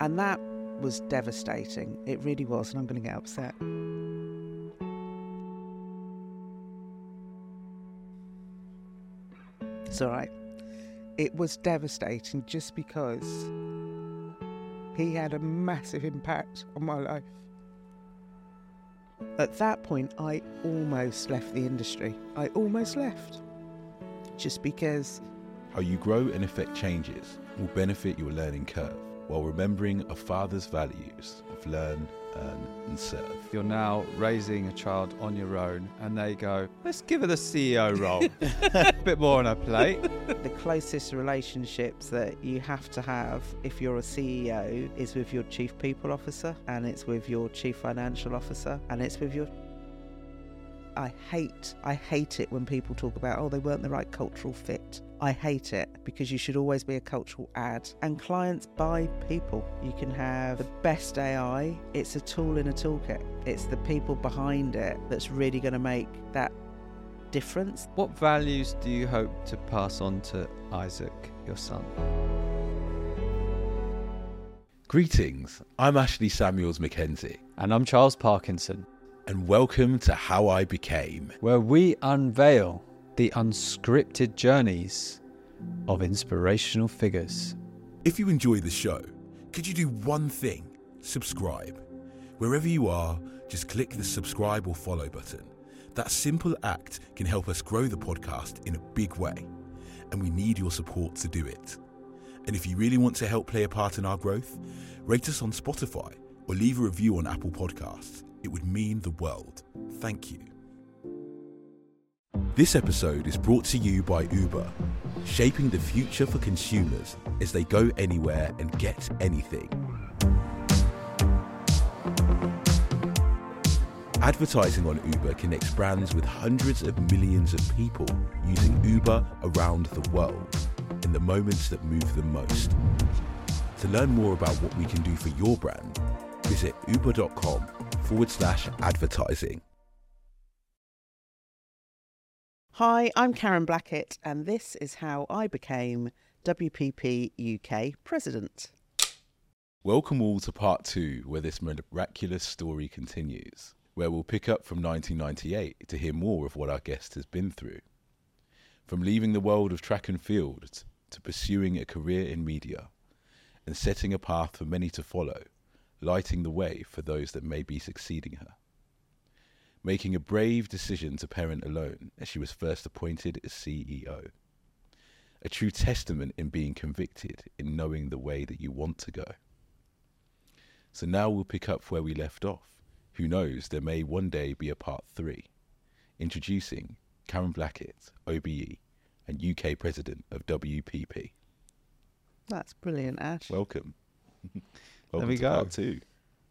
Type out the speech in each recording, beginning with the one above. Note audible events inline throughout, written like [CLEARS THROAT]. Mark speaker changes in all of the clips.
Speaker 1: And that was devastating. It really was, and I'm going to get upset. It's all right. It was devastating just because he had a massive impact on my life. At that point, I almost left the industry. I almost left. Just because
Speaker 2: How you grow and affect changes will benefit your learning curve while remembering a father's values of learn, earn, and serve.
Speaker 3: You're now raising a child on your own, and they go, let's give her the CEO role. a [LAUGHS] [LAUGHS] bit more on her plate.
Speaker 1: the closest relationships that you have to have if you're a CEO is with your chief people officer and it's with your chief financial officer and it's with your I hate I hate it when people talk about oh they weren't the right cultural fit. I hate it because you should always be a cultural add and clients buy people. You can have the best AI, it's a tool in a toolkit. It's the people behind it that's really going to make that difference.
Speaker 3: What values do you hope to pass on to Isaac, your son?
Speaker 2: Greetings, I'm Ashley Samuels McKenzie.
Speaker 3: And I'm Charles Parkinson,
Speaker 2: and welcome to How I Became.
Speaker 3: where we unveil the unscripted journeys of inspirational figures.
Speaker 2: If you enjoy the show, could you do one thing? Subscribe. Wherever you are, just click the subscribe or follow button. That simple act can help us grow the podcast in a big way, and we need your support to do it. And if you really want to help play a part in our growth, rate us on Spotify or leave a review on Apple Podcasts. It would mean the world. Thank you. This episode is brought to you by Uber, shaping the future for consumers as they go anywhere and get anything. Advertising on Uber connects brands with hundreds of millions of people using Uber around the world in the moments that move them most. To learn more about what we can do for your brand, visit uber.com forward slash advertising.
Speaker 1: Hi, I'm Karen Blackett, and this is how I became WPP UK president.
Speaker 2: Welcome all to part two, where this miraculous story continues, where we'll pick up from 1998 to hear more of what our guest has been through. From leaving the world of track and field to pursuing a career in media and setting a path for many to follow, lighting the way for those that may be succeeding her. Making a brave decision to parent alone as she was first appointed as CEO. A true testament in being convicted in knowing the way that you want to go. So now we'll pick up where we left off. Who knows, there may one day be a part three. Introducing Karen Blackett, OBE, and UK President of WPP.
Speaker 1: That's brilliant, Ash.
Speaker 2: Welcome. [LAUGHS] Welcome
Speaker 3: we
Speaker 2: to
Speaker 3: go.
Speaker 2: Part two.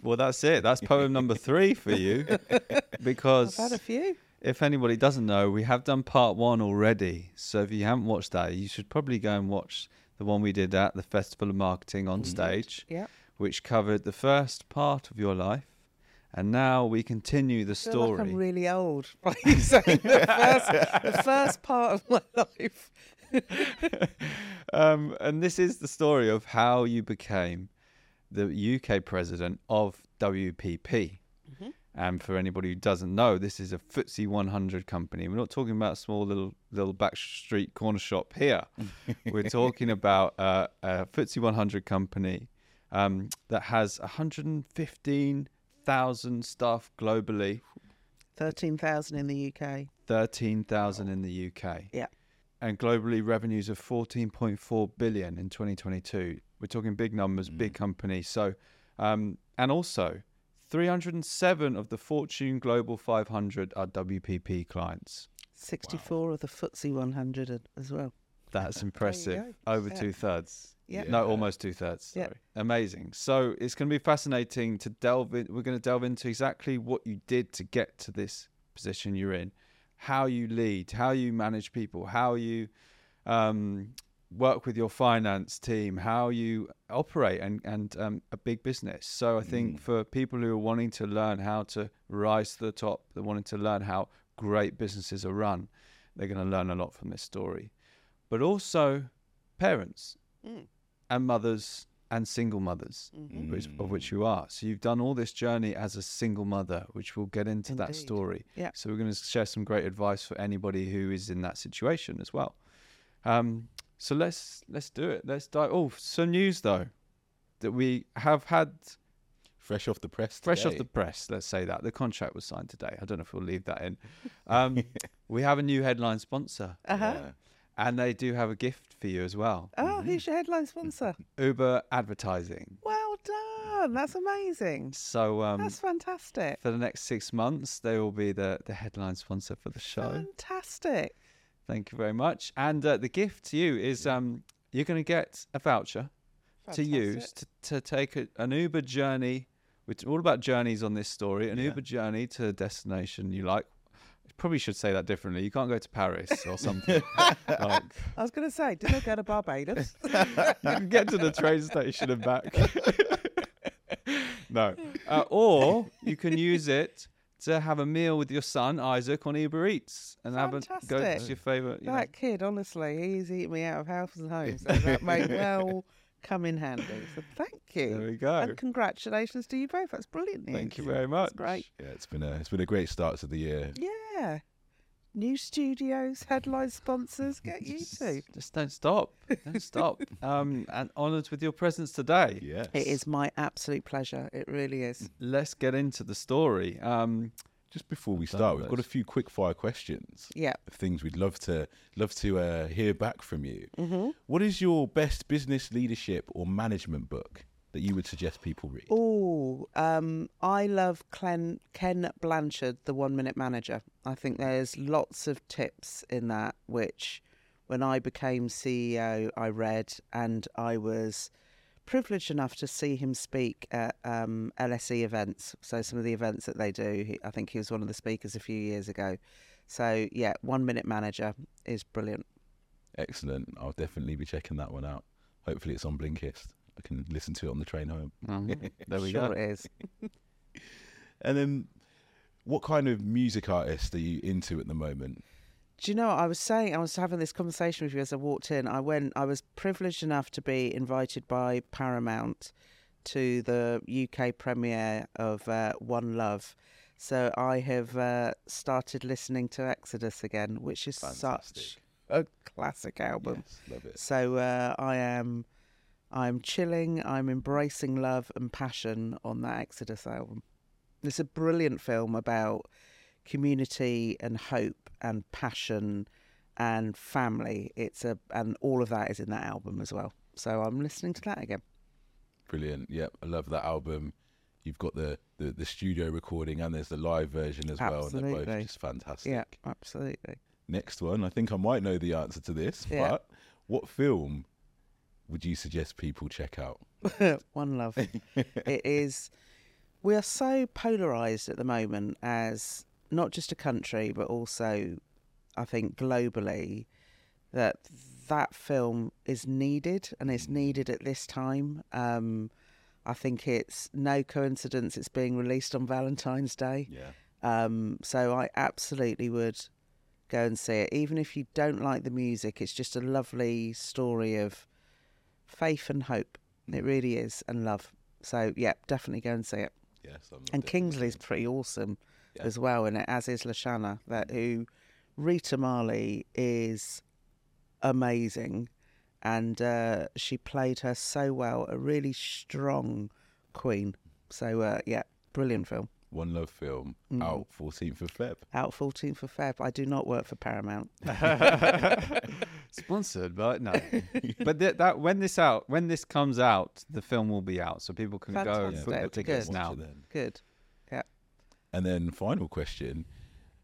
Speaker 3: Well, that's it. That's poem number [LAUGHS] three for you. Because
Speaker 1: I've had a few.
Speaker 3: if anybody doesn't know, we have done part one already. So if you haven't watched that, you should probably go and watch the one we did at the Festival of Marketing on stage,
Speaker 1: Yeah.
Speaker 3: which covered the first part of your life. And now we continue the
Speaker 1: I feel like
Speaker 3: story.
Speaker 1: I'm really old [LAUGHS] by you saying the first, the first part of my life. [LAUGHS]
Speaker 3: um, and this is the story of how you became the UK president of WPP. And for anybody who doesn't know, this is a FTSE 100 company. We're not talking about a small little little back street corner shop here. [LAUGHS] We're talking about uh, a FTSE 100 company um, that has 115,000 staff globally,
Speaker 1: 13,000 in the UK.
Speaker 3: 13,000 in the UK.
Speaker 1: Yeah.
Speaker 3: and globally revenues of 14.4 billion in 2022. We're talking big numbers, big companies. So, um, and also 307 of the Fortune Global 500 are WPP clients.
Speaker 1: 64 of the FTSE 100 as well.
Speaker 3: That's [LAUGHS] impressive. Over
Speaker 1: Yeah.
Speaker 3: two thirds.
Speaker 1: Yeah.
Speaker 3: No, almost two thirds.
Speaker 1: Yeah.
Speaker 3: Sorry. Amazing. So it's going to be fascinating to delve in. We're going to delve into exactly what you did to get to this position you're in, how you lead, how you manage people, how you um, work with your finance team, how you operate and, and um, a big business. So I think for people who are wanting to learn how to rise to the top, they're wanting to learn how great businesses are run, they're going to learn a lot from this story. But also parents
Speaker 1: Mm.
Speaker 3: and mothers and single mothers,
Speaker 1: Mhm.
Speaker 3: which, of which you are. So you've done all this journey as a single mother, which we'll get into that story.
Speaker 1: Yeah.
Speaker 3: So we're going to share some great advice for anybody who is in that situation as well. Um, so let's let's do it. Let's dive. Oh, some news though that we have had
Speaker 2: Fresh off the press.
Speaker 3: fresh off the press. Let's say that the contract was signed today. I don't know if we'll leave that in. Um, [LAUGHS] we have a new headline sponsor,
Speaker 1: Uh-huh.
Speaker 2: Yeah.
Speaker 3: and they do have a gift for you as well.
Speaker 1: Oh, who's your headline sponsor? [LAUGHS]
Speaker 3: Uber Advertising.
Speaker 1: Well done. That's amazing.
Speaker 3: So um,
Speaker 1: That's fantastic.
Speaker 3: for the next six months, they will be the the headline sponsor for the show.
Speaker 1: Fantastic.
Speaker 3: Thank you very much. And uh, the gift to you is um, you're going to get a voucher to use to, to take a, an Uber journey. It's all about journeys on this story. An
Speaker 2: Yeah.
Speaker 3: Uber journey to a destination you like. Probably should say that differently. You can't go to Paris or something. [LAUGHS] like, [LAUGHS]
Speaker 1: I was going to say, did I go to Barbados? [LAUGHS]
Speaker 3: you can get to the train station and back. no. Uh, or you can use it to have a meal with your son Isaac on Uber Eats and have a go to your favourite. You know,
Speaker 1: that kid, honestly, he's eating me out of house and home. So [LAUGHS] that may well come in handy. So thank you.
Speaker 3: there we go.
Speaker 1: And congratulations to you both. That's brilliant news.
Speaker 3: Thank you very much.
Speaker 1: That's great.
Speaker 2: Yeah, it's been a it's been a great start to the year.
Speaker 1: Yeah. New studios, headline sponsors, [LAUGHS] get you to.
Speaker 3: Just don't stop. Don't stop. [LAUGHS] Um, and honoured with your presence today.
Speaker 2: Yes.
Speaker 1: It is my absolute pleasure. It really is.
Speaker 3: Let's get into the story. Um,
Speaker 2: Just before we start, we've got a few quick fire questions.
Speaker 1: Yeah.
Speaker 2: Things we'd love to love to uh, hear back from you.
Speaker 1: Mm-hmm.
Speaker 2: What is your best business leadership or management book that you would suggest people read?
Speaker 1: Oh, um, I love Ken, Ken Blanchard, the One Minute Manager. I think there's lots of tips in that, which when I became CEO, I read and I was privileged enough to see him speak at um, LSE events. So, some of the events that they do, he, I think he was one of the speakers a few years ago. So, yeah, One Minute Manager is brilliant.
Speaker 2: Excellent. I'll definitely be checking that one out. Hopefully, it's on Blinkist. I can listen to it on the train home.
Speaker 3: mhm. [LAUGHS] there we
Speaker 1: sure
Speaker 3: go.
Speaker 1: it is. [LAUGHS]
Speaker 2: And then, what kind of music artist are you into at the moment?
Speaker 1: Do you know what I was saying? I was having this conversation with you as I walked in. I went. I was privileged enough to be invited by Paramount to the UK premiere of uh, One Love. So I have uh, started listening to Exodus again, which is such a classic album.
Speaker 2: Yes, love it.
Speaker 1: So uh, I am, I'm chilling. I'm embracing love and passion on that Exodus album. It's a brilliant film about community and hope and passion and family. It's a and all of that is in that album as well. So I'm listening to that again.
Speaker 2: Brilliant. Yep, I love that album. You've got the, the, the studio recording and there's the live version as well, and they're both
Speaker 1: Absolutely.
Speaker 2: just fantastic.
Speaker 1: Yeah, absolutely.
Speaker 2: Next one, I think I might know the answer to this,
Speaker 1: Yeah.
Speaker 2: but what film would you suggest people check out? [LAUGHS]
Speaker 1: One love. it is. We are so polarized at the moment as not just a country, but also, I think, globally, that that film is needed and it's needed at this time. Um, I think it's no coincidence it's being released on Valentine's Day.
Speaker 2: Yeah.
Speaker 1: Um, so I absolutely would go and see it. Even if you don't like the music, it's just a lovely story of faith and hope. It really is, and love. So yeah, definitely go and see it.
Speaker 2: Yes. I'm
Speaker 1: And Kingsley's pretty awesome
Speaker 2: Yeah.
Speaker 1: as well in it, as is Lashana. That who Rita Marley is amazing, and uh, she played her so well. A really strong queen. So uh, yeah, brilliant film.
Speaker 2: One Love film
Speaker 1: Mm.
Speaker 2: out 14th of Feb.
Speaker 1: Out 14th of Feb. I do not work for Paramount. [LAUGHS] [LAUGHS]
Speaker 3: Sponsored, but no. [LAUGHS] but th- that when this out, when this comes out, the film will be out, so people can go and
Speaker 1: Fantastic.
Speaker 3: book the
Speaker 1: Good.
Speaker 3: tickets
Speaker 1: Good.
Speaker 3: now.
Speaker 2: Then.
Speaker 1: Good.
Speaker 2: Yeah and then final question: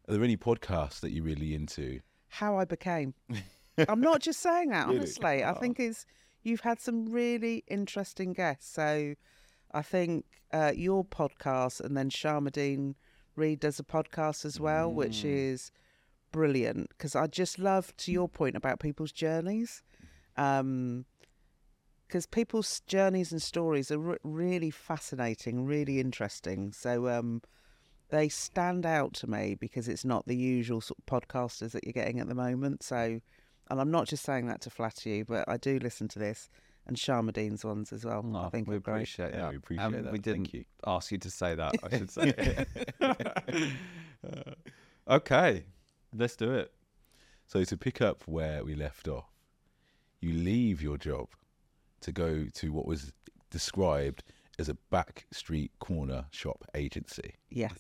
Speaker 2: Are there any podcasts that you're really into?
Speaker 1: How I became. I'm not just saying that,
Speaker 2: Really?
Speaker 1: honestly. I
Speaker 2: Oh.
Speaker 1: think it's you've had some really interesting guests. So I think uh, your podcast and then Sharmadean Reid does a podcast as well, which
Speaker 3: Mm.
Speaker 1: is brilliant because I just love to your point about people's journeys. Um, because people's journeys and stories are re- really fascinating, really interesting. So um, they stand out to me because it's not the usual sort of podcasters that you're getting at the moment. So, and I'm not just saying that to flatter you, but I do listen to this, and Sharmadean's ones as well. I
Speaker 3: Oh,
Speaker 1: think
Speaker 3: we
Speaker 1: are great.
Speaker 3: appreciate
Speaker 2: Yeah,
Speaker 3: that.
Speaker 2: we appreciate
Speaker 3: and
Speaker 2: that.
Speaker 3: We didn't
Speaker 2: you.
Speaker 3: ask you to say that. I should [LAUGHS] say. Uh, [LAUGHS] okay, let's do it.
Speaker 2: So to pick up where we left off, you leave your job to go to what was described as a back street corner shop agency,
Speaker 1: Yes.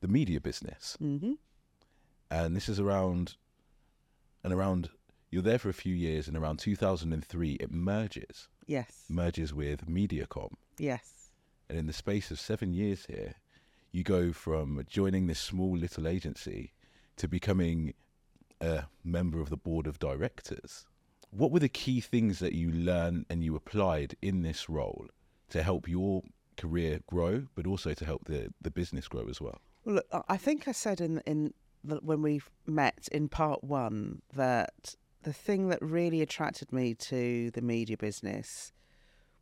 Speaker 2: the media business.
Speaker 1: hmm
Speaker 2: And this is around and around you're there for a few years and around 2003 it merges
Speaker 1: Yes.
Speaker 2: merges with Mediacom.
Speaker 1: Yes.
Speaker 2: And in the space of 7 years here, you go from joining this small little agency to becoming a member of the board of directors. What were the key things that you learned and you applied in this role to help your career grow, but also to help the, the business grow as well?
Speaker 1: Well, look, I- I think I said in in the, when we met in part one that the thing that really attracted me to the media business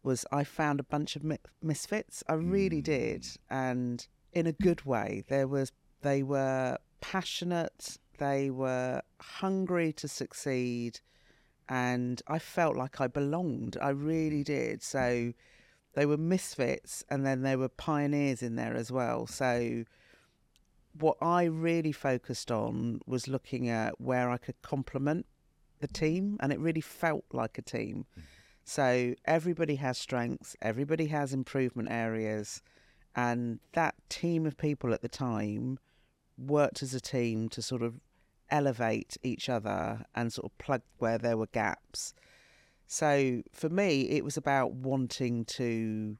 Speaker 1: was I found a bunch of mi- misfits. I really hmm. did, and in a good way. There was they were passionate, they were hungry to succeed, and I felt like I belonged. I really did. So they were misfits, and then there were pioneers in there as well. So what I really focused on was looking at where I could complement the team, and it really felt like a team. So everybody has strengths, everybody has improvement areas, and that team of people at the time worked as a team to sort of elevate each other and sort of plug where there were gaps. So for me, it was about wanting to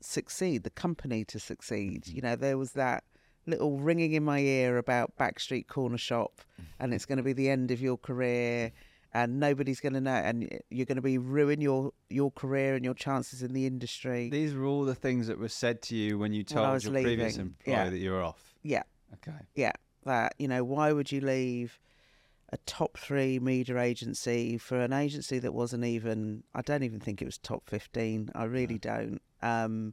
Speaker 1: succeed, the company to succeed. Mm-hmm. You know, there was that little ringing in my ear about Backstreet Corner Shop, and it's going to be the end of your career, and nobody's going to know, and you're going to be ruin your your career and your chances in the industry.
Speaker 3: These were all the things that were said to you when you told
Speaker 1: was
Speaker 3: your previous employer
Speaker 1: yeah.
Speaker 3: that you were off.
Speaker 1: yeah,
Speaker 3: Okay.
Speaker 1: yeah, that you know, why would you leave? A top three media agency for an agency that wasn't even, I don't even think it was top 15. I really don't. Um,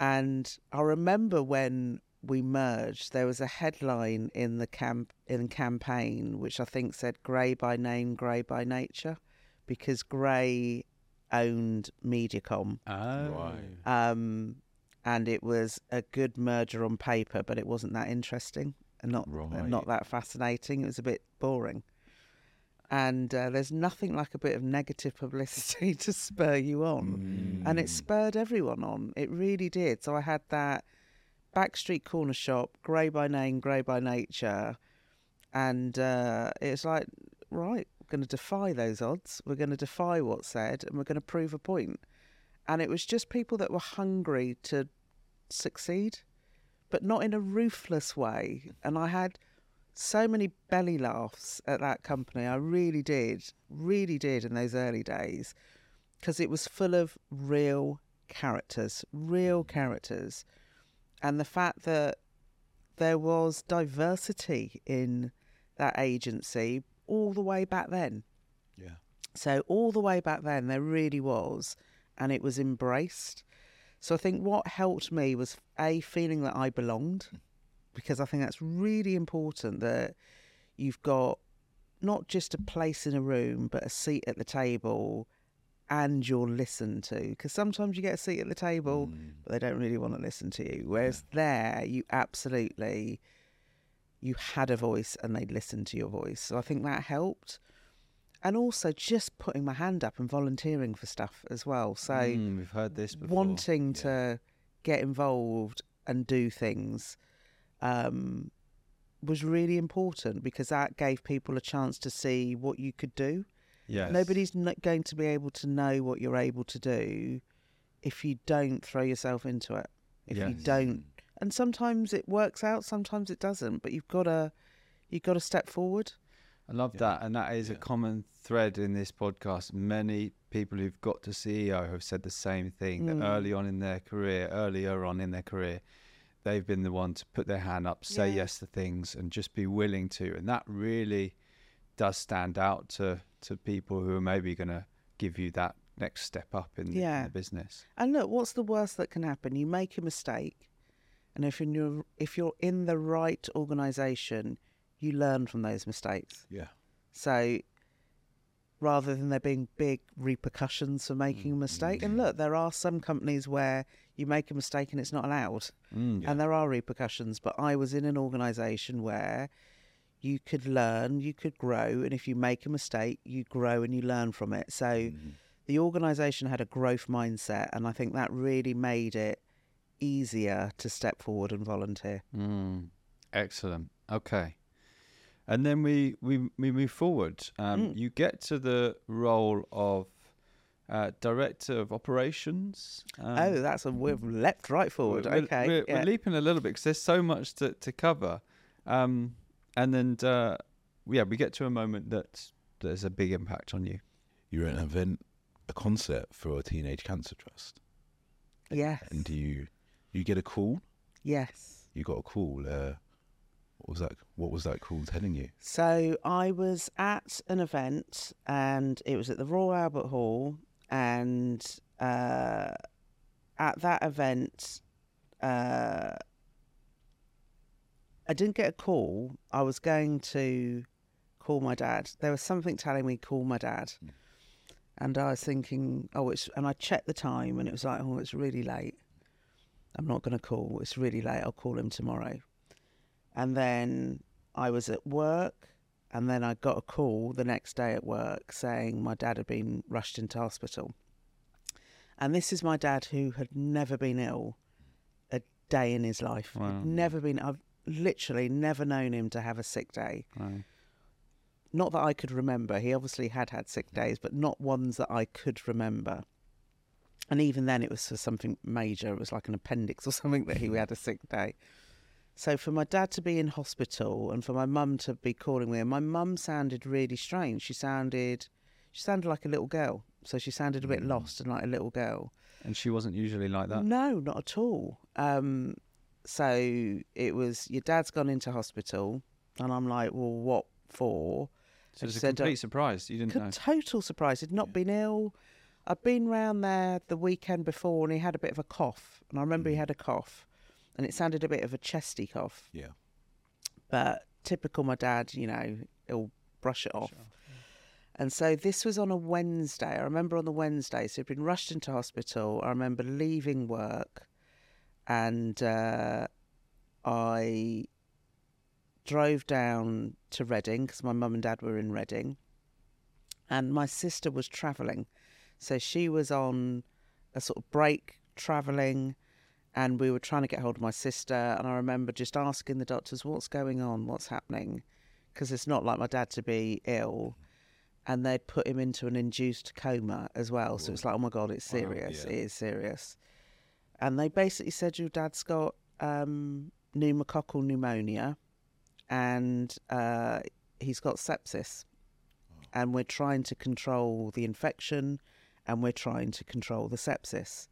Speaker 1: And I remember when we merged, there was a headline in the camp in campaign which I think said "Grey by name, grey by nature," because Grey owned Mediacom,
Speaker 3: Oh.
Speaker 2: Right.
Speaker 1: um, and it was a good merger on paper, but it wasn't that interesting and not
Speaker 2: Right.
Speaker 1: not that fascinating. It was a bit boring. And uh, there's nothing like a bit of negative publicity [LAUGHS] to spur you on and it
Speaker 2: Mm.
Speaker 1: spurred everyone on. It really did. So I had that backstreet corner shop, grey by name, grey by nature, and uh, it's like, right, we're going to defy those odds. We're going to defy what's said, and we're going to prove a point. And it was just people that were hungry to succeed, but not in a ruthless way. And I had so many belly laughs at that company. I really did, really did in those early days because it was full of real characters, real mm. characters. And the fact that there was diversity in that agency all the way back then.
Speaker 2: Yeah.
Speaker 1: So, all the way back then, there really was, and it was embraced. So, I think what helped me was A, feeling that I belonged, mm. Because I think that's really important that you've got not just a place in a room, but a seat at the table and you're listened to. Because sometimes you get a seat at the table,
Speaker 2: Mm.
Speaker 1: but they don't really want to listen to you. Whereas there, you absolutely you had a voice and they listened to your voice. So I think that helped. And also just putting my hand up and volunteering for stuff as well. So
Speaker 3: Mm, we've heard this before.
Speaker 1: wanting to get involved and do things um, was really important because that gave people a chance to see what you could do.
Speaker 3: Yes.
Speaker 1: Nobody's not going to be able to know what you're able to do if you don't throw yourself into it. If you don't, and sometimes it works out, sometimes it doesn't. But you've got to, you've got to step forward.
Speaker 3: I love
Speaker 2: Yeah.
Speaker 3: that, and that is a common thread in this podcast. Many people who've got to CEO have said the same thing that
Speaker 1: Mm.
Speaker 3: early on in their career, earlier on in their career, they've been the one to put their hand up, say
Speaker 1: Yeah.
Speaker 3: yes to things, and just be willing to. And that really does stand out to to people who are maybe going to give you that next step up in, the, in the business.
Speaker 1: And look, what's the worst that can happen? You make a mistake, and if you're if you're in the right organisation, you learn from those mistakes.
Speaker 2: Yeah.
Speaker 1: So rather than there being big repercussions for making a mistake. And mm. look, there are some companies where you make a mistake and it's not allowed,
Speaker 3: Mm.
Speaker 1: and there are repercussions. But I was in an organisation where you could learn, you could grow, and if you make a mistake, you grow and you learn from it. So
Speaker 2: Mm-hmm.
Speaker 1: the organisation had a growth mindset, and I think that really made it easier to step forward and volunteer.
Speaker 3: Mm. Excellent. Okay. And then we, we, we move forward. Um,
Speaker 1: Mm.
Speaker 3: You get to the role of uh, director of operations. Um,
Speaker 1: oh, that's a we've leapt right forward.
Speaker 3: We're,
Speaker 1: okay,
Speaker 3: we're,
Speaker 1: yeah.
Speaker 3: we're leaping a little bit because there's so much to, to cover. Um, and then, uh, yeah, we get to a moment that there's a big impact on you.
Speaker 2: You're at an event, a concert for a teenage cancer trust,
Speaker 1: yes,
Speaker 2: and you you get a call.
Speaker 1: yes.
Speaker 2: You got a call. Uh, what was that? What was that call telling you?
Speaker 1: So I was at an event, and it was at the Royal Albert Hall, and uh, at that event, uh, I didn't get a call. I was going to call my dad. There was something telling me call my dad, and I was thinking, oh, it's. And I checked the time, and it was like, oh, it's really late. I'm not going to call. It's really late. I'll call him tomorrow. And then I was at work, and then I got a call the next day at work saying my dad had been rushed into hospital. And this is my dad who had never been ill a day in his life.
Speaker 3: Wow.
Speaker 1: Never been. I've literally never known him to have a sick day.
Speaker 3: Right.
Speaker 1: Not that I could remember. He obviously had had sick days, but not ones that I could remember. And even then, it was for something major. It was like an appendix or [LAUGHS] something that he had a sick day. So for my dad to be in hospital and for my mum to be calling me, and my mum sounded really strange. She sounded, she sounded like a little girl. So she sounded a bit lost and like a little girl.
Speaker 3: And she wasn't usually like that.
Speaker 1: No, not at all. Um, so it was your dad's gone into hospital, and I'm like, well, what for?
Speaker 3: So it's a
Speaker 1: said, uh,
Speaker 3: complete surprise. You didn't know.
Speaker 1: Total surprise. He'd not been ill. I'd been round there the weekend before, and he had a bit of a cough. And I remember he
Speaker 2: Mm.
Speaker 1: had a cough, and it sounded a bit of a chesty cough.
Speaker 2: Yeah.
Speaker 1: But typical my dad, you know, he'll brush it off. And so this was on a Wednesday. I remember on the Wednesday, so he'd been rushed into hospital. I remember leaving work and uh, I drove down to Reading because my mum and dad were in Reading. And my sister was travelling. So she was on a sort of break travelling and we were trying to get hold of my sister. And I remember just asking the doctors, what's going on? What's happening? Because it's not like my dad to be ill and they'd put him into an induced coma as well. So it's like, oh my god, it's
Speaker 2: Wow,
Speaker 1: serious.
Speaker 2: yeah.
Speaker 1: It is serious. And they basically said your dad's got um, pneumococcal pneumonia, and uh, he's got sepsis, and we're trying to control the infection, and we're trying to control the sepsis.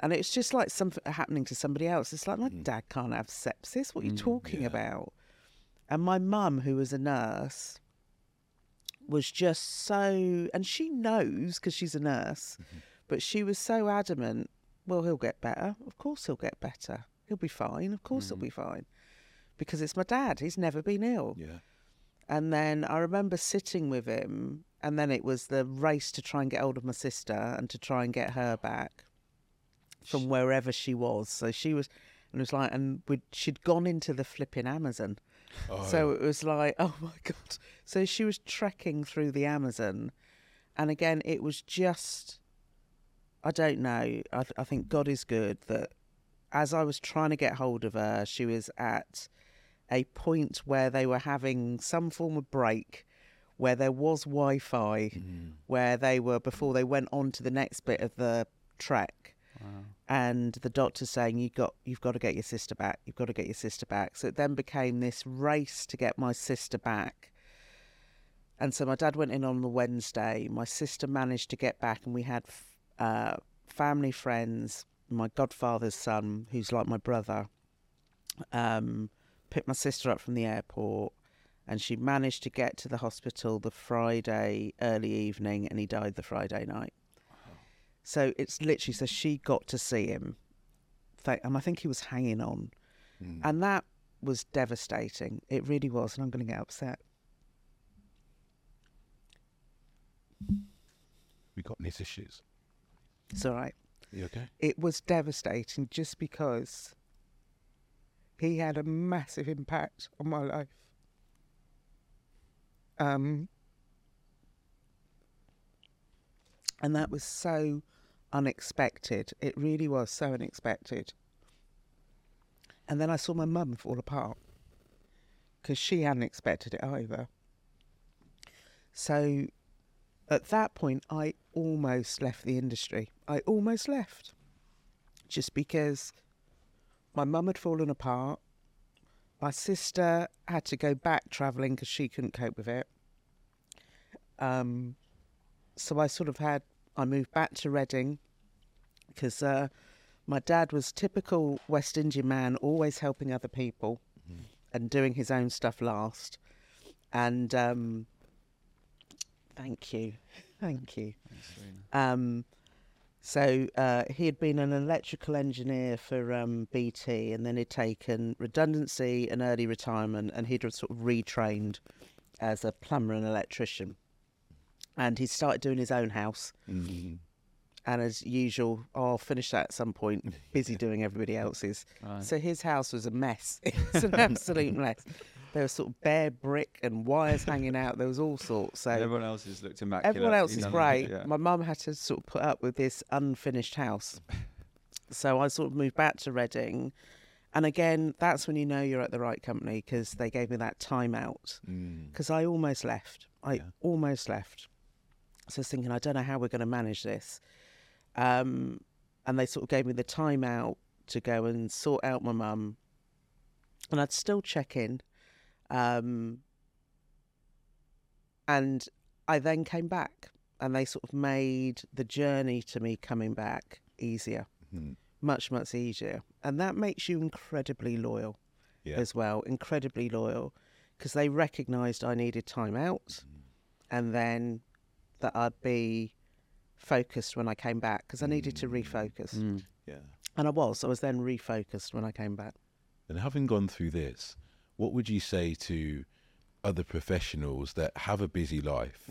Speaker 1: And it's just like something happening to somebody else. It's like my
Speaker 2: Mm.
Speaker 1: dad can't have sepsis. What are you
Speaker 3: Mm,
Speaker 1: talking
Speaker 2: yeah.
Speaker 1: about? And my mum, who was a nurse, was just so, and she knows because she's a nurse, but she was so adamant. Well, he'll get better. Of course, he'll get better. He'll be fine. Of course, he'll
Speaker 3: Mm.
Speaker 1: be fine. Because it's my dad. He's never been ill.
Speaker 2: Yeah.
Speaker 1: And then I remember sitting with him, and then it was the race to try and get hold of my sister and to try and get her back from wherever she was. So she was, and it was like, and we'd, she'd gone into the flipping Amazon.
Speaker 2: Oh,
Speaker 1: So it was like, [LAUGHS] oh my God. So she was trekking through the Amazon. And again, it was just, I don't know. I, th- I think God is good that as I was trying to get hold of her, she was at a point where they were having some form of break where there was Wi Fi,
Speaker 2: Mm.
Speaker 1: where they were before they went on to the next bit of the trek And the doctor's saying you got you've got to get your sister back you've got to get your sister back. So it then became this race to get my sister back. And so my dad went in on the wednesday. My sister managed to get back and we had uh, family friends my godfather's son who's like my brother um, picked my sister up from the airport and she managed to get to the hospital the friday early evening and he died the friday night so it's literally so she got to see him, and I think he was hanging on,
Speaker 2: Mm.
Speaker 1: and that was devastating. It really was, and I'm going to get upset.
Speaker 2: We got any tissues?
Speaker 1: It's all right.
Speaker 2: You okay?
Speaker 1: It was devastating just because he had a massive impact on my life. Um, and that was so unexpected. It really was so unexpected. And then I saw my mum fall apart because she hadn't expected it either. So at that point, I almost left the industry. I almost left just because my mum had fallen apart. My sister had to go back travelling because she couldn't cope with it. Um, so I sort of had, I moved back to Reading because uh, my dad was typical West Indian man, always helping other people and doing his own stuff last. And um, thank you, [LAUGHS] thank you. Um, so uh, he had been an electrical engineer for um, BT, and then he'd taken redundancy and early retirement, and he'd sort of retrained as a plumber and electrician. And he started doing his own house,
Speaker 2: Mm-hmm.
Speaker 1: and as usual, I'll finish that at some point. [LAUGHS] Busy doing everybody else's.
Speaker 3: Right.
Speaker 1: So his house was a mess. [LAUGHS] It was an [LAUGHS] absolute mess. There was sort of bare brick and wires hanging out. There was all sorts. So
Speaker 3: everyone else's looked immaculate.
Speaker 1: Everyone else is great.
Speaker 3: Yeah.
Speaker 1: My mum had to sort of put up with this unfinished house. so I sort of moved back to Reading. And again, that's when you know you're at the right company because they gave me that time out.
Speaker 2: Mm.
Speaker 1: Because I almost left. I
Speaker 2: Yeah.
Speaker 1: almost left. So I was thinking, I don't know how we're going to manage this. Um, and they sort of gave me the time out to go and sort out my mum. And I'd still check in. Um, and I then came back, and they sort of made the journey to me coming back easier,
Speaker 2: Mhm.
Speaker 1: much, much easier. And that makes you incredibly loyal
Speaker 2: Yeah.
Speaker 1: as well, incredibly loyal, because they recognised I needed time out, and then that I'd be focused when I came back, because I needed to refocus.
Speaker 3: Mm.
Speaker 2: Yeah.
Speaker 1: And I was. I was then refocused when I came back.
Speaker 2: And having gone through this, what would you say to other professionals that have a busy life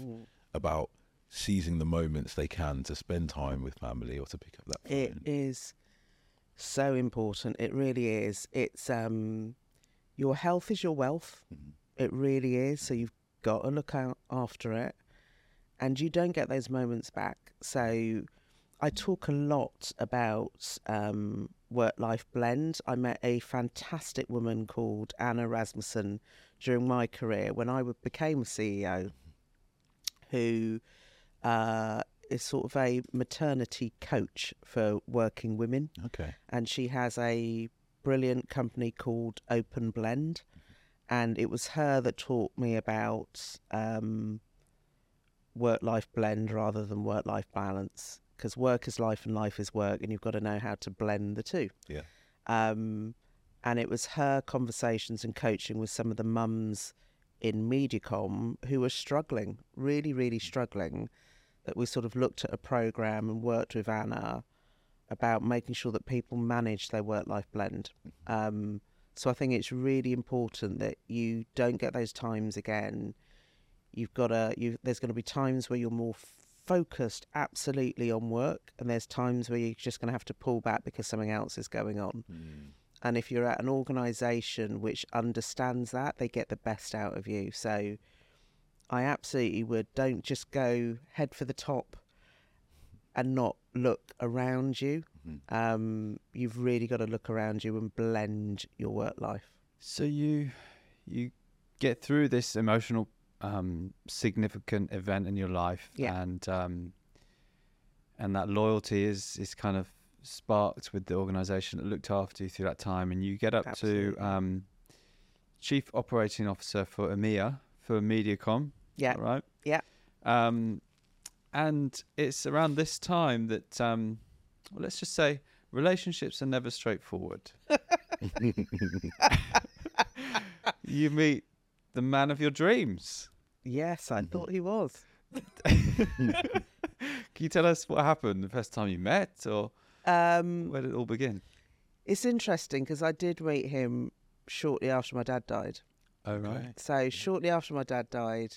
Speaker 2: about seizing the moments they can to spend time with family or to pick up that phone?
Speaker 1: It is so important. It really is. It's um, your health is your wealth.
Speaker 2: Mhm.
Speaker 1: It really is. So you've got to look out after it, and you don't get those moments back. So I talk a lot about um, work-life blend. I met a fantastic woman called Anna Rasmussen during my career when I became CEO, who uh, is sort of a maternity coach for working women
Speaker 2: Okay.
Speaker 1: and she has a brilliant company called Open Blend, and it was her that taught me about um, work-life blend rather than work-life balance, because work is life and life is work, and you've got to know how to blend the two.
Speaker 2: Yeah.
Speaker 1: Um, and it was her conversations and coaching with some of the mums in Mediacom who were struggling, really, really struggling, that we sort of looked at a program and worked with Anna about making sure that people manage their work life blend. Um, so I think it's really important that you don't get those times again. You've got to, you, there's going to be times where you're more focused absolutely on work, and there's times where you're just going to have to pull back because something else is going on.
Speaker 2: Mm.
Speaker 1: And if you're at an organisation which understands that, they get the best out of you. So I absolutely would don't just go head for the top and not look around you.
Speaker 2: Mhm.
Speaker 1: Um, you've really got to look around you and blend your work life.
Speaker 3: So you you get through this emotional um, significant event in your life,
Speaker 1: Yeah.
Speaker 3: and um, and that loyalty is is kind of sparked with the organisation that looked after you through that time, and you get up
Speaker 1: Absolutely.
Speaker 3: to um, chief operating officer for EMEA for MediaCom,
Speaker 1: Yeah,
Speaker 3: right?
Speaker 1: Yeah.
Speaker 3: Um, and it's around this time that, um, well, let's just say, relationships are never straightforward. [LAUGHS] [LAUGHS] you meet the man of your dreams.
Speaker 1: yes, I thought he was. [LAUGHS]
Speaker 3: Can you tell us what happened the first time you met, or
Speaker 1: Um,
Speaker 3: where did it all begin?
Speaker 1: it's interesting because I did meet him shortly after my dad died.
Speaker 3: Oh, right.
Speaker 1: So shortly after my dad died,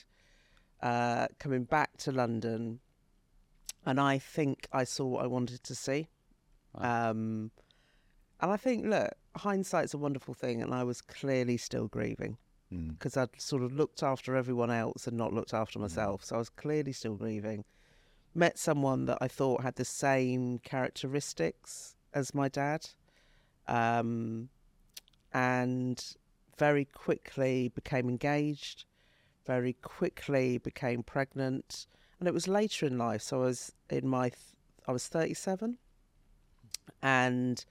Speaker 1: uh, coming back to London, and I think I saw what I wanted to see.
Speaker 3: Wow.
Speaker 1: Um, and I think, look, hindsight's a wonderful thing, and I was clearly still grieving
Speaker 2: Mm.
Speaker 1: because I'd sort of looked after everyone else and not looked after myself. So I was clearly still grieving. Met someone that I thought had the same characteristics as my dad, um, and very quickly became engaged. Very quickly became pregnant, and it was later in life. So I was in my, th- I was thirty-seven, and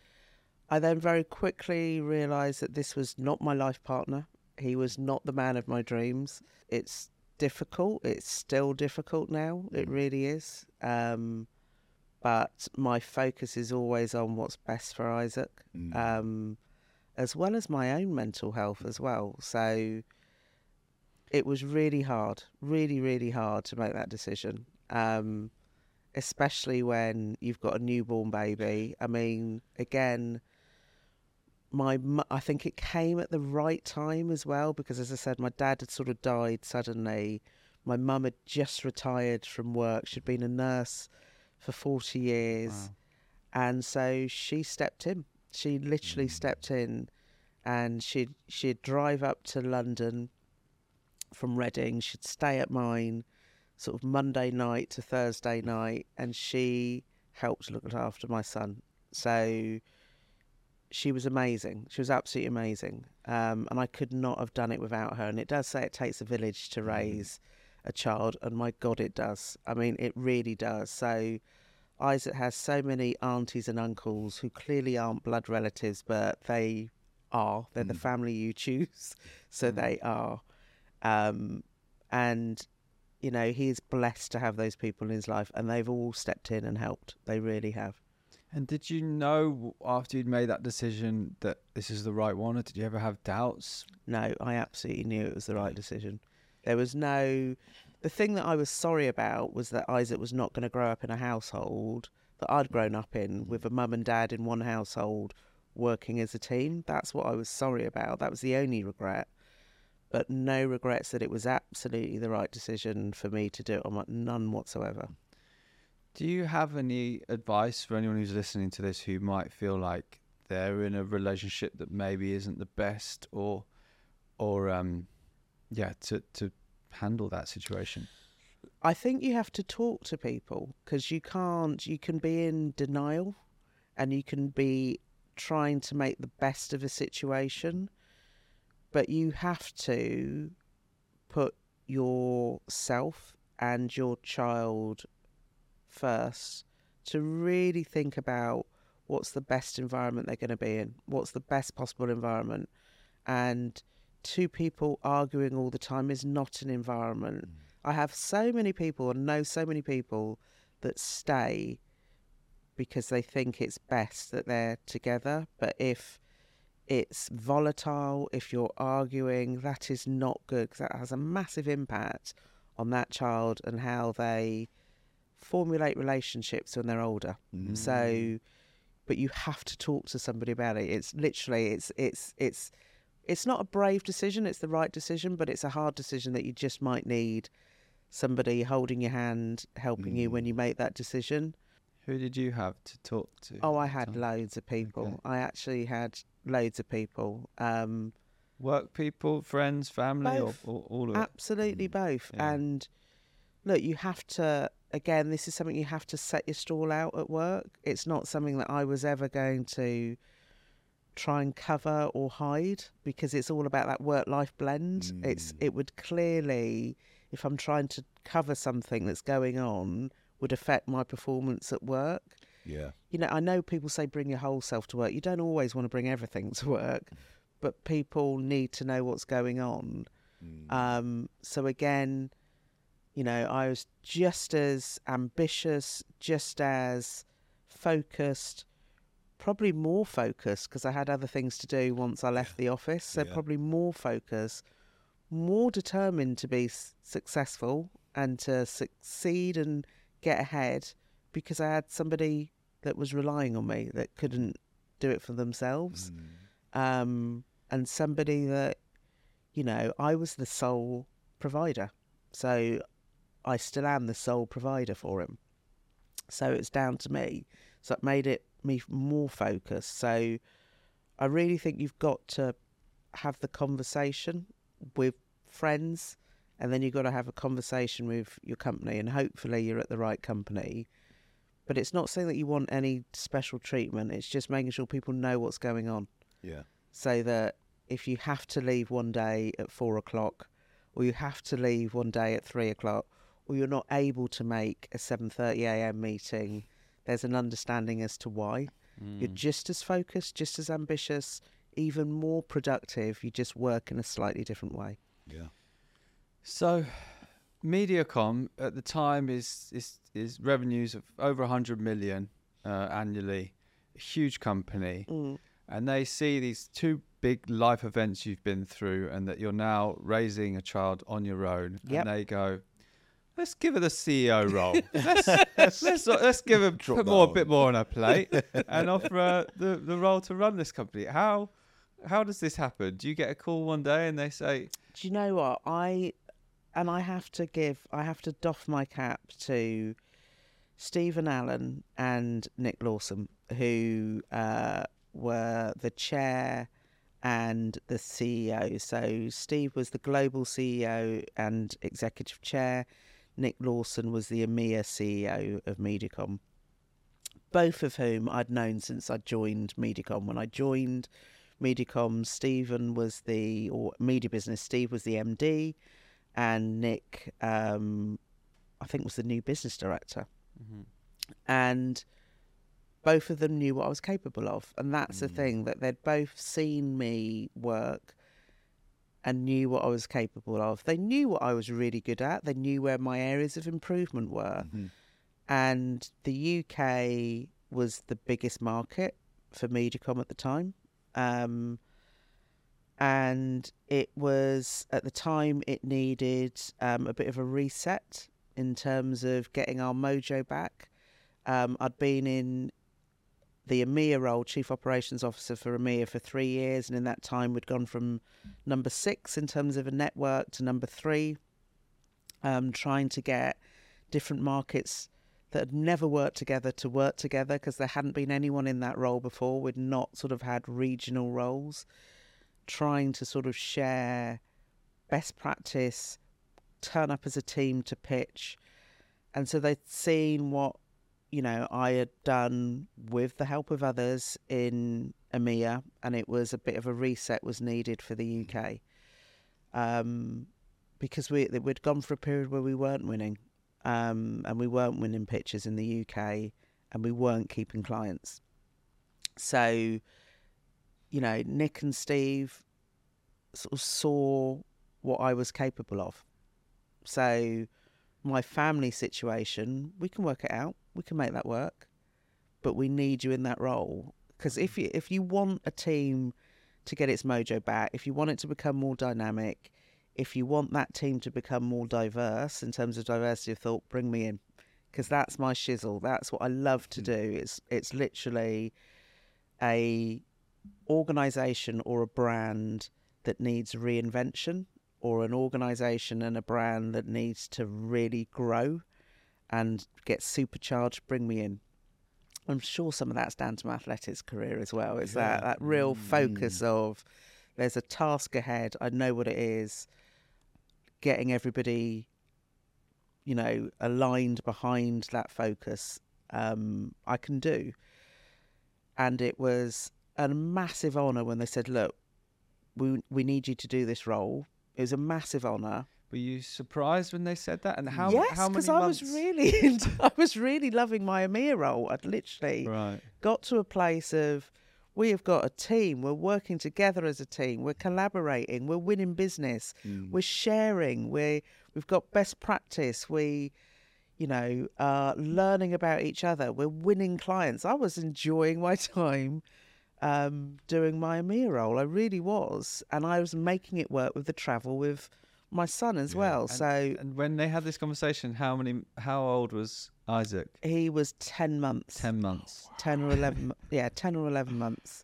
Speaker 1: I then very quickly realised that this was not my life partner. He was not the man of my dreams. It's difficult. It's still difficult now. It really is. Um, but my focus is always on what's best for Isaac,
Speaker 2: Mm.
Speaker 1: um, as well as my own mental health as well. So it was really hard, really, really hard to make that decision. Um, especially when you've got a newborn baby. I mean, again, my I think it came at the right time as well because, as I said, my dad had sort of died suddenly. My mum had just retired from work. She'd been a nurse for forty years,
Speaker 3: Wow.
Speaker 1: and so she stepped in. She literally
Speaker 2: Mm.
Speaker 1: stepped in, and she'd she'd drive up to London from Reading. She'd stay at mine, sort of Monday night to Thursday night, and she helped look after my son. So she was amazing. She was absolutely amazing, um, and I could not have done it without her. And it does say it takes a village to
Speaker 2: Mm.
Speaker 1: raise a child, and my God, it does. I mean, it really does. So Isaac has so many aunties and uncles who clearly aren't blood relatives, but they are. They're the
Speaker 2: Mm.
Speaker 1: family you choose, [LAUGHS] so
Speaker 3: Mm.
Speaker 1: they are. Um, and you know, he is blessed to have those people in his life, and they've all stepped in and helped. They really have.
Speaker 3: And did you know after you'd made that decision that this is the right one, or did you ever have doubts?
Speaker 1: No, I absolutely knew it was the right mm. decision. There was no. The thing that I was sorry about was that Isaac was not going to grow up in a household that I'd grown up in mm. with a mum and dad in one household working as a team. That's what I was sorry about. That was the only regret. But no regrets that it was absolutely the right decision for me to do it on none whatsoever.
Speaker 3: Do you have any advice for anyone who's listening to this who might feel like they're in a relationship that maybe isn't the best, or, or um, yeah, to to handle that situation?
Speaker 1: I think you have to talk to people because you can't. You can be in denial, and you can be trying to make the best of a situation, but you have to put yourself and your child first to really think about what's the best environment they're going to be in, what's the best possible environment, and two people arguing all the time is not an environment. Mm. I have so many people and know so many people that stay because they think it's best that they're together. But if it's volatile, if you're arguing, that is not good that has a massive impact on that child and how they formulate relationships when they're older.
Speaker 2: Mm.
Speaker 1: So, but you have to talk to somebody about it. It's literally, it's, it's, it's, it's not a brave decision. It's the right decision, but it's a hard decision that you just might need somebody holding your hand, helping you when
Speaker 2: Mm.
Speaker 1: you make that decision.
Speaker 3: Who did you have to talk to?
Speaker 1: Oh, I had
Speaker 3: time?
Speaker 1: loads of people.
Speaker 3: Okay.
Speaker 1: I actually had loads of people. Um,
Speaker 3: work people, friends, family, or, or all of it.
Speaker 1: absolutely
Speaker 2: Mm.
Speaker 1: both.
Speaker 3: Yeah.
Speaker 1: And look, you have to. Again, this is something you have to set your stall out at work. It's not something that I was ever going to try and cover or hide because it's all about that work-life blend. It's
Speaker 2: Mm.
Speaker 1: it would clearly, if I'm trying to cover something that's going on, would affect my performance at work.
Speaker 2: Yeah.
Speaker 1: you know, I know people say bring your whole self to work. You don't always want to bring everything to work, but people need to know what's going on.
Speaker 2: Mm.
Speaker 1: Um, so again, you know, I was just as ambitious, just as focused, probably more focused because I had other things to do once I left the office. So
Speaker 2: Yeah.
Speaker 1: probably more focused, more determined to be s- successful and to succeed and get ahead because I had somebody that was relying on me that couldn't do it for themselves
Speaker 2: Mm.
Speaker 1: um, and somebody that, you know, I was the sole provider. So I still am the sole provider for him. So it's down to me. So it made it me more focused. So I really think you've got to have the conversation with friends and then you've got to have a conversation with your company and hopefully you're at the right company. But it's not saying that you want any special treatment, it's just making sure people know what's going on.
Speaker 2: Yeah.
Speaker 1: So that if you have to leave one day at four o'clock, or you have to leave one day at three o'clock, or you're not able to make a seven thirty AM meeting, there's an understanding as to why. You're just as focused, just as ambitious, even more productive. You just work in a slightly different way.
Speaker 2: Yeah.
Speaker 3: So, Mediacom at the time is is is revenues of over 100 million uh, annually, a huge company,
Speaker 1: Mm.
Speaker 3: and they see these two big life events you've been through, and that you're now raising a child on your own,
Speaker 1: Yep.
Speaker 3: and they go. Let's give her the CEO [LAUGHS] role. let's, let's let's give her
Speaker 2: Drop
Speaker 3: put
Speaker 2: that
Speaker 3: more a bit more on her plate [LAUGHS] and offer her the, the role to run this company. How how does this happen? Do you get a call one day and they say,
Speaker 1: Do you know what I? And I have to give, I have to doff my cap to Stephen Allen and Nick Lawson, who uh, were the chair and the CEO. So Steve was the global CEO and executive chair. Nick Lawson was the EMEA CEO of Mediacom. Both of whom I'd known since I joined Mediacom. When I joined Mediacom, Stephen was the or media business. Steve was the MD, and Nick, um, I think, was the new business director. And both of them knew what I was capable of, and that's the thing that they'd both seen me work and knew what I was capable of. They knew what I was really good at. They knew where my areas of improvement were, and the UK was the biggest market for Mediacom at the time. Um, and it was at the time it needed um, a bit of a reset in terms of getting our mojo back. Um, I'd been in the EMEA role, Chief Operations Officer for EMEA, for three years, and in that time we'd gone from number six in terms of a network to number three, um, trying to get different markets that had never worked together to work together because there hadn't been anyone in that role before. We'd not sort of had regional roles, trying to sort of share best practice, turn up as a team to pitch. And so they'd seen what, you know, I had done with the help of others in EMEA, and it was a bit of a reset was needed for the UK. Um, because we we'd gone for a period where we weren't winning, um, and we weren't winning pitches in the UK, and we weren't keeping clients. So, you know, Nick and Steve sort of saw what I was capable of. So, my family situation, we can work it out. We can make that work, but we need you in that role because if you if you want a team to get its mojo back, if you want it to become more dynamic, if you want that team to become more diverse in terms of diversity of thought, bring me in because that's my shizzle. That's what I love to mm. do. It's it's literally a organization or a brand that needs reinvention or an organization and a brand that needs to really grow and get supercharged, bring me in. I'm sure some of that's down to my athletics career as well. Is that that real focus of there's a task ahead. I know what it is. Getting everybody, you know, aligned behind that focus, um, I can do. And it was a massive honour when they said, "Look, we we need you to do this role." It was a massive honour.
Speaker 3: Were you surprised when they said that? And how
Speaker 1: yes, because I was really, into, [LAUGHS] I was really loving my EMEA role. I'd literally
Speaker 3: right.
Speaker 1: got to a place of we have got a team. We're working together as a team. We're collaborating. We're winning business. Mm. We're sharing. We we've got best practice. We, you know, are learning about each other. We're winning clients. I was enjoying my [LAUGHS] time um, doing my EMEA role. I really was, and I was making it work with the travel with my son as well.
Speaker 3: And-
Speaker 1: so
Speaker 3: And when they had this conversation, how many? How old was Isaac?
Speaker 1: he was ten months.
Speaker 3: Ten months.
Speaker 1: 10 or 11 yeah 10 or 11 months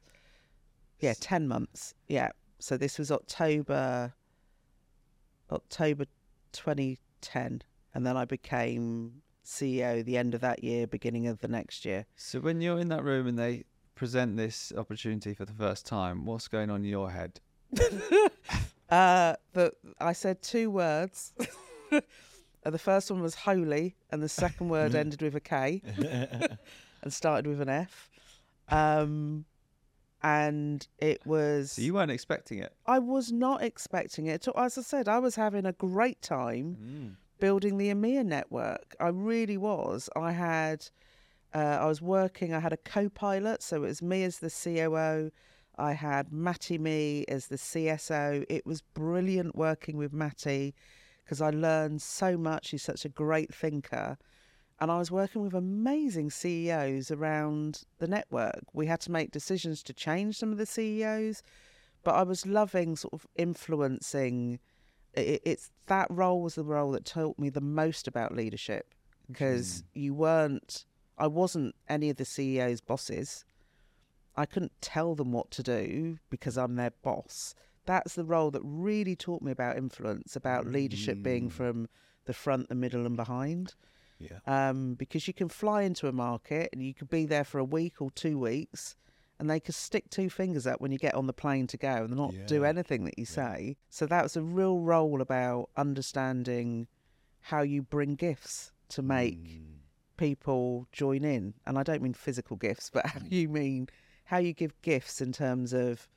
Speaker 1: yeah 10 months yeah so this was october october 2010 and then I became CEO the end of that year, beginning of the next year.
Speaker 3: So when you're in that room and they present this opportunity for the first time, what's going on in your head? [LAUGHS]
Speaker 1: uh, the, I said two words. Uh, [LAUGHS] the first one was holy, and the second word ended with a K [LAUGHS] and started with an F. Um, and it was.
Speaker 3: So you weren't expecting it.
Speaker 1: I was not expecting it. As I said, I was having a great time
Speaker 3: Mm.
Speaker 1: building the EMEA network. I really was. I had, uh, I was working. I had a co-pilot, so it was me as the COO. I had Matty me as the CSO. It was brilliant working with Matty because I learned so much. He's such a great thinker. And I was working with amazing CEOs around the network. We had to make decisions to change some of the CEOs, but I was loving sort of influencing. It, it's that role was the role that taught me the most about leadership because you weren't, I wasn't any of the CEOs' bosses. I couldn't tell them what to do because I'm their boss. That's the role that really taught me about influence, about leadership being
Speaker 2: Mm.
Speaker 1: from the front, the middle, and behind
Speaker 2: Yeah.
Speaker 1: um, because you can fly into a market and you could be there for a week or two weeks and they could stick two fingers up when you get on the plane to go and not do anything that you
Speaker 2: Yeah.
Speaker 1: say. So that was a real role about understanding how you bring gifts to make
Speaker 2: Mm.
Speaker 1: People join in. And I don't mean physical gifts, but how mm. you mean how you give gifts in terms of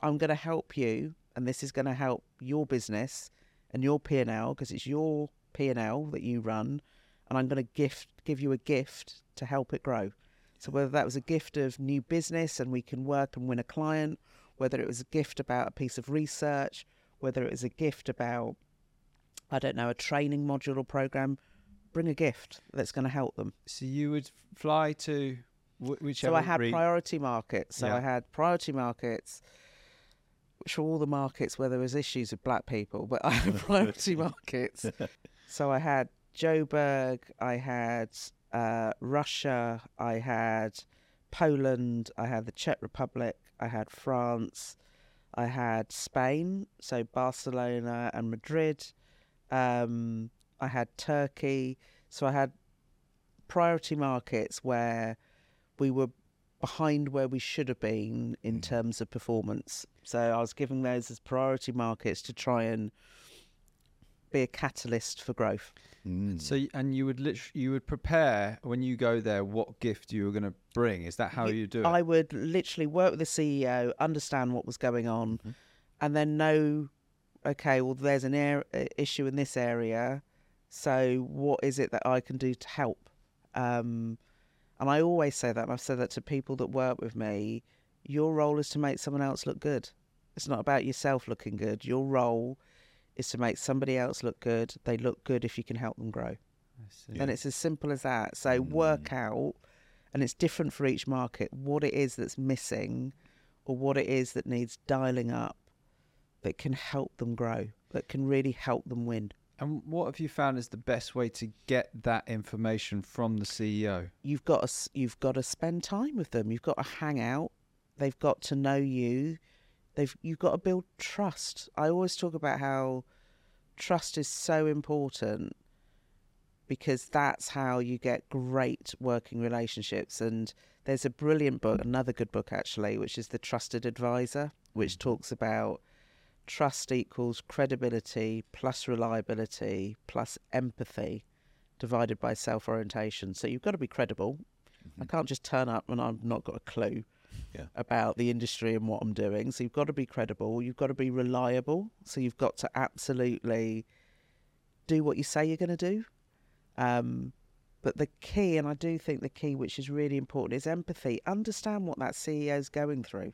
Speaker 1: I'm going to help you and this is going to help your business and your P&L because it's your P&L that you run and I'm going to gift give you a gift to help it grow. So whether that was a gift of new business and we can work and win a client, whether it was a gift about a piece of research, whether it was a gift about I don't know, a training module or program, bring a gift that's going to help them.
Speaker 3: So you would fly to wh- whichever.
Speaker 1: So I had
Speaker 3: re-
Speaker 1: priority markets. So
Speaker 3: Yeah.
Speaker 1: I had priority markets, which were all the markets where there was issues with black people, but I had [LAUGHS] priority markets. [LAUGHS] So I had Joburg, I had uh, Russia, I had Poland, I had the Czech Republic, I had France, I had Spain, so Barcelona and Madrid. Um, I had Turkey. So I had priority markets where we were behind where we should have been in
Speaker 2: Mm.
Speaker 1: terms of performance. So I was giving those as priority markets to try and be a catalyst for growth.
Speaker 2: Mm.
Speaker 3: So and you would literally you would prepare when you go there what gift you were going to bring. Is that how
Speaker 1: Y-
Speaker 3: you do it?
Speaker 1: I would literally work with the CEO, understand what was going on,
Speaker 2: Mhm.
Speaker 1: and then know, okay, well, there's an air, issue in this area. So what is it that I can do to help? Um, and I always say that, and I've said that to people that work with me. Your role is to make someone else look good. It's not about yourself looking good. Your role is to make somebody else look good. They look good if you can help them grow.
Speaker 3: I see.
Speaker 1: And it's as simple as that. So work
Speaker 2: Mm.
Speaker 1: out, and it's different for each market, what it is that's missing or what it is that needs dialing up that can help them grow, that can really help them win.
Speaker 3: And what have you found is the best way to get that information from the CEO?
Speaker 1: You've got to, you've got to spend time with them. You've got to hang out. They've got to know you. They've you've got to build trust. I always talk about how trust is so important because that's how you get great working relationships. And there's a brilliant book, another good book actually, which is The Trusted Advisor, which mm-hmm. talks about trust equals credibility plus reliability plus empathy divided by self orientation. So you've got to be credible. I can't just turn up and I've not got a clue
Speaker 2: Yeah.
Speaker 1: about the industry and what I'm doing. So you've got to be credible. You've got to be reliable. So you've got to absolutely do what you say you're going to do. Um, but the key, and I do think the key, which is really important, is empathy. Understand what that CEO is going through.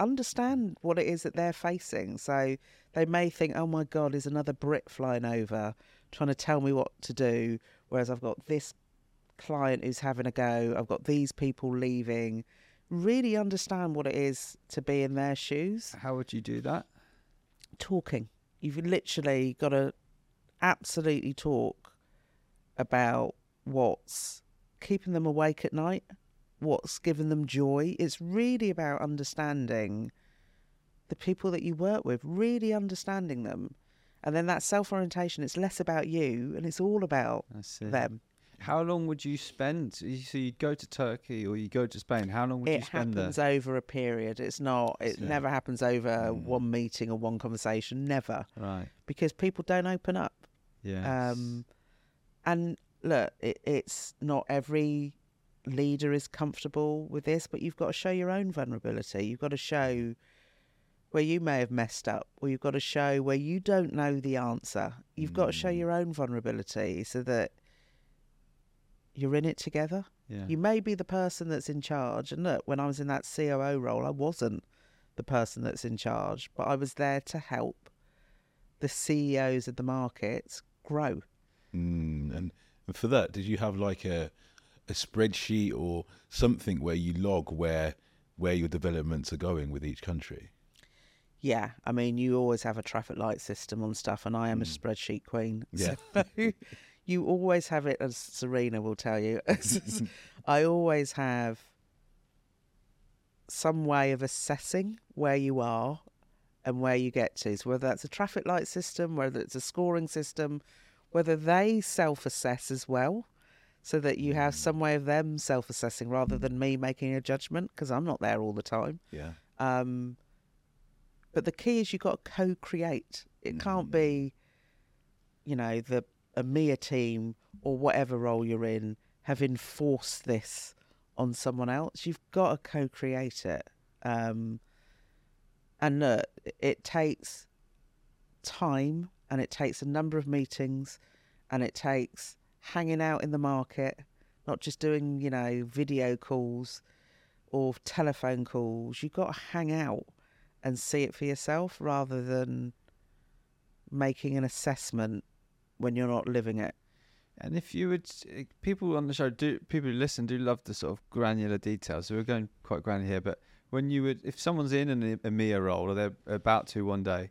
Speaker 1: Understand what it is that they're facing. So they may think, oh my God, is another Brit flying over trying to tell me what to do. Whereas I've got this client who's having a go, I've got these people leaving. Really understand what it is to be in their shoes.
Speaker 3: How would you do that?
Speaker 1: Talking. You've literally got to absolutely talk about what's keeping them awake at night, what's given them joy. It's really about understanding the people that you work with, really understanding them. And then that self orientation, it's less about you and it's all about them.
Speaker 3: How long would you spend? So you'd go to Turkey or you go to Spain. How long would you spend there?
Speaker 1: It happens over a period. It's not, it
Speaker 2: Yeah.
Speaker 1: never happens over
Speaker 2: Mm.
Speaker 1: one meeting or one conversation. Never.
Speaker 3: Right.
Speaker 1: Because people don't open up.
Speaker 3: Yeah.
Speaker 1: Um, and look, it, it's not every leader is comfortable with this, but you've got to show your own vulnerability. You've got to show where you may have messed up, or you've got to show where you don't know the answer. You've got to show
Speaker 2: Mm.
Speaker 1: your own vulnerability so that you're in it together.
Speaker 3: yeah.
Speaker 1: You may be the person that's in charge. And look, when I was in that COO role, I wasn't the person that's in charge, but I was there to help the CEOs of the markets grow.
Speaker 2: Mm, and for that, did you have like a a spreadsheet or something where you log where where your developments are going with each country?
Speaker 1: Yeah, I mean, you always have a traffic light system on stuff, and I am a
Speaker 2: Mm.
Speaker 1: spreadsheet queen. [LAUGHS]
Speaker 2: Yeah.
Speaker 1: So you always have it, as Serena will tell you. [LAUGHS] [LAUGHS] I always have some way of assessing where you are and where you get to. So whether that's a traffic light system, whether it's a scoring system, whether they self assess as well, so that you have some way of them self assessing rather than me making a judgment, because I'm not there all the time.
Speaker 2: Yeah.
Speaker 1: Um, but the key is you've got to co-create. It can't be, you know, the EMEA team or whatever role you're in have enforced this on someone else. You've got to co-create it. Um, and look, it takes time and it takes a number of meetings and it takes hanging out in the market, not just doing, you know, video calls or telephone calls. You've got to hang out and see it for yourself rather than making an assessment when you're not living it.
Speaker 3: And if you would, eh, people on the show do, people who listen do love the sort of granular details. So we're going quite granular here. But when you would, if someone's in an EMEA role or they're about to one day,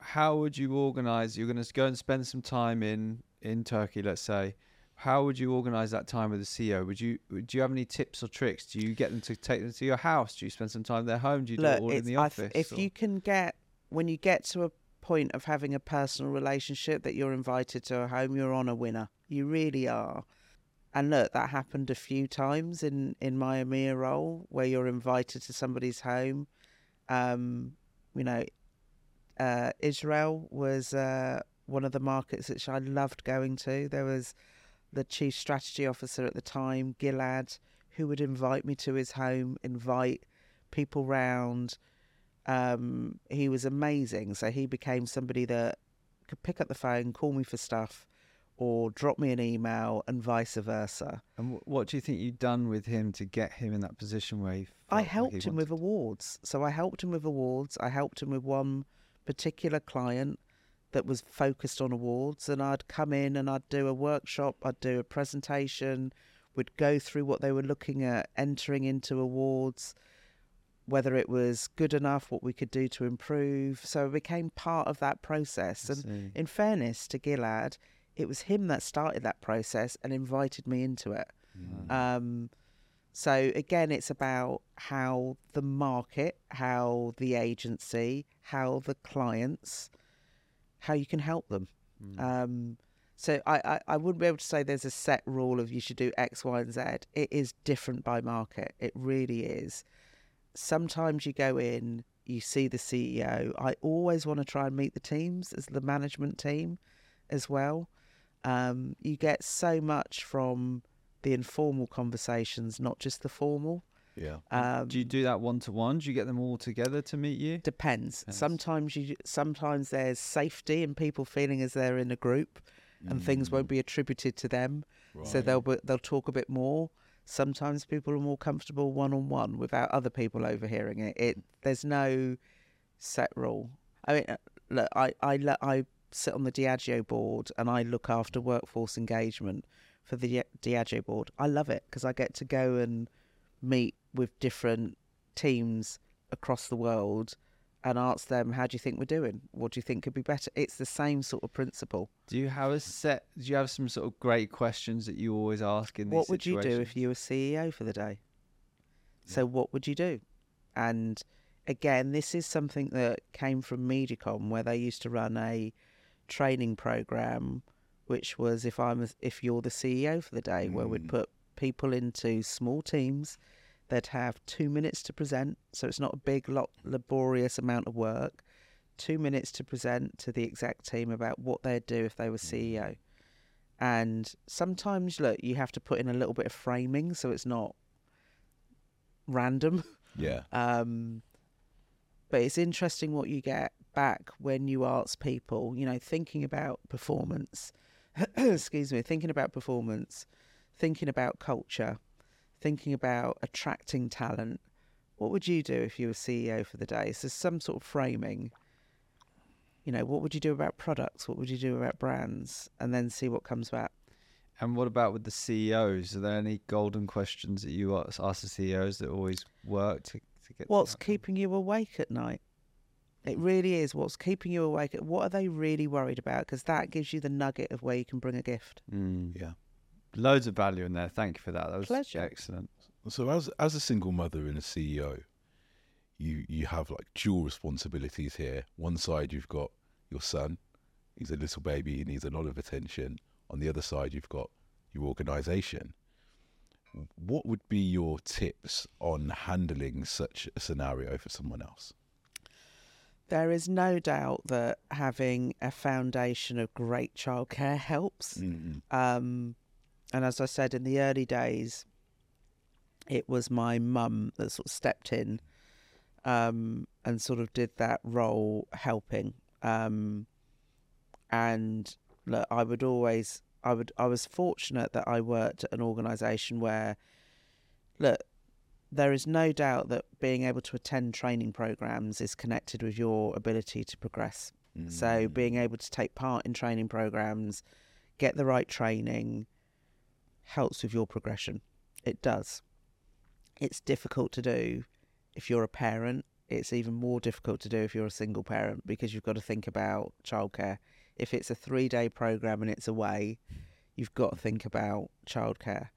Speaker 3: how would you organise? You're going to go and spend some time in in Turkey, let's say. How would you organise that time with the CEO? Would you do you have any tips or tricks? Do you get them to take them to your house? Do you spend some time at their home? Do you do it all in the office?
Speaker 1: if
Speaker 3: or-
Speaker 1: you can get when you get to a point of having a personal relationship that you're invited to a home, you're on a winner. You really are. And look, that happened a few times in in my EMEA role where you're invited to somebody's home. Um, you know, uh, Israel was uh, one of the markets which I loved going to. There was the chief strategy officer at the time, Gilad, who would invite me to his home, invite people round. Um, he was amazing. So he became somebody that could pick up the phone, call me for stuff, or drop me an email, and vice versa.
Speaker 3: and what do you think you've done with him to get him in that position where he?
Speaker 1: I helped
Speaker 3: he
Speaker 1: him
Speaker 3: wanted
Speaker 1: with awards. So I helped him with awards. I helped him with one particular client that was focused on awards. And I'd come in and I'd do a workshop, I'd do a presentation, we'd go through what they were looking at, entering into awards, whether it was good enough, what we could do to improve. So it became part of that process. And in fairness to Gilad, it was him that started that process and invited me into it.
Speaker 2: Mm.
Speaker 1: Um, so again, it's about how the market, how the agency, how the clients, how you can help them.
Speaker 3: Mm.
Speaker 1: Um, so I, I, I wouldn't be able to say there's a set rule of you should do X, Y, and Z. It is different by market. It really is. Sometimes you go in, you see the CEO. I always want to try and meet the teams as the management team as well. Um, you get so much from the informal conversations, not just the formal.
Speaker 2: Yeah.
Speaker 1: Um,
Speaker 3: do you do that one to one? Do you get them all together to meet you?
Speaker 1: depends.
Speaker 3: Depends.
Speaker 1: Sometimes you, sometimes there's safety and people feeling as they're in a group, and things
Speaker 2: Mm.
Speaker 1: won't be attributed to them. So they'll they'll talk a bit more. Sometimes people are more comfortable one on one without other people overhearing it. It there's no set rule. I mean, uh, look, I I I sit on the Diageo board and I look after workforce engagement for the Diageo board. I love it because I get to go and meet with different teams across the world and ask them, "How do you think we're doing? What do you think could be better?" It's the same sort of principle.
Speaker 3: Do you have a set? Do you have some sort of great questions that you always ask in
Speaker 1: what would you do if you were CEO for the day? So what would you do? And again, this is something that came from Mediacom, where they used to run a training program, which was if I'm a, if you're the CEO for the day, where we'd
Speaker 2: Mm.
Speaker 1: put people into small teams. They'd have two minutes to present, so it's not a big, lot laborious amount of work. Two minutes to present to the exec team about what they'd do if they were CEO. And sometimes, look, you have to put in a little bit of framing so it's not random. [LAUGHS]
Speaker 2: Yeah.
Speaker 1: Um, but it's interesting what you get back when you ask people, you know, thinking about performance, [COUGHS] excuse me, thinking about performance, thinking about culture, thinking about attracting talent. What would you do if you were CEO for the day? So some sort of framing. You know, what would you do about products? What would you do about brands? And then see what comes back.
Speaker 3: And what about with the CEOs? Are there any golden questions that you ask, ask the CEOs that always work to, to get?
Speaker 1: What's
Speaker 3: outcome?
Speaker 1: keeping you awake at night? It really is. What's keeping you awake? What are they really worried about? Because that gives you the nugget of where you can bring a gift.
Speaker 3: Mm.
Speaker 2: Yeah.
Speaker 3: Loads of value in there. Thank you for that. That was
Speaker 1: Pleasure.
Speaker 3: excellent.
Speaker 2: So as as a single mother and a CEO, you you have like dual responsibilities here. One side you've got your son, he's a little baby, he needs a lot of attention. On the other side you've got your organization. What would be your tips on handling such a scenario for someone else?
Speaker 1: There is no doubt that having a foundation of great childcare helps.
Speaker 2: Mm-mm.
Speaker 1: Um, and as I said in the early days, it was my mum that sort of stepped in um, and sort of did that role helping. Um, and look, I would always, I would, I was fortunate that I worked at an organisation where, look, there is no doubt that being able to attend training programs is connected with your ability to progress. So
Speaker 2: Mm.
Speaker 1: being able to take part in training programs, get the right training, helps with your progression. It does. It's difficult to do if you're a parent. It's even more difficult to do if you're a single parent because you've got to think about childcare. If it's a three day program and it's away, you've got to think about childcare.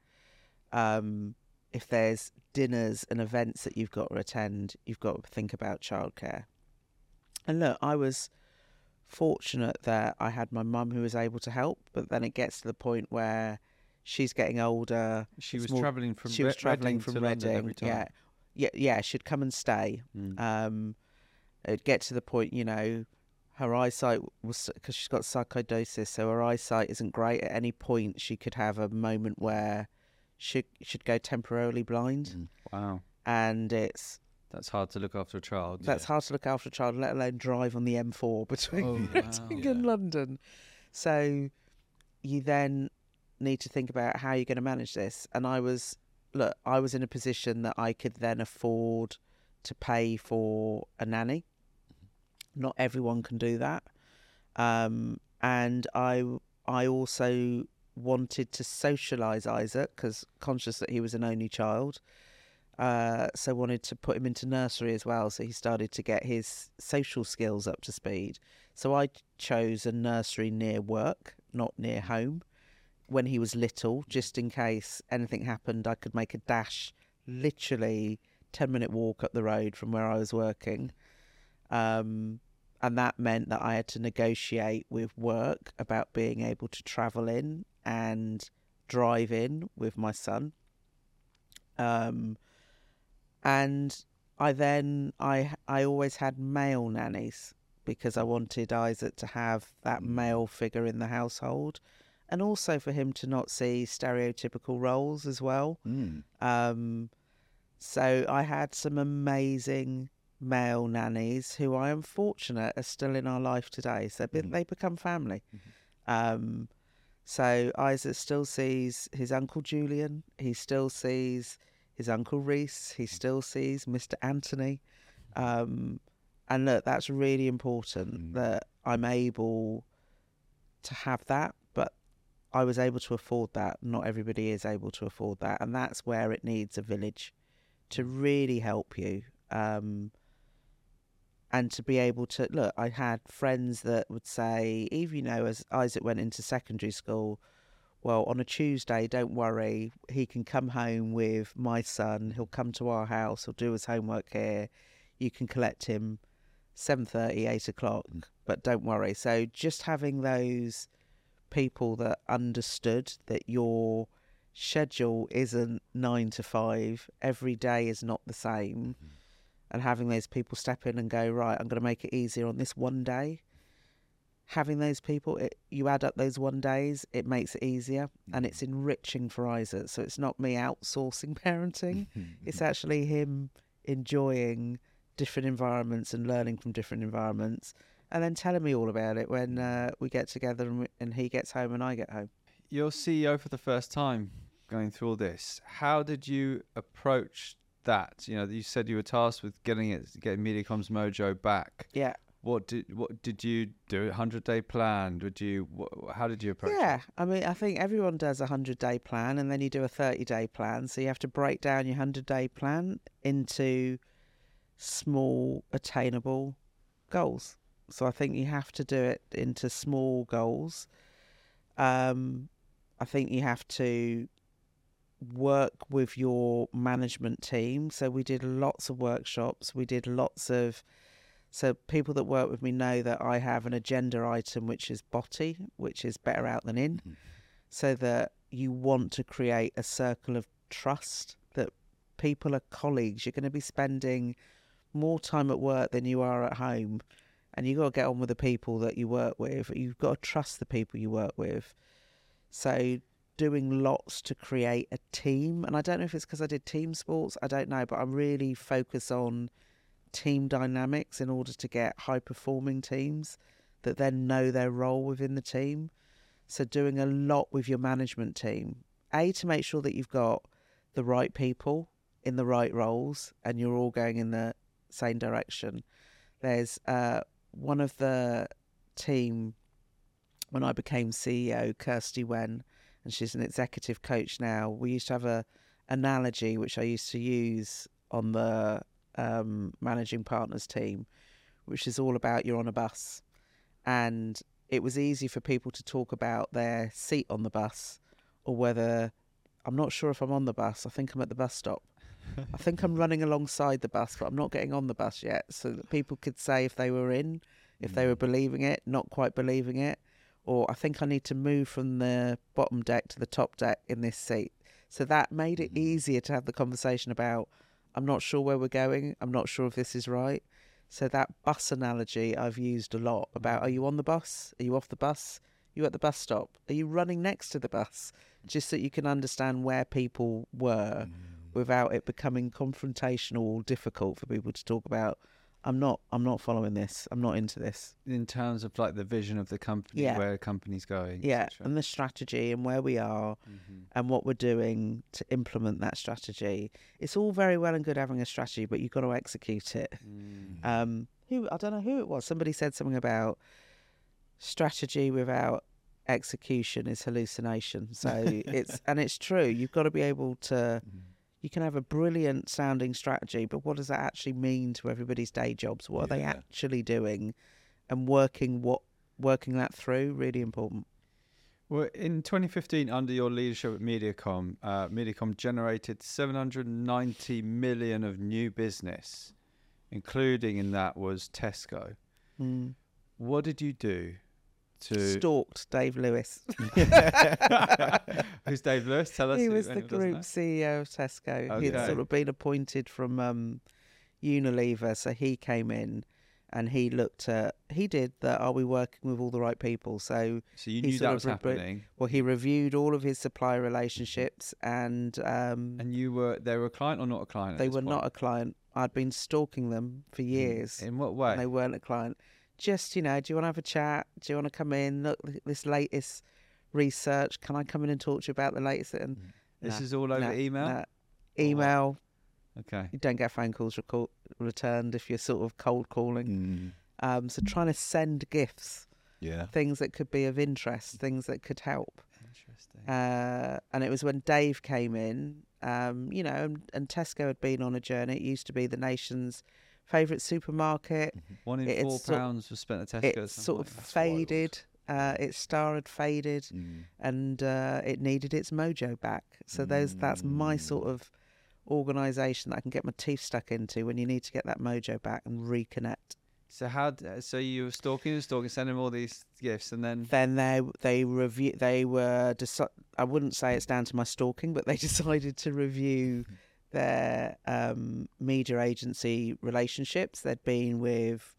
Speaker 1: Um, if there's dinners and events that you've got to attend, you've got to think about childcare. And look, I was fortunate that I had my mum who was able to help, but then it gets to the point where she's getting older.
Speaker 3: She was
Speaker 1: more-
Speaker 3: travelling from
Speaker 1: she was
Speaker 3: Re-
Speaker 1: travelling
Speaker 3: Reading
Speaker 1: from Reading.
Speaker 3: every time.
Speaker 1: Yeah, yeah, yeah. She'd come and stay.
Speaker 3: Mm.
Speaker 1: Um, it'd get to the point, you know, her eyesight was because she's got sarcoidosis, so her eyesight isn't great. At any point, she could have a moment where she should go temporarily blind,
Speaker 2: Mm.
Speaker 3: Wow,
Speaker 1: and it's
Speaker 3: that's hard to look after a child.
Speaker 1: that's hard to look after a child, let alone drive on the M4 between
Speaker 3: Oh, [LAUGHS]
Speaker 1: Reading
Speaker 3: wow.
Speaker 1: and London. So you then need to think about how you're going to manage this. And I was, look, I was in a position that I could then afford to pay for a nanny. Not everyone can do that. Um, and I, I also wanted to socialise Isaac because conscious that he was an only child. Uh, so wanted to put him into nursery as well, so he started to get his social skills up to speed. So I chose a nursery near work, not near home, when he was little, just in case anything happened. I could make a dash, literally ten minute walk up the road from where I was working, um, and that meant that I had to negotiate with work about being able to travel in and drive in with my son. Um, and I then I I always had male nannies because I wanted Isaac to have that male figure in the household, and also for him to not see stereotypical roles as well.
Speaker 2: Mm.
Speaker 1: Um, so I had some amazing male nannies who I am fortunate are still in our life today. So
Speaker 2: Mhm.
Speaker 1: they become family. Um, so Isaac still sees his uncle Julian. He still sees his uncle Reese. He still sees Mr. Anthony. Um, and look, that's really important
Speaker 2: Mm.
Speaker 1: that I'm able to have that, I was able to afford that. Not everybody is able to afford that, and that's where it needs a village to really help you. Um, and to be able to look, I had friends that would say, even you know, as Isaac went into secondary school, well, on a Tuesday, don't worry, he can come home with my son. He'll come to our house. He'll do his homework here. You can collect him 7.30, 8 o'clock.
Speaker 2: Mm.
Speaker 1: But don't worry. So just having those people that understood that your schedule isn't nine to five, every day is not the same,
Speaker 2: Mhm.
Speaker 1: and having those people step in and go, right, I'm going to make it easier on this one day. Having those people, it, you add up those one days, it makes it easier and it's enriching for Isaac. So it's not me outsourcing [LAUGHS] parenting, [LAUGHS] it's actually him enjoying different environments and learning from different environments and then telling me all about it when uh, we get together and, we, and he gets home and I get home.
Speaker 3: You're CEO for the first time going through all this. How did you approach that? You know, you said you were tasked with getting it, getting Mediacom's mojo back.
Speaker 1: Yeah.
Speaker 3: What did what did you do? A hundred day plan? Did you? Wh- how did you approach?
Speaker 1: Yeah,
Speaker 3: it?
Speaker 1: I mean, I think everyone does a 100 day plan and then you do a 30 day plan. So you have to break down your 100 day plan into small, attainable goals. So I think you have to do it into small goals. Um, I think you have to work with your management team. So we did lots of workshops. We did lots of. So people that work with me know that I have an agenda item which is body, which is better out than in,
Speaker 2: Mhm.
Speaker 1: so that you want to create a circle of trust that people are colleagues. You're going to be spending more time at work than you are at home, and you've got to get on with the people that you work with. You've got to trust the people you work with. So doing lots to create a team, and I don't know if it's because I did team sports. I don't know, but I really focus on team dynamics in order to get high performing teams that then know their role within the team. So doing a lot with your management team. A to make sure that you've got the right people in the right roles and you're all going in the same direction. There's uh, one of the team when I became CEO, Kirsty Wen, and she's an executive coach now. We used to have a analogy which I used to use on the um, managing partners team, which is all about you're on a bus, and it was easy for people to talk about their seat on the bus or whether I'm not sure if I'm on the bus. I think I'm at the bus stop. I think I'm running alongside the bus, but I'm not getting on the bus yet. So that people could say if they were in, if they were believing it, not quite believing it, or I think I need to move from the bottom deck to the top deck in this seat. So that made it
Speaker 2: Mhm.
Speaker 1: easier to have the conversation about I'm not sure where we're going. I'm not sure if this is right. So that bus analogy I've used a lot about are you on the bus? Are you off the bus? Are you at the bus stop? Are you running next to the bus? Just so you can understand where people were
Speaker 2: Mm.
Speaker 1: Without it becoming confrontational or difficult for people to talk about. I'm not. I'm not following this. I'm not into this.
Speaker 3: In terms of like the vision of the company,
Speaker 1: Yeah.
Speaker 3: where the company's going.
Speaker 1: Yeah, and the strategy and where we are
Speaker 3: Mhm.
Speaker 1: and what we're doing to implement that strategy. It's all very well and good having a strategy, but you've got to execute it.
Speaker 3: Mm.
Speaker 1: Um, who I don't know who it was. Somebody said something about strategy without execution is hallucination. So [LAUGHS] it's and it's true. You've got to be able to.
Speaker 2: Mhm.
Speaker 1: You can have a brilliant sounding strategy, but what does that actually mean to everybody's day jobs? What are they actually doing, and working what working that through really important.
Speaker 3: Well, in 2015, under your leadership at Mediacom, uh, Mediacom generated 790 million of new business, including in that was Tesco.
Speaker 1: Mm.
Speaker 3: What did you do to?
Speaker 1: Stalked Dave Lewis. [LAUGHS] [LAUGHS]
Speaker 3: Who's Dave Lewis? Tell us.
Speaker 1: he was the group. CEO of Tesco.
Speaker 3: He'd
Speaker 1: sort of been appointed from um, Unilever, so he came in and he looked at. He did that. Are we working with all the right people? So,
Speaker 3: So you knew that was
Speaker 1: re-
Speaker 3: happening,
Speaker 1: well, he reviewed all of his supplier relationships, and um,
Speaker 3: and you were they were a client or not a client?
Speaker 1: they were
Speaker 3: point?
Speaker 1: not a client. I'd been stalking them for years.
Speaker 3: In what
Speaker 1: and
Speaker 3: way?
Speaker 1: they weren't a client. Just, you know, do you want to have a chat? Do you want to come in? Look, th- this latest research. Can I come in and talk to you about the latest? And
Speaker 3: This
Speaker 1: nah,
Speaker 3: is all over
Speaker 1: nah,
Speaker 3: email.
Speaker 1: nah. Email.
Speaker 3: Okay.
Speaker 1: You don't get phone calls recall- returned if you're sort of cold calling.
Speaker 2: Mm.
Speaker 1: Um, so trying to send gifts,
Speaker 2: Yeah.
Speaker 1: things that could be of interest, things that could help.
Speaker 3: Interesting.
Speaker 1: Uh, and it was when Dave came in, um, you know, and, and Tesco had been on a journey. It used to be the nation's favourite supermarket.
Speaker 3: One in
Speaker 1: it
Speaker 3: four pounds was spent at Tesco.
Speaker 1: It sort of.
Speaker 2: That's
Speaker 1: faded. Uh, its star had faded,
Speaker 2: Mm.
Speaker 1: and uh, it needed its mojo back. So those that's my
Speaker 2: Mm.
Speaker 1: sort of organisation that I can get my teeth stuck into when you need to get that mojo back and reconnect.
Speaker 3: So how? d- So you were stalking and stalking, sending all these gifts, and then
Speaker 1: Then they they review they were deci- I wouldn't say it's down to my stalking, but they [LAUGHS] decided to review their um, media agency relationships. They'd been with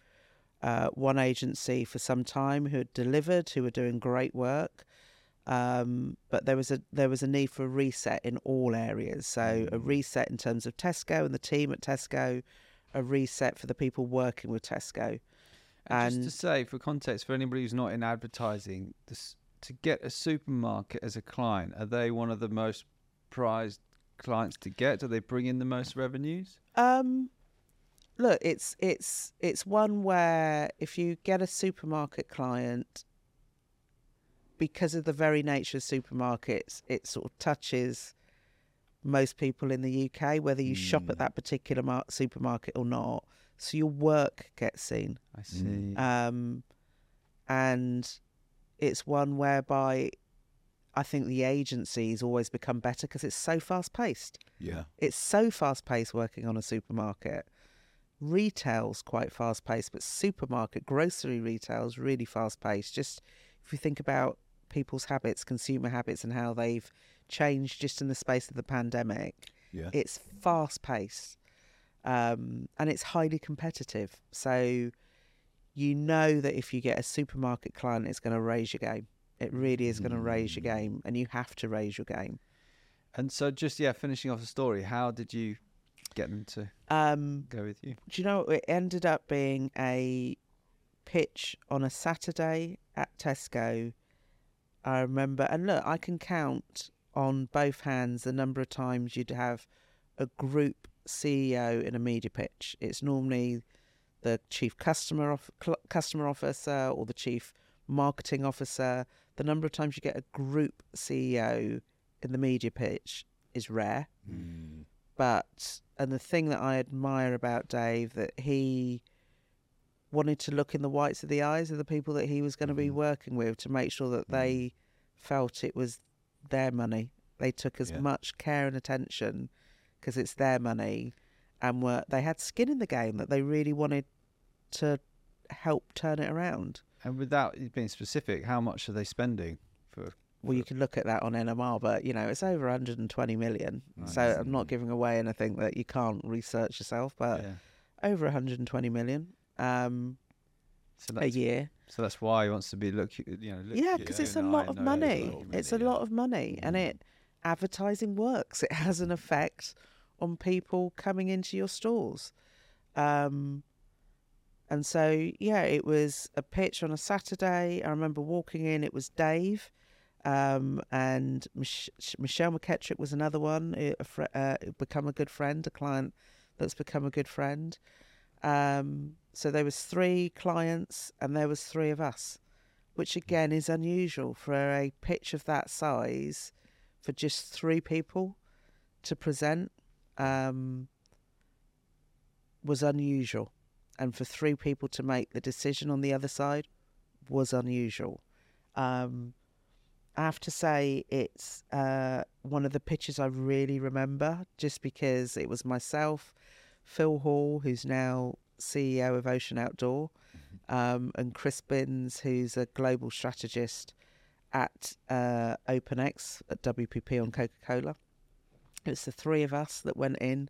Speaker 1: uh, one agency for some time who had delivered, who were doing great work. Um, but there was a there was a need for a reset in all areas. So a
Speaker 2: Mm.
Speaker 1: reset in terms of Tesco and the team at Tesco, a reset for the people working with Tesco.
Speaker 3: And,
Speaker 1: And-
Speaker 3: just to say, for context, for anybody who's not in advertising, this, to get a supermarket as a client, are they one of the most prized clients to get? Do they bring in the most revenues?
Speaker 1: Um, look, it's it's it's one where if you get a supermarket client, because of the very nature of supermarkets, it sort of touches most people in the UK, whether you shop at
Speaker 2: Mm.
Speaker 1: that particular mar- supermarket or not. So your work gets seen,
Speaker 3: I see.
Speaker 2: Mm.
Speaker 1: um, and it's one whereby I think the agencies always become better because it's so fast paced.
Speaker 2: Yeah.
Speaker 1: It's so fast paced working on a supermarket. Retail's quite fast paced, but supermarket, grocery retail's really fast paced. Just if you think about people's habits, consumer habits, and how they've changed just in the space of the pandemic,
Speaker 2: Yeah.
Speaker 1: it's fast paced um, and it's highly competitive. So you know that if you get a supermarket client, it's going to raise your game. It really is going to raise your
Speaker 2: Mm.
Speaker 1: game, and you have to raise your game.
Speaker 3: And so, just yeah, finishing off the story, how did you get them to
Speaker 1: Um,
Speaker 3: go with you?
Speaker 1: do you know it ended up being a pitch on a Saturday at Tesco. I remember, and look, I can count on both hands the number of times you'd have a group CEO in a media pitch. It's normally the chief customer of, customer officer or the chief marketing officer. The number of times you get a group CEO in the media pitch is rare
Speaker 2: Mm.
Speaker 1: but and the thing that I admire about Dave that he wanted to look in the whites of the eyes of the people that he was going to be
Speaker 2: Mhm.
Speaker 1: working with to make sure that they felt it was their money. They took as
Speaker 2: Yeah.
Speaker 1: much care and attention because it's their money, and were they had skin in the game that they really wanted to help turn it around.
Speaker 3: And without being specific, how much are they spending for?
Speaker 1: Well, you can look at that on NMR, but you know it's over 120 million. So I'm not giving away anything that you can't research yourself, but
Speaker 3: yeah.
Speaker 1: over 120 million um,
Speaker 3: So
Speaker 1: a year.
Speaker 3: so that's why he wants to be look. You know, look,
Speaker 1: Yeah, because it's a lot of money. It's a lot of money, and
Speaker 2: Mm.
Speaker 1: it advertising works. It has an effect on people coming into your stores. Um, and so, yeah, it was a pitch on a Saturday. I remember walking in. It was Dave, um, and Mich- Michelle McEttrick was another one. A a fr- uh, become a good friend, a client that's become a good friend. Um, so there was three clients, and there was three of us, which again is unusual for a pitch of that size, for just three people to present. Um, was unusual, and for three people to make the decision on the other side was unusual. Um, I have to say it's uh, one of the pitches I really remember, just because it was myself, Phil Hall, who's now CEO of Ocean Outdoor, um, and Chris Binns, who's a global strategist at uh, OpenX at WPP on Coca Cola. It's the three of us that went in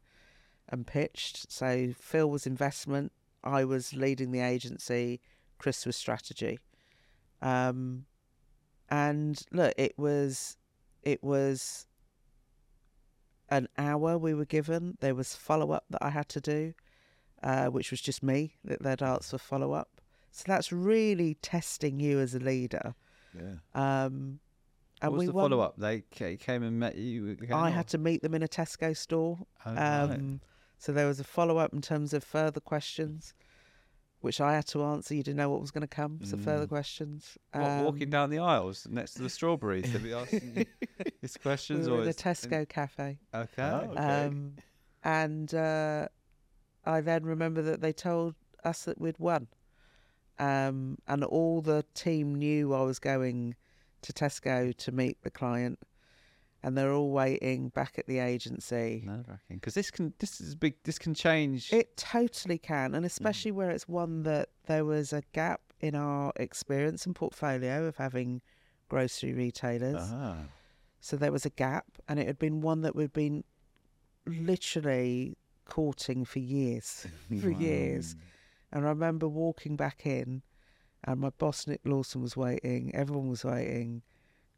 Speaker 1: and pitched. So Phil was investment, I was leading the agency, Chris was strategy. Um, and look, it was it was an hour we were given. There was follow up that I had to do, uh, which was just me that they'd asked for follow up. So that's really testing you as a leader.
Speaker 2: Yeah.
Speaker 1: Um, and
Speaker 3: What was
Speaker 1: we
Speaker 3: the follow up? They came and met you.
Speaker 1: I
Speaker 3: or-
Speaker 1: had to meet them in a Tesco store.
Speaker 3: Oh, right.
Speaker 1: So there was a follow up in terms of further questions, which I had to answer. You didn't know what was going to come. So further
Speaker 2: Mm.
Speaker 1: questions.
Speaker 3: What,
Speaker 1: Um,
Speaker 3: walking down the aisles next to the strawberries to be asking you [LAUGHS] these
Speaker 1: we
Speaker 3: questions,
Speaker 1: were
Speaker 3: or
Speaker 1: in a
Speaker 3: is-
Speaker 1: Tesco cafe.
Speaker 3: Okay.
Speaker 2: Oh. Okay.
Speaker 1: Um, and uh, I then remember that they told us that we'd won. Um, and all the team knew I was going to Tesco to meet the client. And they're all waiting back at the agency.
Speaker 3: Nerve wracking because this can this is big. This can change.
Speaker 1: It totally can, and especially where it's one that there was a gap in our experience and portfolio of having grocery retailers.
Speaker 2: Ah.
Speaker 1: So there was a gap, and it had been one that we'd been literally courting for years, [LAUGHS] for years. And I remember walking back in, and my boss Nick Lawson was waiting. Everyone was waiting.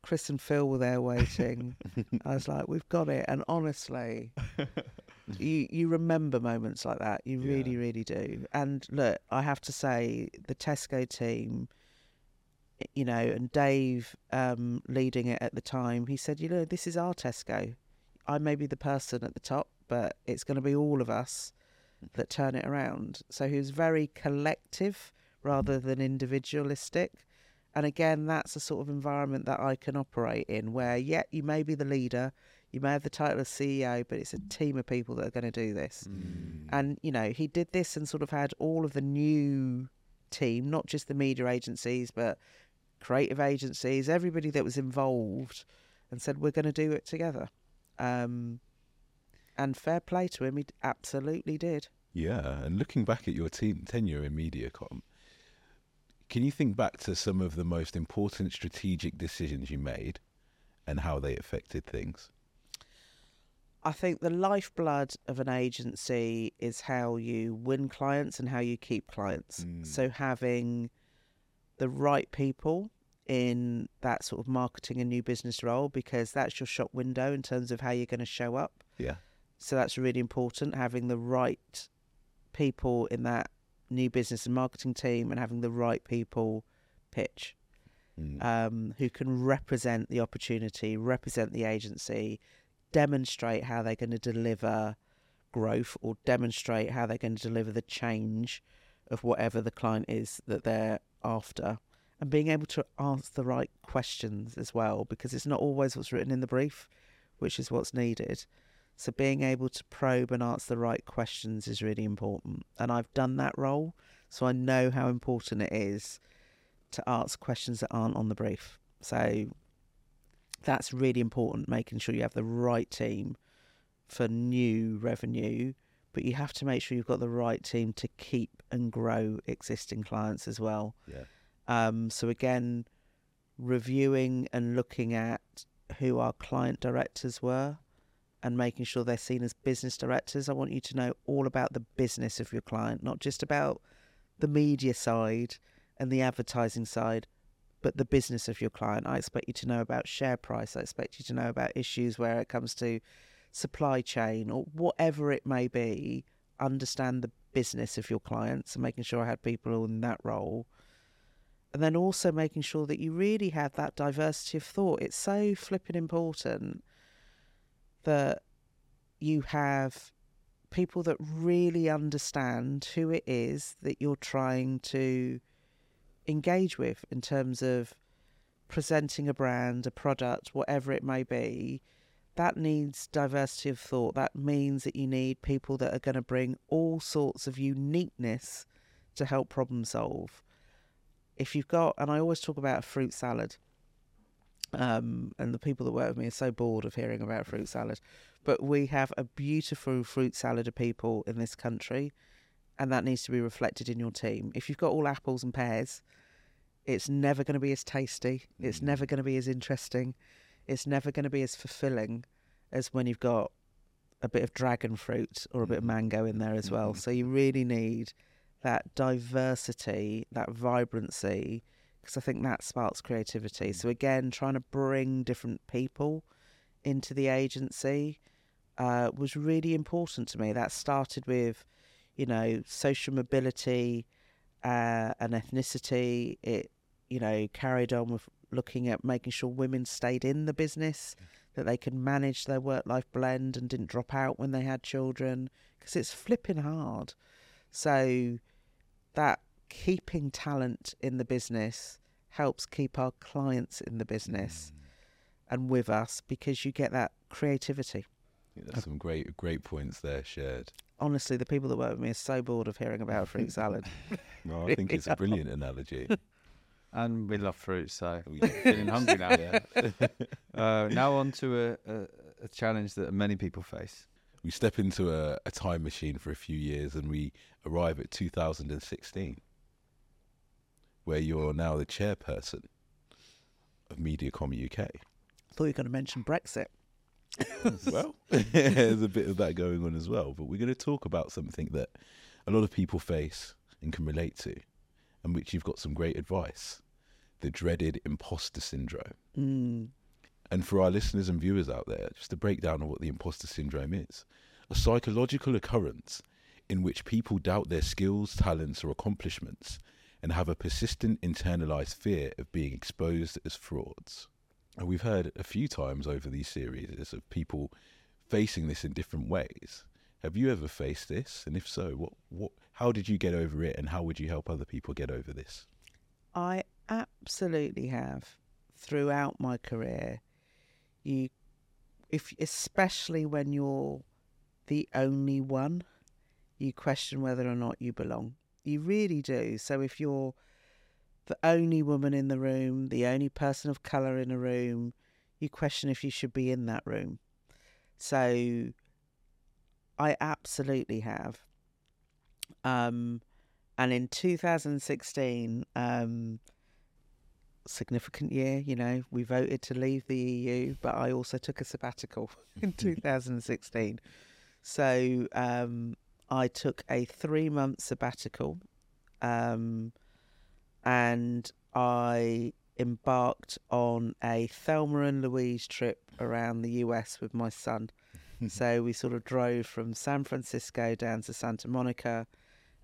Speaker 1: Chris and Phil were there waiting. I was like, "We've got it." And honestly, [LAUGHS] you you remember moments like that. You really,
Speaker 2: Yeah.
Speaker 1: really do. And look, I have to say, the Tesco team, you know, and Dave um, leading it at the time, he said, "You know, this is our Tesco. I may be the person at the top, but it's going to be all of us that turn it around." So he was very collective rather than individualistic. And again, that's a sort of environment that I can operate in where, yeah, you may be the leader, you may have the title of CEO, but it's a team of people that are going to do this.
Speaker 2: Mm.
Speaker 1: And, you know, he did this and sort of had all of the new team, not just the media agencies, but creative agencies, everybody that was involved, and said, we're going to do it together. Um, and fair play to him, he absolutely did.
Speaker 2: Yeah, and looking back at your ten- tenure in MediaCom, can you think back to some of the most important strategic decisions you made and how they affected things?
Speaker 1: I think the lifeblood of an agency is how you win clients and how you keep clients.
Speaker 2: Mm.
Speaker 1: So having the right people in that sort of marketing and new business role because that's your shop window in terms of how you're going to show up.
Speaker 2: Yeah.
Speaker 1: So that's really important having the right people in that new business and marketing team and having the right people pitch
Speaker 2: Mm.
Speaker 1: um, who can represent the opportunity, represent the agency, demonstrate how they're going to deliver growth or demonstrate how they're going to deliver the change of whatever the client is that they're after. And being able to ask the right questions as well, because it's not always what's written in the brief, which is what's needed. So being able to probe and answer the right questions is really important. And I've done that role, so I know how important it is to ask questions that aren't on the brief. So that's really important, making sure you have the right team for new revenue, but you have to make sure you've got the right team to keep and grow existing clients as well.
Speaker 2: Yeah.
Speaker 1: Um, so again, reviewing and looking at who our client directors were and making sure they're seen as business directors. I want you to know all about the business of your client, not just about the media side and the advertising side, but the business of your client. I expect you to know about share price. I expect you to know about issues where it comes to supply chain or whatever it may be. Understand the business of your clients and making sure I had people in that role. And then also making sure that you really have that diversity of thought. It's so flipping important that you have people that really understand who it is that you're trying to engage with in terms of presenting a brand, a product, whatever it may be. That needs diversity of thought. That means that you need people that are going to bring all sorts of uniqueness to help problem solve. If you've got, and I always talk about a fruit salad, um, and the people that work with me are so bored of hearing about fruit salad. But we have a beautiful fruit salad of people in this country, and that needs to be reflected in your team. If you've got all apples and pears, it's never going to be as tasty. It's
Speaker 2: Mm.
Speaker 1: never going to be as interesting. It's never going to be as fulfilling as when you've got a bit of dragon fruit or a bit of
Speaker 2: Mhm.
Speaker 1: mango in there as well.
Speaker 2: Mhm.
Speaker 1: So you really need that diversity, that vibrancy, because I think that sparks creativity. So again, trying to bring different people into the agency uh, was really important to me. That started with, you know, social mobility uh, and ethnicity. It, you know, carried on with looking at making sure women stayed in the business, that they could manage their work life blend and didn't drop out when they had children, because it's flipping hard. So that keeping talent in the business helps keep our clients in the business and with us because you get that creativity.
Speaker 2: Yeah, There's some great great points there shared.
Speaker 1: Honestly, the people that work with me are so bored of hearing about fruit [LAUGHS] salad. [LAUGHS]
Speaker 2: Well, I think it's a [LAUGHS] brilliant analogy.
Speaker 3: and we love fruit, so
Speaker 2: we're
Speaker 3: feeling hungry now.
Speaker 2: Yeah.
Speaker 3: uh, now on to a, a, a challenge that many people face.
Speaker 2: we step into a, a time machine for a few years and we arrive at 2016, where you're now the chairperson of Mediacom UK.
Speaker 1: I thought you were going to mention Brexit. [LAUGHS]
Speaker 2: well, [LAUGHS] there's a bit of that going on as well. But we're going to talk about something that a lot of people face and can relate to, and which you've got some great advice the dreaded imposter syndrome.
Speaker 1: Mm.
Speaker 2: And for our listeners and viewers out there, just a breakdown of what the imposter syndrome is a psychological occurrence in which people doubt their skills, talents, or accomplishments and have a persistent internalized fear of being exposed as frauds. And we've heard a few times over these series of people facing this in different ways. Have you ever faced this? And if so, what, what, how did you get over it and how would you help other people get over this?
Speaker 1: I absolutely have throughout my career. You, if especially when you're the only one, you question whether or not you belong. You really do. So if you're the only woman in the room, the only person of colour in a room, you question if you should be in that room. So I absolutely have. Um, and in 2016, um, significant year, you know, we voted to leave the EU, but I also took a sabbatical [LAUGHS] in [LAUGHS] 2016. So um, I took a three month sabbatical um, and I embarked on a Thelma and Louise trip around the US with my son. [LAUGHS] so we sort of drove from San Francisco down to Santa Monica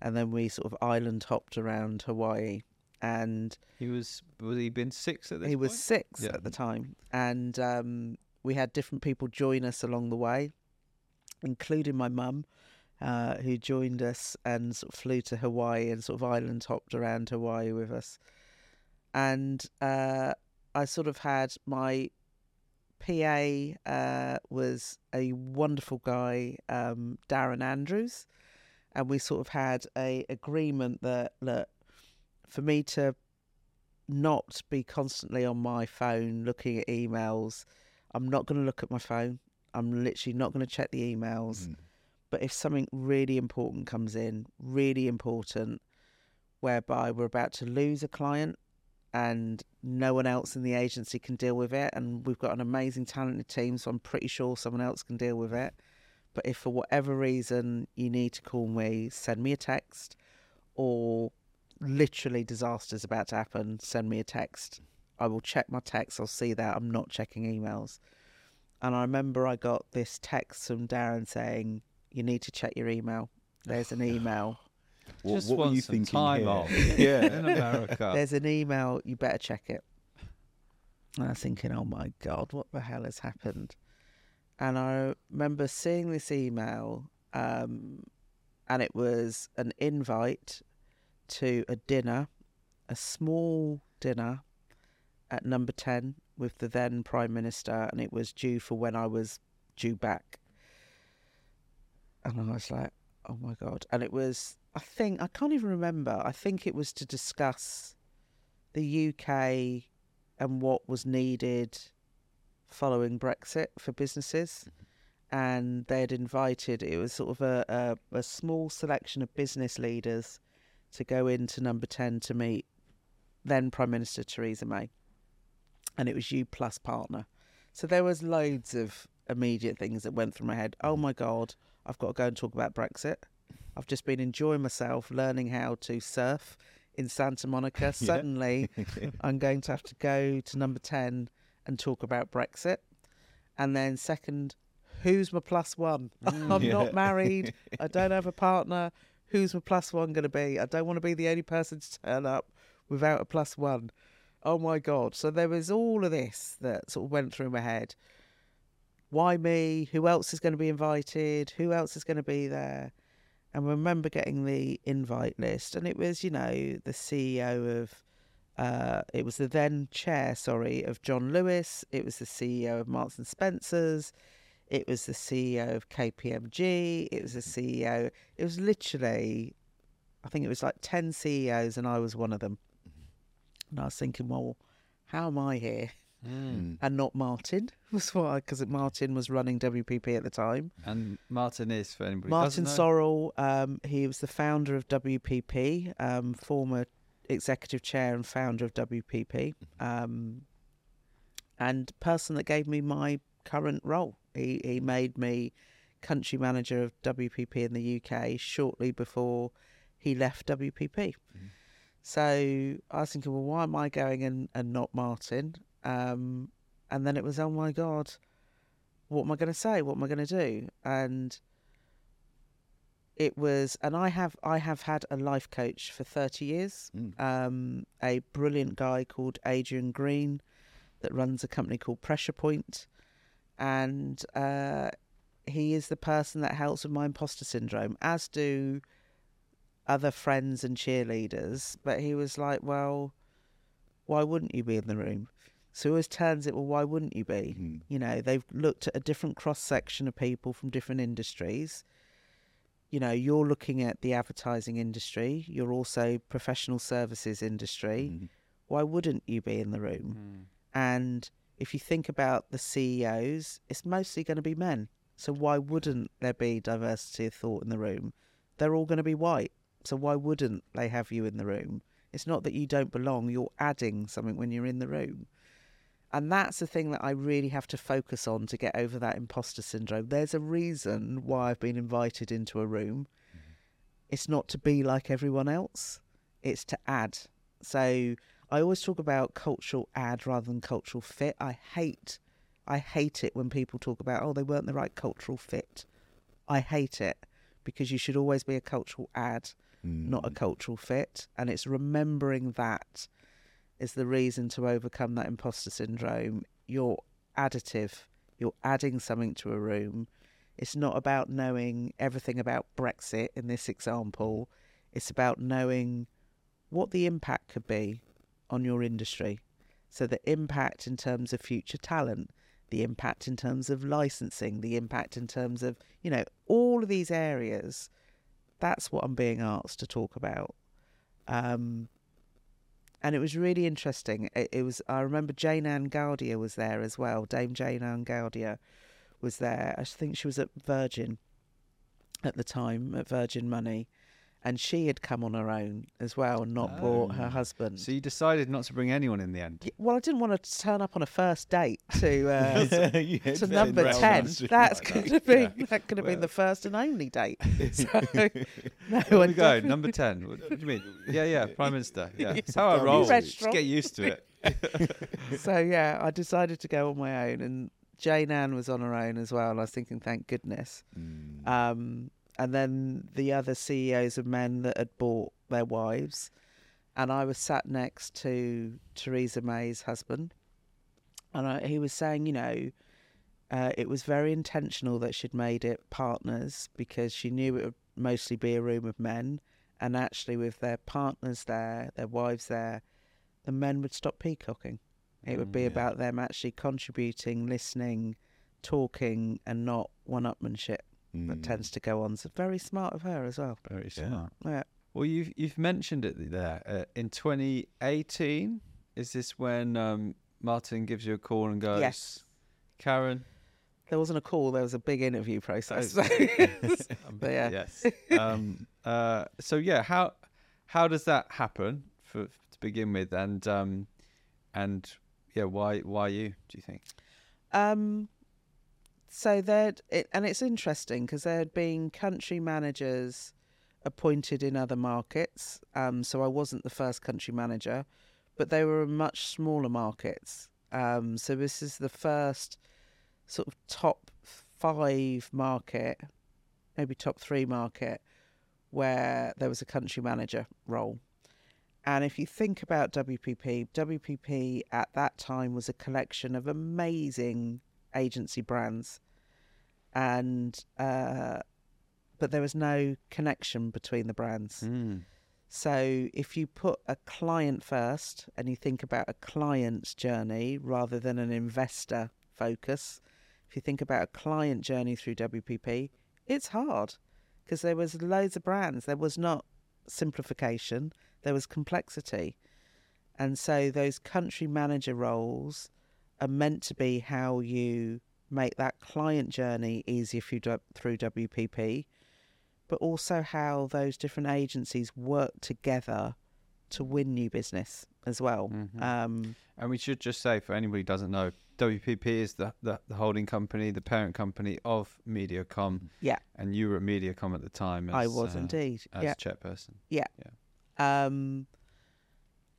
Speaker 1: and then we sort of island hopped around Hawaii. And
Speaker 3: He was was he been six at this
Speaker 1: he was six
Speaker 3: Yeah.
Speaker 1: at the time, and um, we had different people join us along the way, including my mum, uh, who joined us and sort of flew to Hawaii and sort of island hopped around Hawaii with us. And uh, I sort of had my PA uh, was a wonderful guy, um, Darren Andrews, and we sort of had a agreement that look for me to not be constantly on my phone looking at emails. I'm not going to look at my phone. I'm literally not going to check the emails.
Speaker 2: Mm.
Speaker 1: But if something really important comes in, really important, whereby we're about to lose a client and no one else in the agency can deal with it, and we've got an amazing talented team, so I'm pretty sure someone else can deal with it. But if for whatever reason you need to call me, send me a text, or literally disaster's about to happen, send me a text. I will check my text. I'll see that. I'm not checking emails. And I remember I got this text from Darren saying, "You need to check your email. There's an [SIGHS] email.
Speaker 2: What,
Speaker 3: Just
Speaker 2: what were
Speaker 3: want
Speaker 2: you
Speaker 3: some
Speaker 2: thinking?
Speaker 3: time
Speaker 2: here?
Speaker 3: off. [LAUGHS]
Speaker 2: yeah.
Speaker 3: in America.
Speaker 1: There's an email. You better check it." And I was thinking, "Oh my god, what the hell has happened?" And I remember seeing this email, um, and it was an invite to a dinner, a small dinner at number 10 with the then Prime Minister, and it was due for when I was due back. And I was like, oh my God. And it was, I think, I can't even remember. I think it was to discuss the UK and what was needed following Brexit for businesses. And they had invited, it was sort of a, a, a small selection of business leaders to go into number 10 to meet then Prime Minister Theresa May. And it was you plus partner. So there was loads of immediate things that went through my head. Oh my God, I've got to go and talk about Brexit. I've just been enjoying myself learning how to surf in Santa Monica. [LAUGHS] Suddenly, [LAUGHS] I'm going to have to go to number 10 and talk about Brexit. And then, second, who's my plus one? [LAUGHS] Mm. I'm
Speaker 2: Yeah.
Speaker 1: not married. I don't have a partner. Who's my plus one going to be? I don't want to be the only person to turn up without a plus one. Oh my God. So there was all of this that sort of went through my head. Why me? Who else is going to be invited? Who else is going to be there? And remember getting the invite list, and it was, you know, the CEO of, uh, it was the then chair, sorry, of John Lewis. It was the CEO of Marks and Spencers. It was the CEO of KPMG. It was the CEO. It was literally, I think it was like 10 CEOs, and I was one of them. And I was thinking, well, how am I here
Speaker 2: Mm.
Speaker 1: and not Martin? [LAUGHS] Was why because Martin was running WPP at the time.
Speaker 3: And Martin is for anybody.
Speaker 1: Martin. Sorrell, um, he was the founder of WPP, um, former executive chair and founder of WPP, um, and person that gave me my current role. He he made me country manager of WPP in the UK shortly before he left WPP. So I was thinking, well, why am I going and, and not Martin? Um, and then it was, oh my God, what am I going to say? What am I going to do? And it was, and I have I have had a life coach for thirty years.
Speaker 2: Mm.
Speaker 1: Um, a brilliant guy called Adrian Green that runs a company called Pressure Point, and uh, he is the person that helps with my imposter syndrome, as do other friends and cheerleaders. But he was like, well, why wouldn't you be in the room? So he always turns it, well, why wouldn't you be?
Speaker 2: Mm.
Speaker 1: You know, they've looked at a different cross section of people from different industries. You know, you're looking at the advertising industry, you're also professional services industry.
Speaker 2: Mm.
Speaker 1: Why wouldn't you be in the room?
Speaker 3: Mm.
Speaker 1: And if you think about the CEOs, it's mostly going to be men. So why wouldn't there be diversity of thought in the room? They're all going to be white. So why wouldn't they have you in the room? It's not that you don't belong, you're adding something when you're in the room. And that's the thing that I really have to focus on to get over that imposter syndrome. There's a reason why I've been invited into a room. It's not to be like everyone else, it's to add. So I always talk about cultural add rather than cultural fit. I hate I hate it when people talk about oh they weren't the right cultural fit. I hate it because you should always be a cultural add, not a
Speaker 2: Mm.
Speaker 1: cultural fit. And it's remembering that is the reason to overcome that imposter syndrome. You're additive. You're adding something to a room. It's not about knowing everything about Brexit in this example. It's about knowing what the impact could be on your industry. So the impact in terms of future talent, the impact in terms of licensing, the impact in terms of, you know, all of these areas. That's what I'm being asked to talk about. Um, and it was really interesting. It, it was. I remember Jayne-Anne Gadhia was there as well. Dame Jayne-Anne Gadhia was there. I think she was at Virgin at the time, at Virgin Money, and she had come on her own as well and not brought her
Speaker 2: Oh.
Speaker 1: husband.
Speaker 3: So you decided not to bring anyone in the end.
Speaker 1: Well, I didn't want to turn up on a first date to [LAUGHS] uh, to
Speaker 2: to
Speaker 1: number ten. That's
Speaker 2: like
Speaker 1: could
Speaker 2: that.
Speaker 1: have been
Speaker 3: Yeah.
Speaker 1: that could have been the first and only date. [LAUGHS] [LAUGHS] So no,
Speaker 3: we go. Number ten. What, do you mean? Yeah, yeah. Prime Minister. Yeah.
Speaker 1: Yeah.
Speaker 3: How I roll. Just get used to it.
Speaker 1: so yeah, I decided to go on my own, and Jayne-Anne was on her own as well. And I was thinking, thank goodness.
Speaker 2: Mm.
Speaker 1: Um, and then the other CEOs of men that had bought their wives, and I was sat next to Theresa May's husband, and I, he was saying, you know, uh, it was very intentional that she'd made it partners because she knew it would mostly be a room of men, and actually with their partners there, their wives there, the men would stop peacocking. It would
Speaker 3: Mm,
Speaker 1: be
Speaker 2: yeah.
Speaker 1: about them actually contributing, listening, talking, and not one-upmanship that
Speaker 2: Mm.
Speaker 1: tends to go on. So very smart of her as well.
Speaker 3: Very
Speaker 2: Yeah.
Speaker 3: smart.
Speaker 1: Yeah.
Speaker 3: Well, you've you've mentioned it there. Uh, in 2018, is this when um, Martin gives you a call and goes,
Speaker 1: Yes.
Speaker 3: Karen,
Speaker 1: There wasn't a call. There was a big interview process.
Speaker 3: Oh. [LAUGHS]
Speaker 1: So- [LAUGHS] But yeah.
Speaker 3: Yes. Um, uh, so yeah, how how does that happen for to begin with, and um, and yeah, why why you? Do you think?
Speaker 1: Um, so there, it, and it's interesting because there had been country managers appointed in other markets. Um, so I wasn't the first country manager, but they were in much smaller markets. Um, so this is the first sort of top five market, maybe top three market, where there was a country manager role. And if you think about WPP, WPP at that time was a collection of amazing agency brands, and uh, but there was no connection between the brands.
Speaker 3: Mm.
Speaker 1: So if you put a client first and you think about a client's journey rather than an investor focus, if you think about a client journey through WPP, it's hard because there was loads of brands. There was not simplification. There was complexity. And so those country manager roles are meant to be how you make that client journey easier for you through WPP, but also how those different agencies work together to win new business as well.
Speaker 3: Mhm.
Speaker 1: Um,
Speaker 3: And we should just say, for anybody who doesn't know, WPP is the, the, the holding company, the parent company of Mediacom.
Speaker 1: Yeah.
Speaker 3: And you were at Mediacom at the time. As,
Speaker 1: I was
Speaker 3: uh,
Speaker 1: indeed.
Speaker 3: As
Speaker 1: yeah.
Speaker 3: chairperson. Yeah. Yeah.
Speaker 1: Um,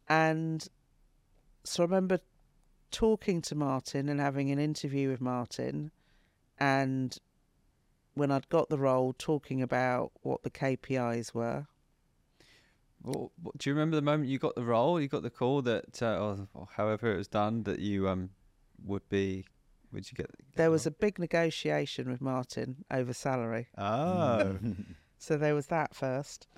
Speaker 1: and so I remember talking to Martin and having an interview with Martin, and when I'd got the role, talking about what the KPIs were.
Speaker 3: Well, do you remember the moment you got the role? You got the call that, uh, or, or however it was done, that you um would be. Would you get? get
Speaker 1: There
Speaker 3: the
Speaker 1: was a big negotiation with Martin over salary,
Speaker 3: Oh. [LAUGHS]
Speaker 1: so there was that first. [LAUGHS]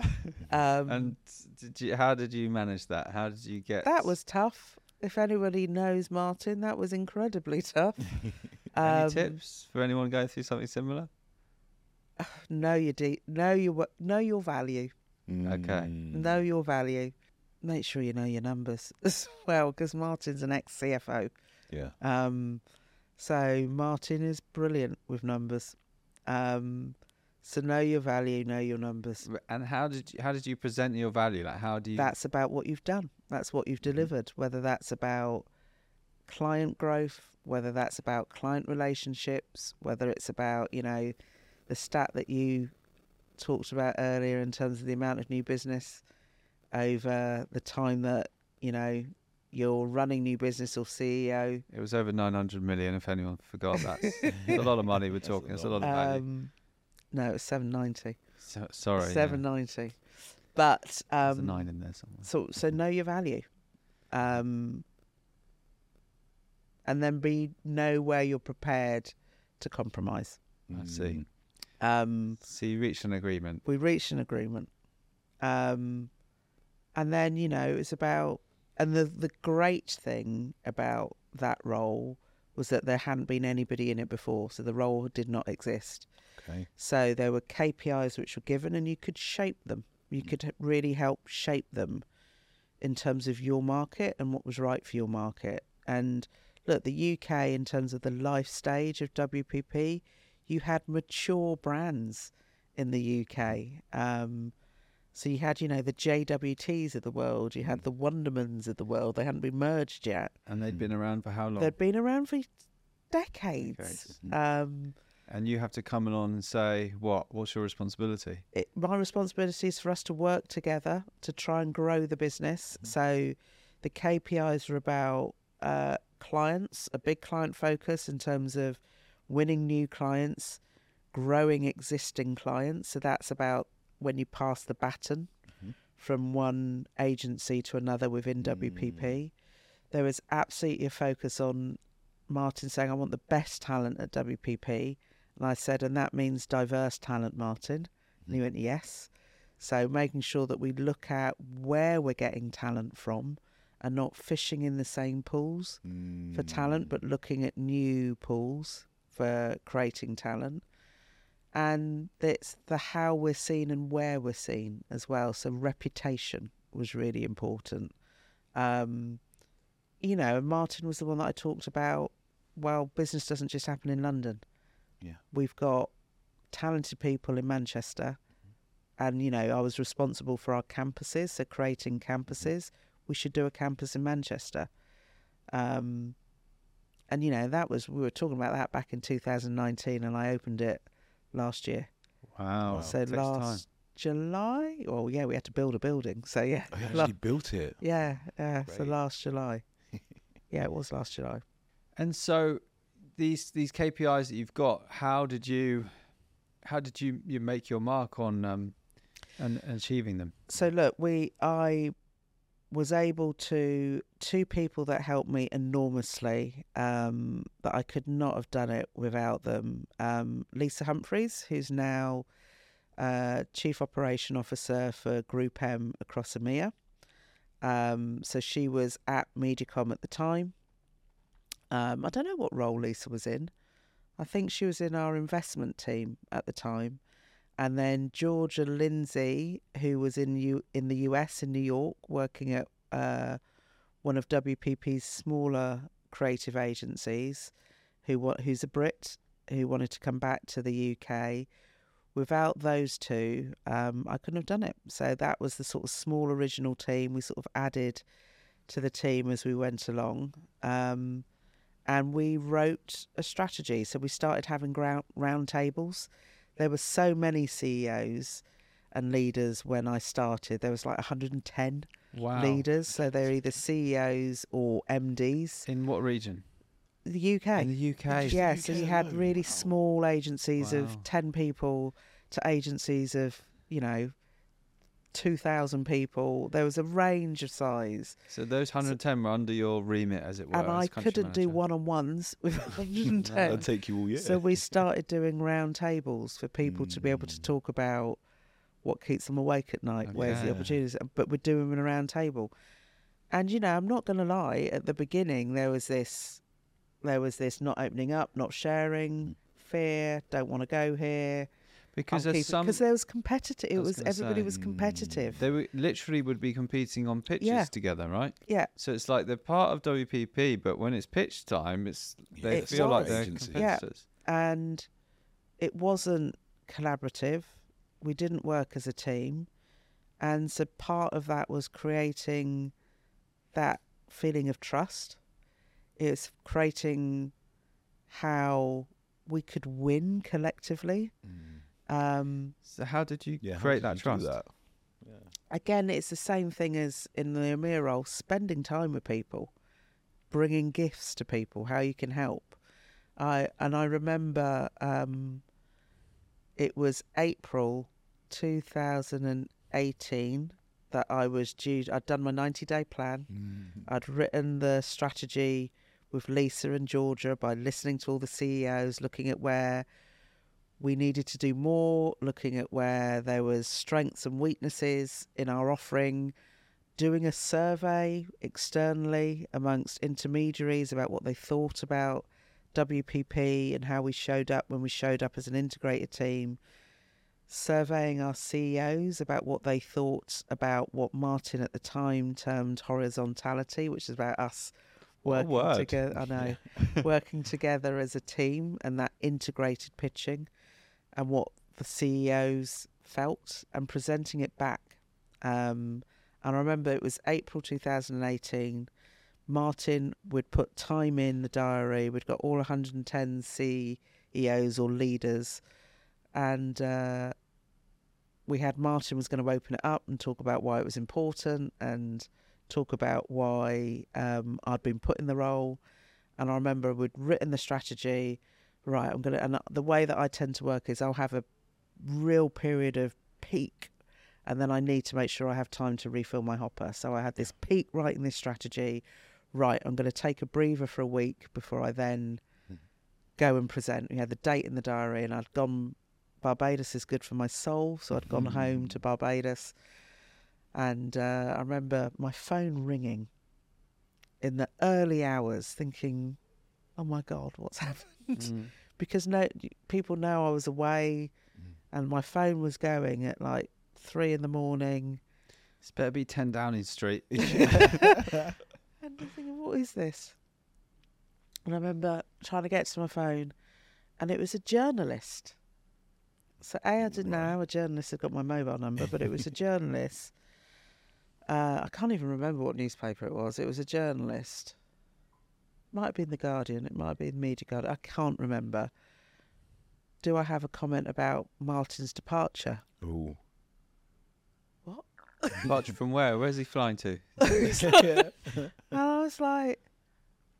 Speaker 1: Um,
Speaker 3: and did you? How did you manage that? How did you get?
Speaker 1: that was tough. If anybody knows Martin, that was incredibly [LAUGHS] tough. [LAUGHS]
Speaker 3: Any
Speaker 1: Um,
Speaker 3: tips for anyone going through something similar? [SIGHS]
Speaker 1: Know your de- know your know your value.
Speaker 3: Okay.
Speaker 1: Know your value. Make sure you know your numbers [LAUGHS] as well, because Martin's an ex CFO.
Speaker 2: Yeah.
Speaker 1: Um, so Martin is brilliant with numbers. Um, so know your value, know your numbers.
Speaker 3: And how did you, how did you present your value? Like how do you?
Speaker 1: That's about what you've done. That's what you've
Speaker 3: mm-hmm.
Speaker 1: delivered, whether that's about client growth, whether that's about client relationships, whether it's about, you know, the stat that you talked about earlier in terms of the amount of new business over the time that, you know, you're running new business or CEO.
Speaker 3: It was over 900 million, if anyone forgot that. [LAUGHS] it's a lot of money we're talking, it's a
Speaker 2: lot
Speaker 3: of [LAUGHS] money.
Speaker 1: Um, no, it was 790.
Speaker 3: So, sorry.
Speaker 1: 790. But
Speaker 3: There's a
Speaker 1: um,
Speaker 3: nine in there somewhere.
Speaker 1: So so know your value, um, and then be know where you're prepared to compromise.
Speaker 3: I see.
Speaker 1: Um,
Speaker 3: So you reached an agreement.
Speaker 1: we reached an agreement, um, and then you know it's about and the the great thing about that role was that there hadn't been anybody in it before, so the role did not exist.
Speaker 2: Okay.
Speaker 1: So there were KPIs which were given, and you could shape them. You could really help shape them in terms of your market and what was right for your market. And look, the UK, in terms of the life stage of WPP, you had mature brands in the UK. Um, so you had, you know, the JWTs of the world, you had the Wundermans of the world. They hadn't been merged yet.
Speaker 3: And they'd been around for how long?
Speaker 1: They'd been around for decades.
Speaker 3: Decades.
Speaker 1: Um,
Speaker 3: And you have to come along and say, what? What's your responsibility?
Speaker 1: it, my responsibility is for us to work together to try and grow the business. So the KPIs are about uh, clients, a big client focus in terms of winning new clients, growing existing clients. So that's about when you pass the baton
Speaker 2: Mhm.
Speaker 1: from one agency to another within WPP. There was absolutely a focus on Martin saying, I want the best talent at WPP. And I said, and that means diverse talent, Martin. And he went, yes. So making sure that we look at where we're getting talent from and not fishing in the same pools for talent, but looking at new pools for creating talent. And it's the how we're seen and where we're seen as well. So reputation was really important. Um, you know, Martin was the one that I talked about. Well, business doesn't just happen in London.
Speaker 2: Yeah.
Speaker 1: We've got talented people in Manchester. And, you know, I was responsible for our campuses, so creating campuses. We should do a campus in Manchester. Um, and, you know, that was, we were talking about that back in 2019, and I opened it last year.
Speaker 3: Wow.
Speaker 2: Wow.
Speaker 1: So
Speaker 3: Takes
Speaker 1: last
Speaker 3: time.
Speaker 1: July? Well, yeah, we had to build a building. So, yeah.
Speaker 2: Oh, you
Speaker 1: la- [LAUGHS]
Speaker 2: actually built it.
Speaker 1: yeah, yeah. So last July. [LAUGHS] yeah, it was last July.
Speaker 3: And so these these KPIs that you've got, how did you how did you, you make your mark on um and, and achieving them?
Speaker 1: so look, we I was able to two people that helped me enormously. Um, that I could not have done it without them. Um, Lisa Humphreys, who's now uh, chief operation officer for Group M across EMEA. Um, so she was at Mediacom at the time. Um, I don't know what role Lisa was in. I think she was in our investment team at the time and then Georgia Lindsay, who was in U- in the US in New York, working at uh, one of WPP's smaller creative agencies, who wa- who's a Brit who wanted to come back to the UK. Without those two, um, I couldn't have done it. So that was the sort of small original team we sort of added to the team as we went along. Um, and we wrote a strategy. So we started having ground, round tables. There were so many CEOs and leaders when I started. There was like 110
Speaker 3: Wow.
Speaker 1: leaders. So they're either CEOs or MDs.
Speaker 3: In what region?
Speaker 1: The UK.
Speaker 3: In the UK.
Speaker 1: yeah,
Speaker 2: the
Speaker 1: so you had really
Speaker 2: Wow.
Speaker 1: small agencies
Speaker 3: Wow.
Speaker 1: of 10 people to agencies of, you know, 2,000 people. There was a range of size.
Speaker 3: So those 110 were under your remit, as it were.
Speaker 1: and I couldn't do [LAUGHS] one on ones with 110.
Speaker 2: That'd take you all year.
Speaker 1: So we started doing round tables for people to be able to
Speaker 2: Mm.
Speaker 1: talk about what keeps them awake at night, where's the opportunities, but we're doing them in a round table. And you know, I'm not going to lie. At the beginning, there was this, there was this not opening up, not sharing, fear, don't want to go here.
Speaker 3: Because there's some.
Speaker 1: because there was competitive. It
Speaker 3: was
Speaker 1: was everybody
Speaker 3: say,
Speaker 1: was
Speaker 2: mm,
Speaker 1: competitive.
Speaker 3: They were, literally would be competing on pitches
Speaker 1: Yeah.
Speaker 3: together, right?
Speaker 1: yeah,
Speaker 3: So it's like they're part of WPP, but when it's pitch time, it's they
Speaker 1: It's
Speaker 3: feel like they're
Speaker 2: Agency.
Speaker 1: Yeah.
Speaker 3: competitors.
Speaker 1: and it wasn't collaborative. We didn't work as a team, and so part of that was creating that feeling of trust. It's creating how we could win collectively.
Speaker 2: Mm.
Speaker 1: Um,
Speaker 3: So how did you
Speaker 2: Yeah, how
Speaker 3: create
Speaker 2: did
Speaker 3: that
Speaker 2: you do
Speaker 3: trust?
Speaker 2: that? Yeah.
Speaker 1: again, it's the same thing as in the Amir role, spending time with people, bringing gifts to people, how you can help. I and I remember um, it was April 2018 that I was due. I'd done my 90 day plan.
Speaker 2: Mm.
Speaker 1: I'd written the strategy with Lisa and Georgia by listening to all the CEOs, looking at where we needed to do more, looking at where there was strengths and weaknesses in our offering, doing a survey externally amongst intermediaries about what they thought about WPP and how we showed up when we showed up as an integrated team, surveying our CEOs about what they thought about what Martin at the time termed horizontality, which is about us working together. I know, [LAUGHS] working together as a team and that integrated pitching, and what the CEOs felt and presenting it back. Um, and I remember it was April 2018. Martin would put time in the diary. We'd got all 110 CEOs or leaders, and uh, we had Martin was going to open it up and talk about why it was important and talk about why um, I'd been put in the role. And I remember we'd written the strategy. Right, I'm gonna. And the way that I tend to work is I'll have a real period of peak, and then I need to make sure I have time to refill my hopper. So I had this peak writing this strategy. Right, I'm going to take a breather for a week before I then
Speaker 2: Mhm.
Speaker 1: go and present. We had the date in the diary, and I'd gone. Barbados is good for my soul, so I'd gone home to Barbados, and uh, I remember my phone ringing in the early hours, thinking, "Oh my God, what's [LAUGHS] happened?"
Speaker 3: Mm.
Speaker 1: because no people know I was away,
Speaker 2: Mm.
Speaker 1: and my phone was going at like three in the morning,
Speaker 3: It's better be 10 Downing Street. [LAUGHS] [LAUGHS]
Speaker 1: and I'm thinking, "What is this?" And I remember trying to get to my phone, and it was a journalist. So a I didn't know
Speaker 2: Right.
Speaker 1: a journalist had got my mobile number, but it was a journalist. Uh, I can't even remember what newspaper it was. It was a journalist. Might have been the Guardian. It might have been Media Guardian. I can't remember. Do I have a comment about Martin's departure?
Speaker 2: Ooh. What?
Speaker 3: Departure from where? Where's he flying to? [LAUGHS] [LAUGHS]
Speaker 1: And I was like,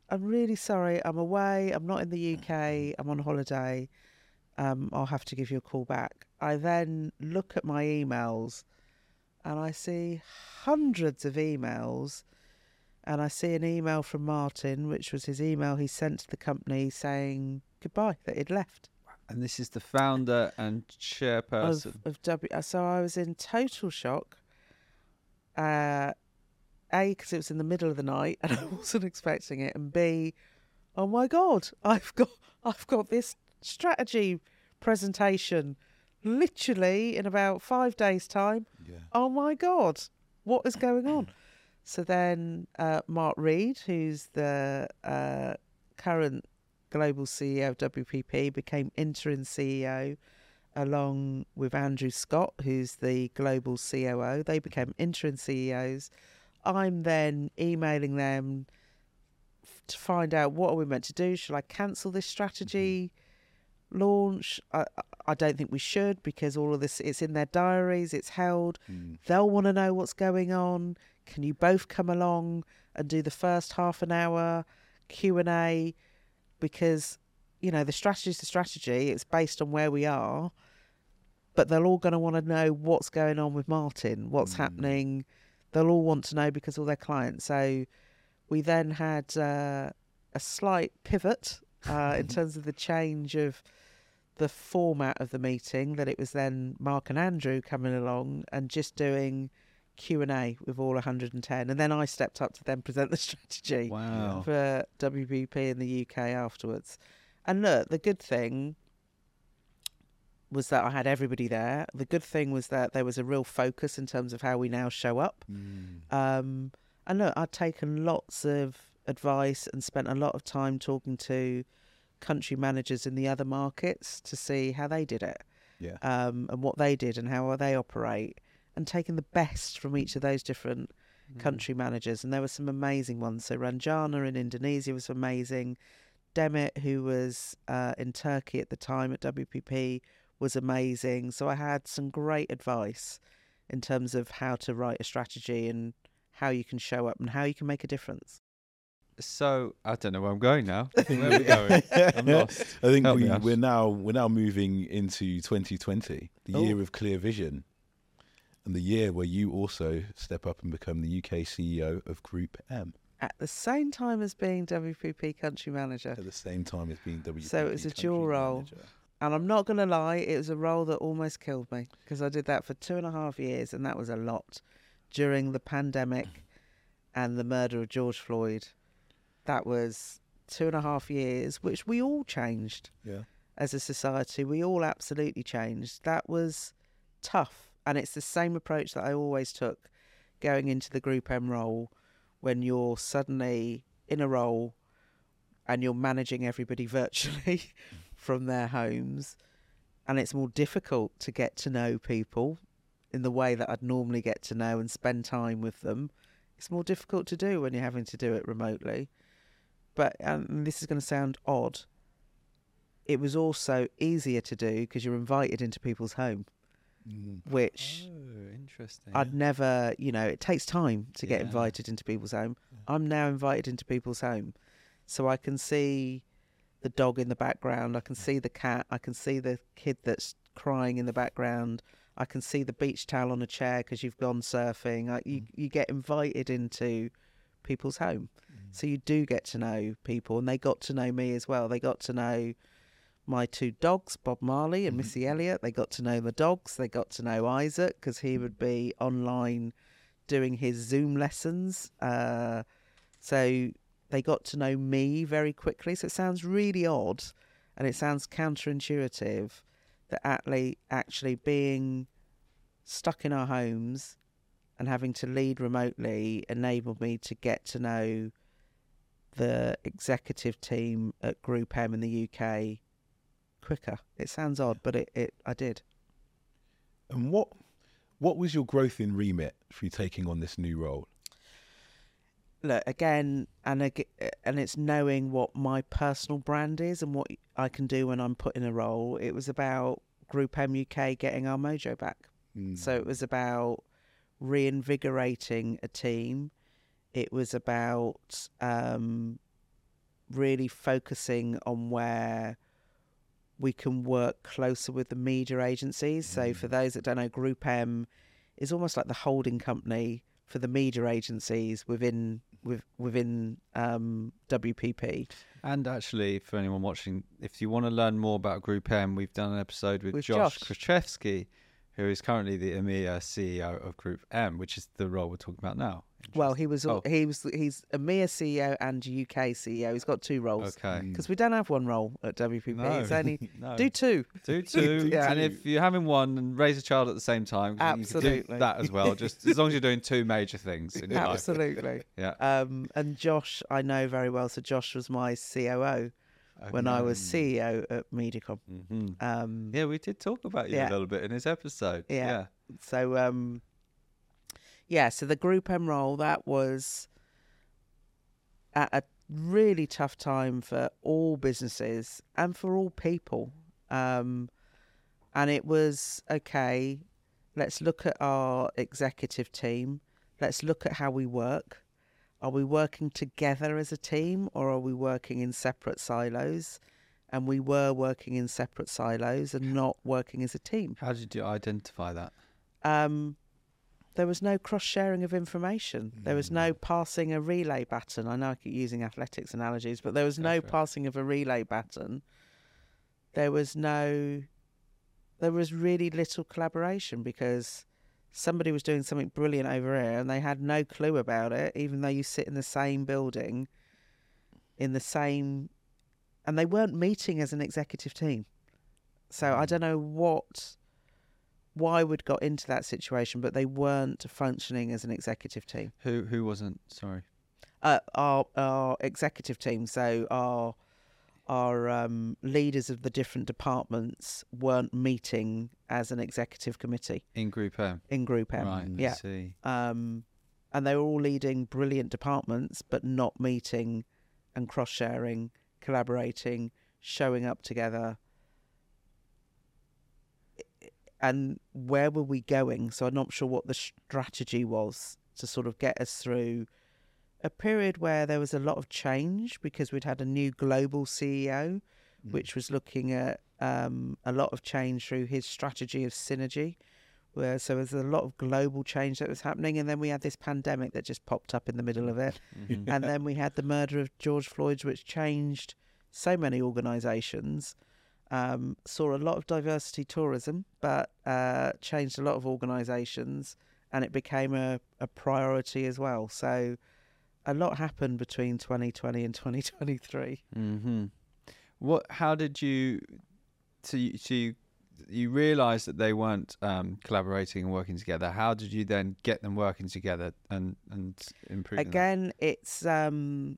Speaker 1: I'm really sorry. I'm away. I'm not in the UK. I'm on holiday. Um, I'll have to give you a call back. I then look at my emails and I see hundreds of emails. And I see an email from Martin, which was his email he sent to the company saying goodbye, that he'd left.
Speaker 3: And this is the founder and chairperson.
Speaker 1: of, of W. uh, So I was in total shock. Uh, a because it was in the middle of the night and [LAUGHS] I wasn't expecting it, and B, oh my god, I've got I've got this strategy presentation literally in about five days' time.
Speaker 2: Yeah.
Speaker 1: Oh my god, what is going on? So then uh, Mark Reed, who's the uh, current global CEO of WPP, became interim CEO along with Andrew Scott, who's the global COO. They became interim CEOs. I'm then emailing them to find out what are we meant to do. Should I cancel this strategy launch? I, I- I don't think we should because all of this it's in their diaries. It's held.
Speaker 2: Mm.
Speaker 1: They'll want to know what's going on. Can you both come along and do the first half an hour Q and A? Because you know the strategy is the strategy. It's based on where we are, but they're all going to want to know what's going on with Martin, what's
Speaker 2: Mm.
Speaker 1: happening. They'll all want to know because all their clients. So we then had uh, a slight pivot uh, in [LAUGHS] terms of the change of the format of the meeting. That it was then Mark and Andrew coming along and just doing Q and A with all 110, and then I stepped up to then present the [LAUGHS] strategy
Speaker 3: Wow.
Speaker 1: for WPP in the UK afterwards. And look, the good thing was that I had everybody there. The good thing was that there was a real focus in terms of how we now show up.
Speaker 2: Mm.
Speaker 1: Um, and look, I'd taken lots of advice and spent a lot of time talking to country managers in the other markets to see how they did it
Speaker 2: Yeah.
Speaker 1: um, and what they did and how they operate, and taking the best from each of those different
Speaker 3: Mm.
Speaker 1: country managers. And there were some amazing ones. So Ranjana in Indonesia was amazing. Demet, who was uh, in Turkey at the time at WPP, was amazing. So I had some great advice in terms of how to write a strategy and how you can show up and how you can make a difference.
Speaker 3: So I don't know where I'm going now. [LAUGHS] Where are we going? [LAUGHS] I'm lost.
Speaker 2: I think
Speaker 3: Help
Speaker 2: we,
Speaker 3: Ash.
Speaker 2: we're now we're now moving into 2020, the
Speaker 1: Oh.
Speaker 2: year of clear vision, and the year where you also step up and become the UK CEO of Group M
Speaker 1: At the same time as being WPP country manager.
Speaker 2: at the same time as being WPP.
Speaker 1: So it was a dual role.
Speaker 2: manager.
Speaker 1: And I'm not going to lie, it was a role that almost killed me because I did that for two and a half years, and that was a lot during the pandemic [CLEARS THROAT] and the murder of George Floyd. That was two and a half years, which we all changed
Speaker 2: Yeah.
Speaker 1: as a society. We all absolutely changed. That was tough. And it's the same approach that I always took going into the Group M role when you're suddenly in a role and you're managing everybody [LAUGHS] virtually from their homes. And it's more difficult to get to know people in the way that I'd normally get to know and spend time with them. It's more difficult to do when you're having to do it remotely. But um, and this is going to sound odd. It was also easier to do because you're invited into people's home,
Speaker 2: Mm.
Speaker 1: which
Speaker 3: Oh, interesting.
Speaker 1: I'd never, you know, it takes time to get invited into people's home.
Speaker 2: Yeah.
Speaker 1: I'm now invited into people's home. So I can see the dog in the background, I can see the cat, I can see the kid that's crying in the background. I can see the beach towel on a chair because you've gone surfing. I, you you get invited into people's home. So you do get to know people, and they got to know me as well. They got to know my two dogs, Bob Marley and
Speaker 2: Mhm.
Speaker 1: Missy Elliott. They got to know the dogs. They got to know Isaac because he would be online doing his Zoom lessons. Uh, so they got to know me very quickly. So it sounds really odd, and it sounds counterintuitive that actually actually being stuck in our homes and having to lead remotely enabled me to get to know the executive team at Group M in the UK quicker. It sounds odd, but it, it I did.
Speaker 2: And what what was your growth in remit through taking on this new role?
Speaker 1: Look again, and and it's knowing what my personal brand is and what I can do when I'm put in a role. It was about Group M UK getting our mojo back.
Speaker 2: Mm.
Speaker 1: So it was about reinvigorating a team. It was about um, really focusing on where we can work closer with the media agencies. So for
Speaker 2: Mm.
Speaker 1: those that don't know, Group M is almost like the holding company for the media agencies within with, within um, WPP.
Speaker 3: And actually, for anyone watching, if you want to learn more about Group M, we've done an episode with,
Speaker 1: With
Speaker 3: Josh
Speaker 1: Josh.
Speaker 3: Krichefski, who is currently the EMEA CEO of Group M, which is the role we're talking about now.
Speaker 1: Well, he was
Speaker 3: Oh.
Speaker 1: he was he's EMEA CEO and UK CEO. He's got two roles
Speaker 3: Okay.
Speaker 1: because we don't have one role at WPP.
Speaker 3: No.
Speaker 1: It's only [LAUGHS]
Speaker 3: No.
Speaker 1: do two.
Speaker 3: Do [LAUGHS] two, [LAUGHS]
Speaker 1: Yeah.
Speaker 3: and if you're having one and raise a child at the same time, you
Speaker 1: Absolutely.
Speaker 3: do that as well. Just as long as you're doing two major things in your life.
Speaker 1: Absolutely.
Speaker 3: Yeah.
Speaker 1: Um, and Josh, I know very well. So Josh was my COO when I was CEO at Mediacom.
Speaker 3: hmm
Speaker 1: Um,
Speaker 3: Yeah, we did talk about you
Speaker 1: Yeah.
Speaker 3: a little bit in his episode.
Speaker 1: Yeah.
Speaker 3: Yeah.
Speaker 1: So um, yeah, so the Group M role that was at a really tough time for all businesses and for all people. Um, and it was okay. Let's look at our executive team. Let's look at how we work. Are we working together as a team or are we working in separate silos? And we were working in separate silos and not working as a team
Speaker 3: How did you identify that?
Speaker 1: um, there was no cross sharing of information. There was no mm. passing a relay baton. I know I keep using athletics analogies, but there was no passing of a relay baton. There was no, there was really little collaboration because somebody was doing something brilliant over here and they had no clue about it, even though you sit in the same building, in the same, and they weren't meeting as an executive team. So I mm. don't know what why we'd got into that situation, but they weren't functioning as an executive team.
Speaker 3: Who who wasn't? Sorry.
Speaker 1: Uh, our our executive team, so our our um, leaders of the different departments weren't meeting as an executive committee
Speaker 3: In Group M.
Speaker 1: in Group M.
Speaker 3: Right.
Speaker 1: Yeah,
Speaker 3: see.
Speaker 1: um, and they were all leading brilliant departments, but not meeting and cross sharing, collaborating, showing up together. And where were we going? So I'm not sure what the strategy was to sort of get us through a period where there was a lot of change because we'd had a new global CEO, which was looking at um, a lot of change through his strategy of synergy. Where so there's a lot of global change that was happening, and then we had this pandemic that just popped up in the middle of it,
Speaker 3: Mhm.
Speaker 1: and then we had the murder of George Floyd, which changed so many organisations. Um, saw a lot of diversity tourism, but uh, changed a lot of organisations, and it became a, a priority as well. So a lot happened between 2020 and 2023.
Speaker 3: hmm What? How did you? So you, so you, you realised that they weren't um, collaborating and working together. How did you then get them working together and and improve?
Speaker 1: Again, it's um,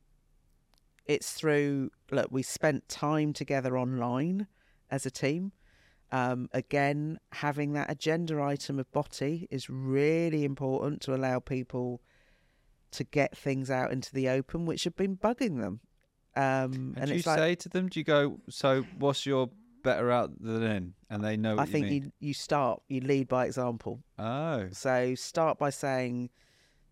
Speaker 1: it's through look. We spent time together online as a team. Um, again, having that agenda item of body is really important to allow people to get things out into the open, which have been bugging them. Um,
Speaker 3: And,
Speaker 1: and
Speaker 3: do you
Speaker 1: like
Speaker 3: say to them? Do you go? So what's your better out than in? And they know. What
Speaker 1: I think
Speaker 3: mean.
Speaker 1: you you start, you lead by example.
Speaker 3: Oh.
Speaker 1: So start by saying,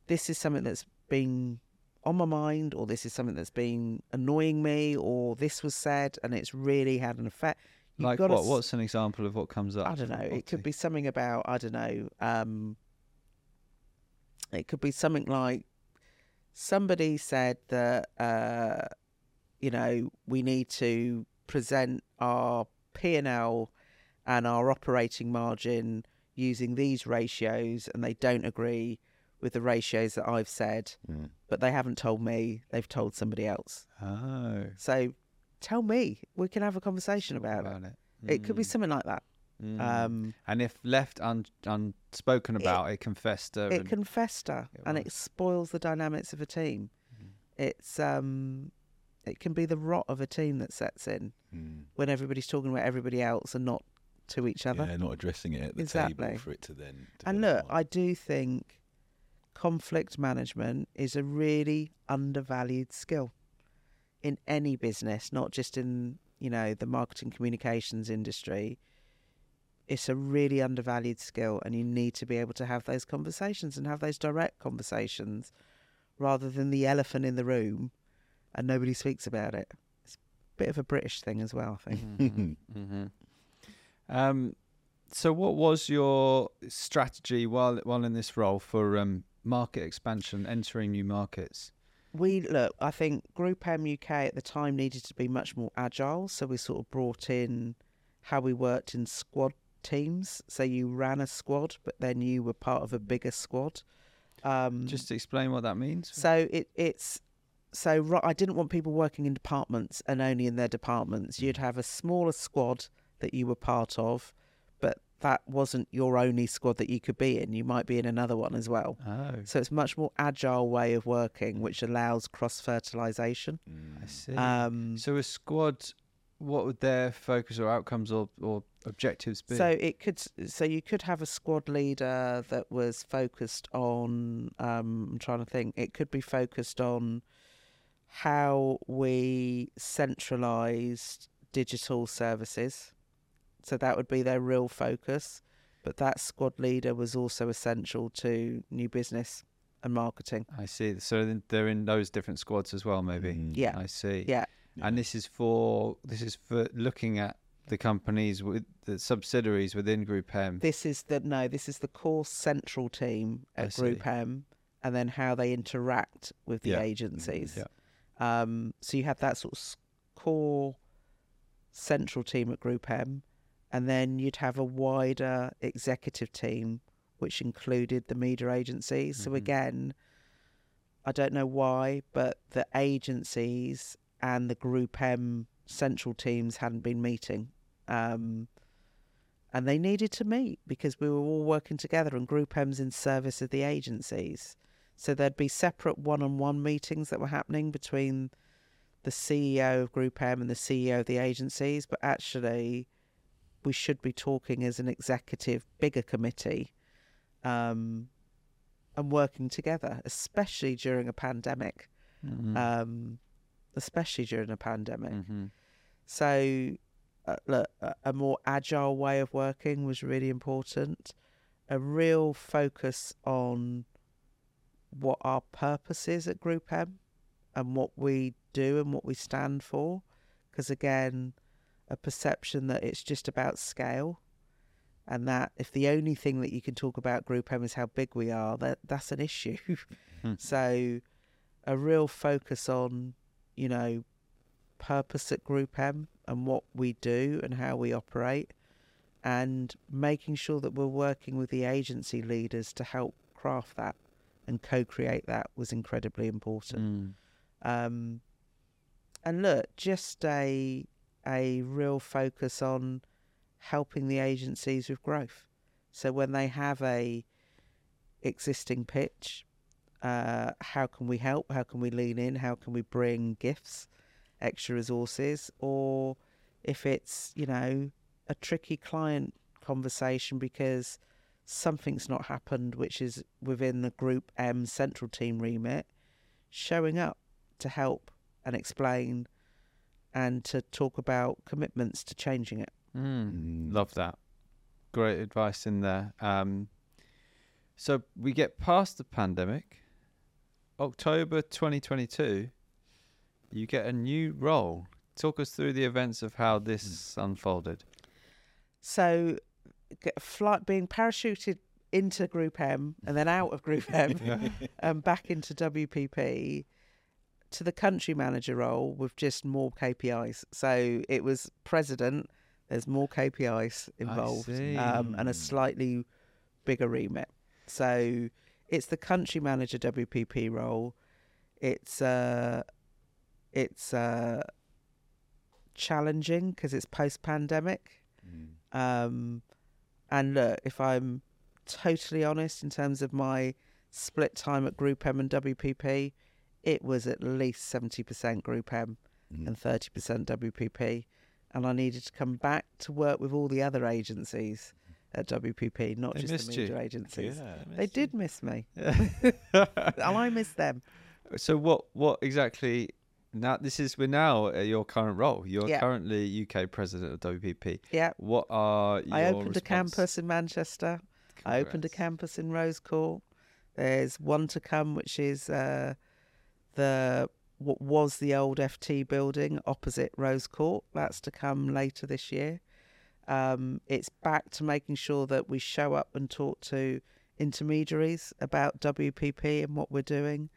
Speaker 1: this is something that's been on my mind, or this is something that's been annoying me, or this was said and it's really had an effect.
Speaker 3: Like what? What's an example of what comes up?
Speaker 1: I don't know. It could be something about I don't know. Um, it could be something like somebody said that uh, you know we need to present our P and L and our operating margin using these ratios, and they don't agree with the ratios that I've said,
Speaker 2: Mm.
Speaker 1: but they haven't told me. They've told somebody else.
Speaker 3: Oh.
Speaker 1: So tell me. We can have a conversation about,
Speaker 3: About it.
Speaker 1: it. It could be
Speaker 3: Mm,
Speaker 1: something like that.
Speaker 3: mm.
Speaker 1: Um,
Speaker 3: and if left un, unspoken about, it, can fester.
Speaker 1: it
Speaker 3: and-
Speaker 1: can fester
Speaker 3: Get
Speaker 1: and it spoils the dynamics of a team.
Speaker 3: Mhm.
Speaker 1: It's um, it can be the rot of a team that sets in
Speaker 2: Mm.
Speaker 1: when everybody's talking about everybody else and not to each other.
Speaker 2: Yeah, not addressing it at the
Speaker 1: Exactly.
Speaker 2: table for it to then.
Speaker 1: and look,
Speaker 2: on.
Speaker 1: I do think conflict management is a really undervalued skill in any business, not just in you know the marketing communications industry. It's a really undervalued skill, and you need to be able to have those conversations and have those direct conversations rather than the elephant in the room and nobody speaks about it. It's a bit of a British thing as well, I think.
Speaker 3: Mhm, mhm. Um, so what was your strategy while while in this role for um, market expansion, entering new markets?
Speaker 1: We look i think group m uk at the time needed to be much more agile so we sort of brought in how we worked in squad teams. So you ran a squad, but then you were part of a bigger squad. Um,
Speaker 3: Just to explain what that means.
Speaker 1: so it it's so I didn't want people working in departments and only in their departments. You'd have a smaller squad that you were part of, that wasn't your only squad that you could be in. You might be in another one as well.
Speaker 3: Oh,
Speaker 1: So it's a much more agile way of working, which allows cross fertilization.
Speaker 3: I see.
Speaker 1: Um,
Speaker 3: so a squad, what would their focus or outcomes or, or objectives be?
Speaker 1: So it could, so you could have a squad leader that was focused on. Um, I'm trying to think. It could be focused on how we centralised digital services. So that would be their real focus. But that squad leader was also essential to new business and marketing.
Speaker 3: I see. So they're in those different squads as well, maybe.
Speaker 2: Mm.
Speaker 1: Yeah,
Speaker 3: I see.
Speaker 1: yeah.
Speaker 3: And this is for this is for looking at the companies with the subsidiaries within Group M.
Speaker 1: This is the no. This is the core central team at Group. M, and then how they interact with the
Speaker 3: Yeah.
Speaker 1: agencies.
Speaker 3: Yeah.
Speaker 1: Um, so you have that sort of core central team at Group M, and then you'd have a wider executive team, which included the media agencies. So
Speaker 3: Mhm.
Speaker 1: again, I don't know why, but the agencies and the Group M central teams hadn't been meeting. Um, and they needed to meet because we were all working together and Group M's in service of the agencies. So there'd be separate one on one meetings that were happening between the CEO of Group M and the CEO of the agencies, but actually we should be talking as an executive bigger committee um, and working together, especially during a pandemic.
Speaker 3: Mhm.
Speaker 1: Um, especially during a pandemic.
Speaker 3: Mhm.
Speaker 1: So, uh, look, a, a more agile way of working was really important. A real focus on what our purpose is at Group M and what we do and what we stand for. Because, again, a perception that it's just about scale and that if the only thing that you can talk about Group M is how big we are, that that's an issue. [LAUGHS]
Speaker 3: Hmm.
Speaker 1: so, a real focus on, you know, purpose at Group M and what we do and how we operate, and making sure that we're working with the agency leaders to help craft that and co-create that was incredibly important.
Speaker 3: Mm.
Speaker 1: Um, and look, just a a real focus on helping the agencies with growth. So when they have a existing pitch, uh, how can we help? How can we lean in? How can we bring gifts, extra resources, or if it's you know a tricky client conversation because something's not happened, which is within the Group M central team remit, showing up to help and explain and to talk about commitments to changing it.
Speaker 3: Mm.
Speaker 2: Mm.
Speaker 3: Love that. Great advice in there. Um, so we get past the pandemic. October 2022, you get a new role. Talk us through the events of how this unfolded.
Speaker 1: So, get flight being parachuted into Group M and then out of Group M and [LAUGHS] back into WPP to the country manager role with just more KPIs. So it was president. There's more KPIs involved um, and a slightly bigger remit. So it's the country manager WPP role. It's uh, it's uh, challenging because it's post pandemic.
Speaker 2: Mm.
Speaker 1: Um, and look, if I'm totally honest in terms of my split time at Group M and WPP, it was at least 70% Group M
Speaker 2: Mm.
Speaker 1: and 30% WPP. And I needed to come back to work with all the other agencies at WPP, not
Speaker 3: They
Speaker 1: just the
Speaker 3: you.
Speaker 1: agencies.
Speaker 2: Yeah.
Speaker 1: They did miss me, [LAUGHS] and I missed them.
Speaker 3: So what what exactly now this is we're now at your current role. You're
Speaker 1: Yeah.
Speaker 3: currently UK president of WPP.
Speaker 1: Yeah,
Speaker 3: What are your
Speaker 1: I opened a campus in Manchester. I opened a campus in Rose Court. There's one to come, which is uh, the what was the old FT building opposite Rose Court. That's to come later this year. Um, it's back to making sure that we show up and talk to intermediaries about WPP and what we're doing.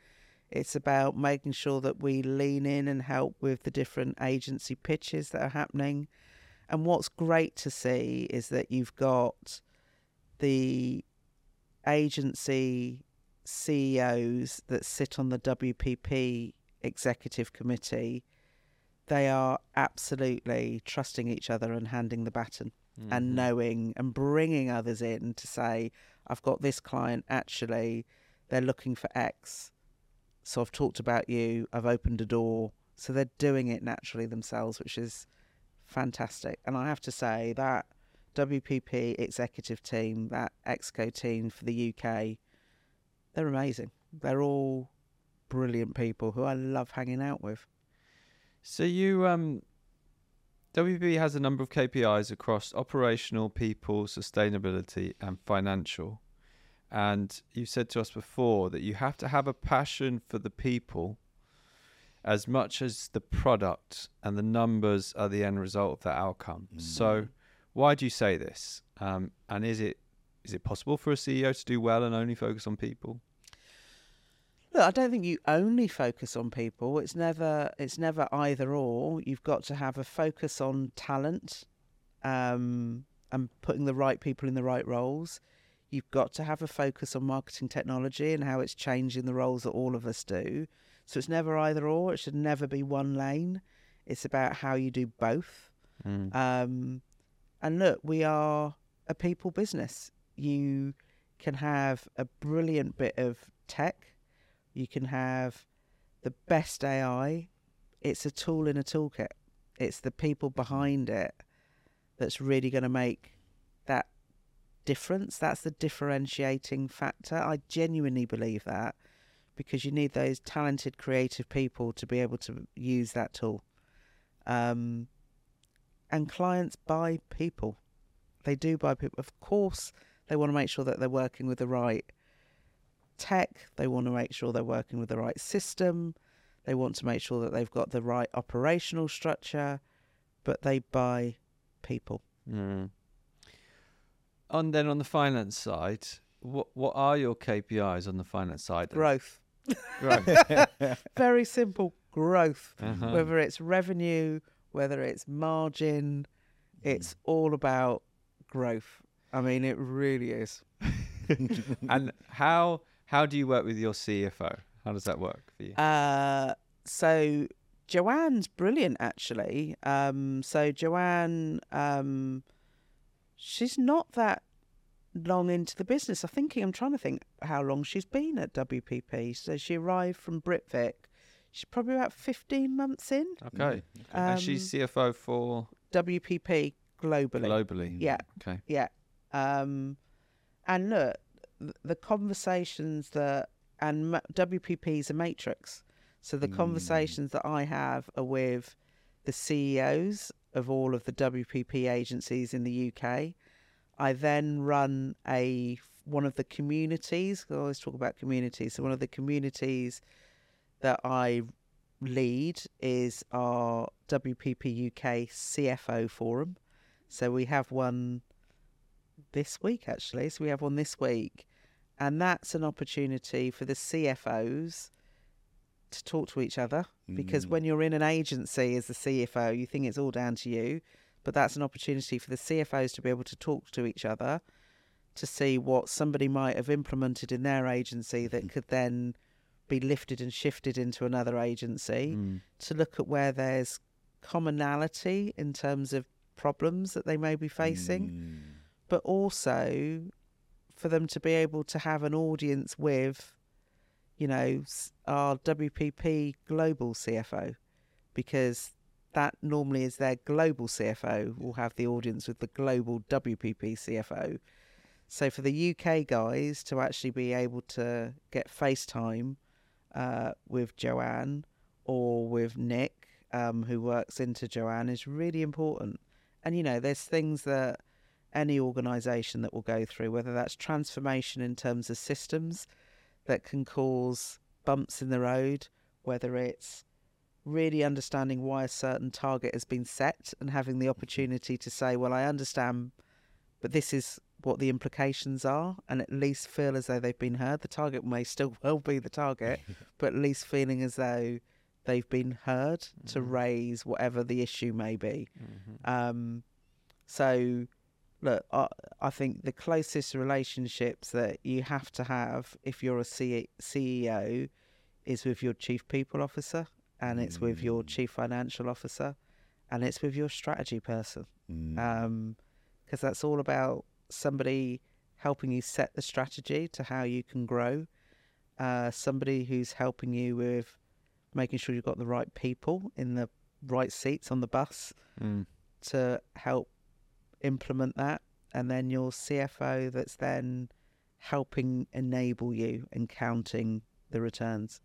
Speaker 1: It's about making sure that we lean in and help with the different agency pitches that are happening And what's great to see is that you've got the agency CEOs that sit on the WPP executive committee. They are absolutely trusting each other and handing the baton
Speaker 3: Mm-hmm.
Speaker 1: and knowing and bringing others in to say, I've got this client, actually, they're looking for X. So I've talked about you, I've opened a door. So they're doing it naturally themselves, which is fantastic. And I have to say that WPP executive team, that Exco team for the UK, they're amazing. They're all brilliant people who I love hanging out with.
Speaker 3: So you um WPP has a number of KPIs across operational, people, sustainability and financial. And you said to us before that you have to have a passion for the people as much as the product and the numbers are the end result of that outcome. So why do you say this? Um, and is it is it possible for a CEO to do well and only focus on people?
Speaker 1: Look, I don't think you only focus on people. It's never it's never either or. You've got to have a focus on talent, um, and putting the right people in the right roles. You've got to have a focus on marketing technology and how it's changing the roles that all of us do. So it's never either or. It should never be one lane. It's about how you do both. Um, and look, we are a people business. You can have a brilliant bit of tech. You can have the best AI. It's a tool in a toolkit. It's the people behind it that's really going to make that difference. That's the differentiating factor. I genuinely believe that because you need those talented, creative people to be able to use that tool. Um, and clients buy people. They do buy people. Of course, they want to make sure that they're working with the right tech. They want to make sure they're working with the right system. They want to make sure that they've got the right operational structure, but they buy people.
Speaker 3: Mm. And then on the finance side, what what are your KPIs on the finance side? then?
Speaker 1: Growth.
Speaker 3: Growth. [LAUGHS]
Speaker 1: Very simple growth.
Speaker 3: Uh-huh.
Speaker 1: Whether it's revenue, whether it's margin, it's all about growth. I mean, it really is. [LAUGHS]
Speaker 3: and how how do you work with your CFO? How does that work for you?
Speaker 1: Uh, so Joanne's brilliant, actually. Um, so Joanne, um, she's not that long into the business. I'm thinking, I'm trying to think how long she's been at WPP. So she arrived from Britvic. She's probably about 15 months in.
Speaker 3: okay. and she's CFO for
Speaker 1: WPP globally.
Speaker 3: globally.
Speaker 1: Yeah.
Speaker 3: Okay.
Speaker 1: Yeah. Um, and look, the conversations that, and WPP is a matrix. So the conversations that I have are with the CEOs of all of the WPP agencies in the UK. I then run a one of the communities. I always talk about communities. So one of the communities that I lead is our WPP UK CFO forum. So we have one this week actually. So we have one this week, and that's an opportunity for the CFOs to talk to each other. Because mm. when you're in an agency as the CFO, you think it's all down to you, but that's an opportunity for the CFOs to be able to talk to each other to see what somebody might have implemented in their agency mm-hmm. that could then be lifted and shifted into another agency
Speaker 3: Mm.
Speaker 1: to look at where there's commonality in terms of problems that they may be facing, mm. But also for them to be able to have an audience with, you know, our WPP global CFO, because that normally is their global CFO will have the audience with the global WPP CFO. So for the UK guys to actually be able to get FaceTime uh, with Joanne or with Nick, um, who works into Joanne, is really important. And you know, there's things that any organisation that will go through, whether that's transformation in terms of systems that can cause bumps in the road, whether it's really understanding why a certain target has been set and having the opportunity to say, well, I understand, but this is what the implications are, and at least feel as though they've been heard. The target may still [LAUGHS] well be the target, [LAUGHS] but at least feeling as though they've been heard to raise whatever the issue may be.
Speaker 3: Mm-hmm.
Speaker 1: Um, So, look, I, I think the closest relationships that you have to have if you're a C- CEO is with your chief people officer, and it's with your
Speaker 2: Mm.
Speaker 1: chief financial officer, and it's with your strategy person.
Speaker 2: Mm.
Speaker 1: Because that's all about somebody helping you set the strategy to how you can grow, uh, somebody who's helping you with making sure you've got the right people in the right seats on the bus
Speaker 3: Mm.
Speaker 1: to help implement that, and then your CFO that's then helping enable you and counting the returns.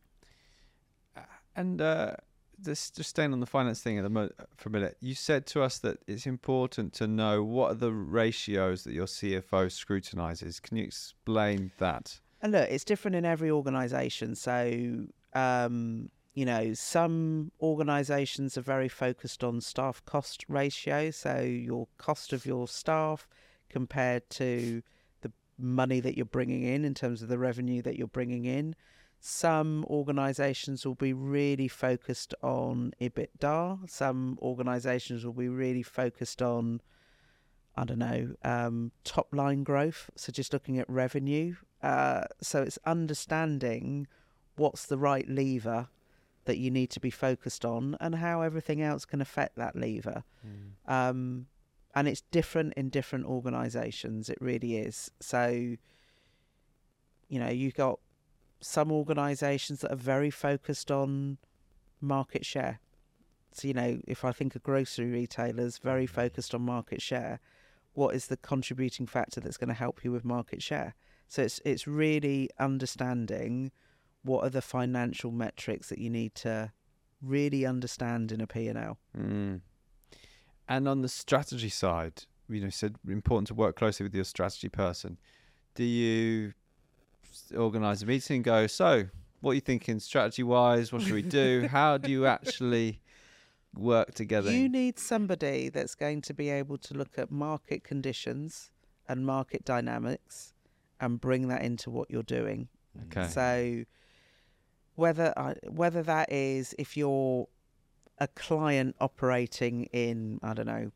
Speaker 3: And uh, this just staying on the finance thing at the mo- for a minute. You said to us that it's important to know what are the ratios that your CFO scrutinizes. Can you explain that?
Speaker 1: And look, it's different in every organisation. So, um, you know, some organisations are very focused on staff cost ratio. So, your cost of your staff compared to the money that you're bringing in, in terms of the revenue that you're bringing in. Some organisations will be really focused on EBITDA. Some organisations will be really focused on, I don't know, um, top line growth. So just looking at revenue. Uh, so it's understanding what's the right lever that you need to be focused on and how everything else can affect that lever. Um, and it's different in different organisations. It really is. So, you know, you've got some organisations that are very focused on market share. So, you know, if I think of grocery retailers, very focused on market share, what is the contributing factor that's going to help you with market share? So it's it's really understanding what are the financial metrics that you need to really understand in a P&L.
Speaker 3: Mm. And on the strategy side, you know, you said important to work closely with your strategy person. Do you organize a meeting and go, so what are you thinking strategy wise? What should we do? [LAUGHS] How do you actually work together?
Speaker 1: You need somebody that's going to be able to look at market conditions and market dynamics and bring that into what you're doing.
Speaker 3: Okay.
Speaker 1: So whether I whether that is if you're a client operating in I don't know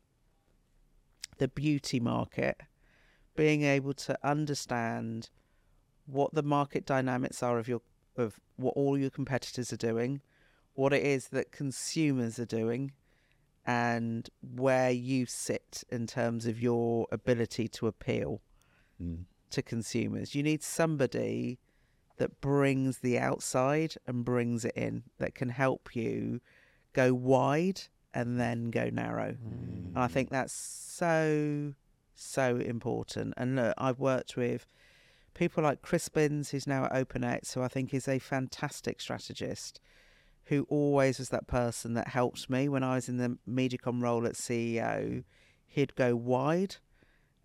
Speaker 1: the beauty market, being able to understand what the market dynamics are of your of what all your competitors are doing, what it is that consumers are doing, and where you sit in terms of your ability to appeal
Speaker 2: Mm.
Speaker 1: to consumers. You need somebody that brings the outside and brings it in, that can help you go wide and then go narrow. And I think hmm. that's so, so important. And look, I've worked with people like Chris Binns, who's now at OpenX, who I think is a fantastic strategist, who always was that person that helped me when I was in the Mediacom role at CEO. He'd go wide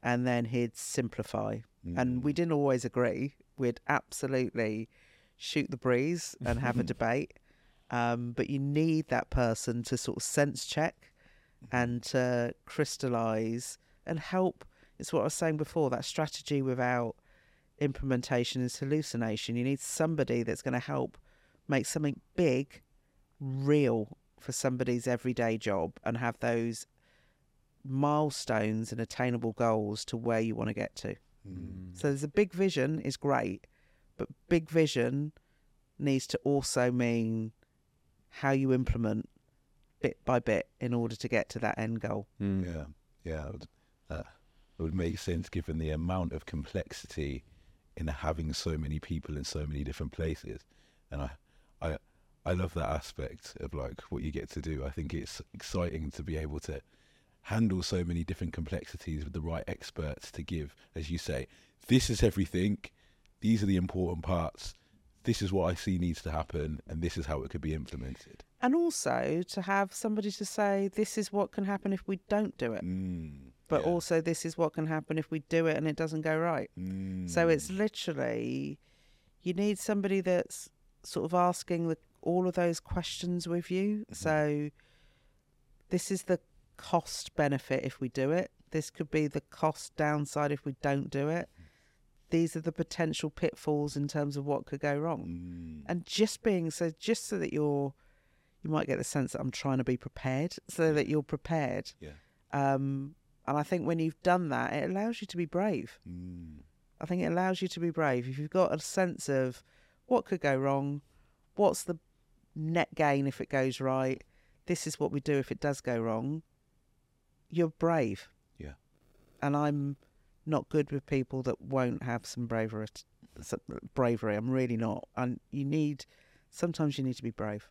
Speaker 1: and then he'd simplify. And we hmm. didn't always agree. We'd absolutely shoot the breeze and have a [LAUGHS] debate. Um, but you need that person to sort of sense check and to crystallize and help. It's what I was saying before that strategy without implementation is hallucination. You need somebody that's going to help make something big real for somebody's everyday job and have those milestones and attainable goals to where you want to get to.
Speaker 2: Mm.
Speaker 1: So there's a big vision is great, but big vision needs to also mean how you implement bit by bit in order to get to that end goal.
Speaker 3: Mm.
Speaker 2: Yeah, yeah, it would, uh, it would make sense given the amount of complexity in having so many people in so many different places, and I, I, I love that aspect of like what you get to do. I think it's exciting to be able to handle so many different complexities with the right experts to give, as you say, this is everything, these are the important parts, this is what I see needs to happen, and this is how it could be implemented.
Speaker 1: And also to have somebody to say, this is what can happen if we don't do it.
Speaker 2: Mm,
Speaker 1: But
Speaker 2: yeah.
Speaker 1: also, this is what can happen if we do it and it doesn't go right. So it's
Speaker 2: Mm.
Speaker 1: literally, you need somebody that's sort of asking the, all of those questions with you.
Speaker 2: Mhm.
Speaker 1: So this is the cost benefit if we do it. This could be the cost downside if we don't do it. These are the potential pitfalls in terms of what could go wrong.
Speaker 2: Mm.
Speaker 1: And just being so, just so that you're, you might get the sense that I'm trying to be prepared, so that you're prepared.
Speaker 2: Yeah.
Speaker 1: Um, And I think when you've done that, it allows you to be brave.
Speaker 2: Mm.
Speaker 1: I think it allows you to be brave. If you've got a sense of what could go wrong, what's the net gain if it goes right, this is what we do if it does go wrong, you're brave.
Speaker 2: Yeah.
Speaker 1: And I'm not good with people that won't have some bravery. Bravery. I'm really not. And you need. Sometimes you need to be brave.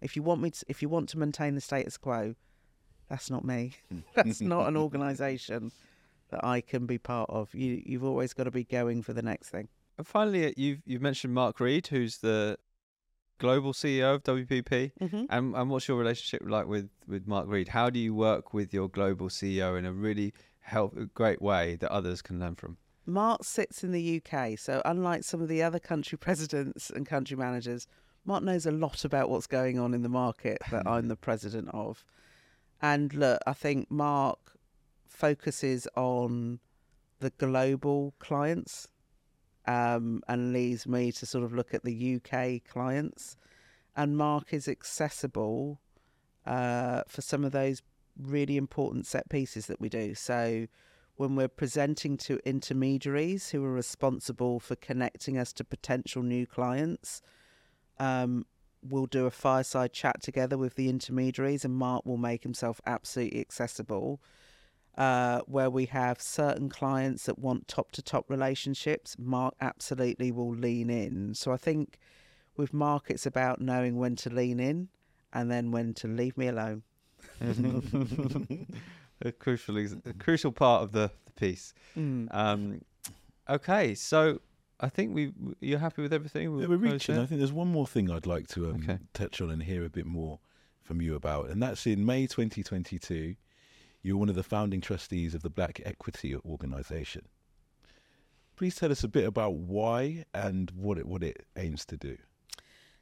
Speaker 1: If you want me, to, if you want to maintain the status quo, that's not me. [LAUGHS] that's not an organisation that I can be part of. You, you've always got to be going for the next thing.
Speaker 3: And finally, uh, you've you've mentioned Mark Reed, who's the global CEO of WPP.
Speaker 1: Mm-hmm.
Speaker 3: And and what's your relationship like with with Mark Reed? How do you work with your global CEO in a really help great way that others can learn from?
Speaker 1: Mark sits in the UK, so unlike some of the other country [LAUGHS] presidents and country managers, Mark knows a lot about what's going on in the market that [LAUGHS] I'm the president of. And look, I think Mark focuses on the global clients um, and leaves me to sort of look at the UK clients. And Mark is accessible uh, for some of those really important set pieces that we do. So when we're presenting to intermediaries who are responsible for connecting us to potential new clients, um, we'll do a fireside chat together with the intermediaries, and Mark will make himself absolutely accessible. Uh, where we have certain clients that want top to top relationships, Mark absolutely will lean in. So I think with Mark, it's about knowing when to lean in and then when to leave me alone. [LAUGHS]
Speaker 3: a crucial a crucial part of the, the piece. Um, okay, so I think we you're happy with everything.
Speaker 2: Yeah,
Speaker 3: We'll
Speaker 2: we're reaching. I think there's one more thing I'd like to um,
Speaker 3: Okay.
Speaker 2: touch on and hear a bit more from you about, and that's in May 2022. You're one of the founding trustees of the Black Equity Organisation. Please tell us a bit about why and what it what it aims to do.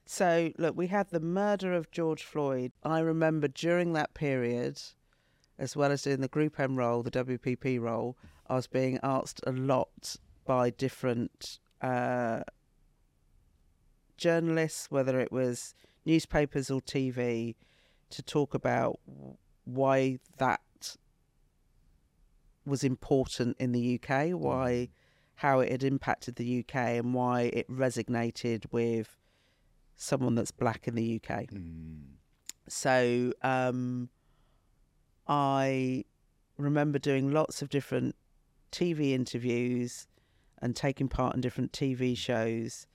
Speaker 1: So, look, we had the murder of George Floyd. I remember during that period, as well as doing the Group M role, the WPP role, I was being asked a lot by different uh, journalists, whether it was newspapers or TV, to talk about why that was important in the UK, why how it had impacted the UK, and why it resonated with someone that's black in the UK. So um, I remember doing lots of different TV interviews and taking part in different TV shows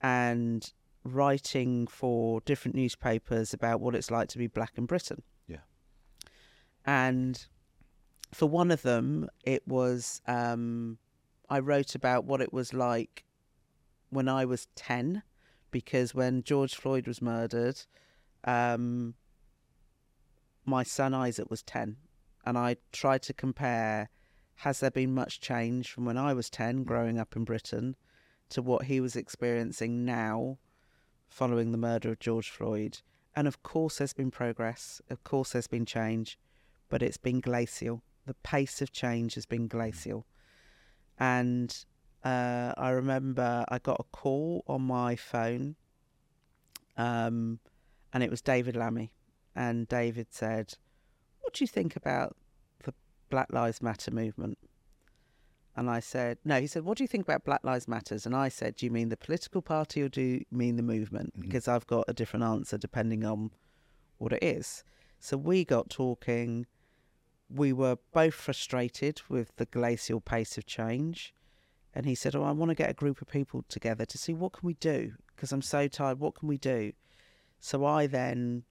Speaker 1: and writing for different newspapers about what it's like to be black in Britain.
Speaker 2: Yeah.
Speaker 1: And for one of them, it was um, I wrote about what it was like when I was 10 because when George Floyd was murdered, um, my son Isaac was 10. And I tried to compare has there been much change from when I was 10 growing up in Britain to what he was experiencing now following the murder of George Floyd? And of course, there's been progress, of course, there's been change, but it's been glacial. The pace of change has been glacial. And uh, I remember I got a call on my phone, um, and it was David Lammy. And David said, What do you think about the Black Lives Matter movement? And I said, No, he said, What do you think about Black Lives Matters? And I said, Do you mean the political party or do you mean the movement? Because I've got a different answer depending on what it is. So we got talking. We were both frustrated with the glacial pace of change. And he said, Oh, I want to get a group of people together to see what can we do? Because I'm so tired. What can we do? So I then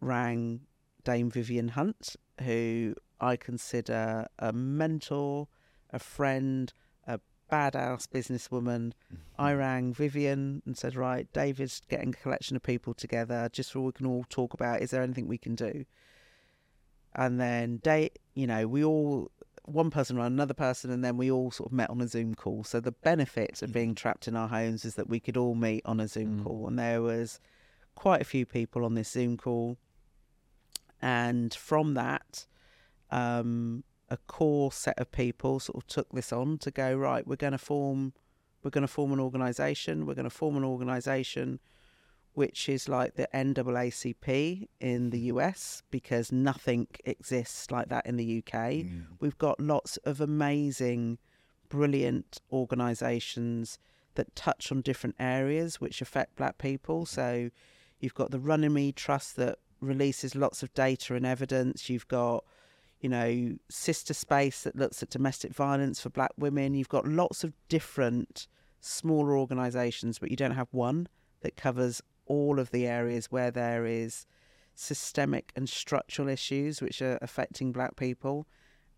Speaker 1: rang Dame Vivian Hunt, who I consider a mentor, a friend, a badass businesswoman. Mm-hmm. I rang Vivian and said, Right, David's getting a collection of people together just so we can all talk about is there anything we can do? And then day, you know, we all one person ran another person, and then we all sort of met on a Zoom call. So the benefit of being trapped in our homes is that we could all meet on a Zoom
Speaker 3: Mm.
Speaker 1: call, and there was quite a few people on this Zoom call. And from that, um, a core set of people sort of took this on to go right. We're going to form, we're going to form an organisation. We're going to form an organisation which is like the NAACP in the US because nothing exists like that in the UK.
Speaker 2: Mm.
Speaker 1: We've got lots of amazing, brilliant organisations that touch on different areas which affect black people. So you've got the Runnymede Trust that releases lots of data and evidence. You've got, you know, Sistah Space that looks at domestic violence for black women. You've got lots of different smaller organisations, but you don't have one that covers all of the areas where there is systemic and structural issues which are affecting black people.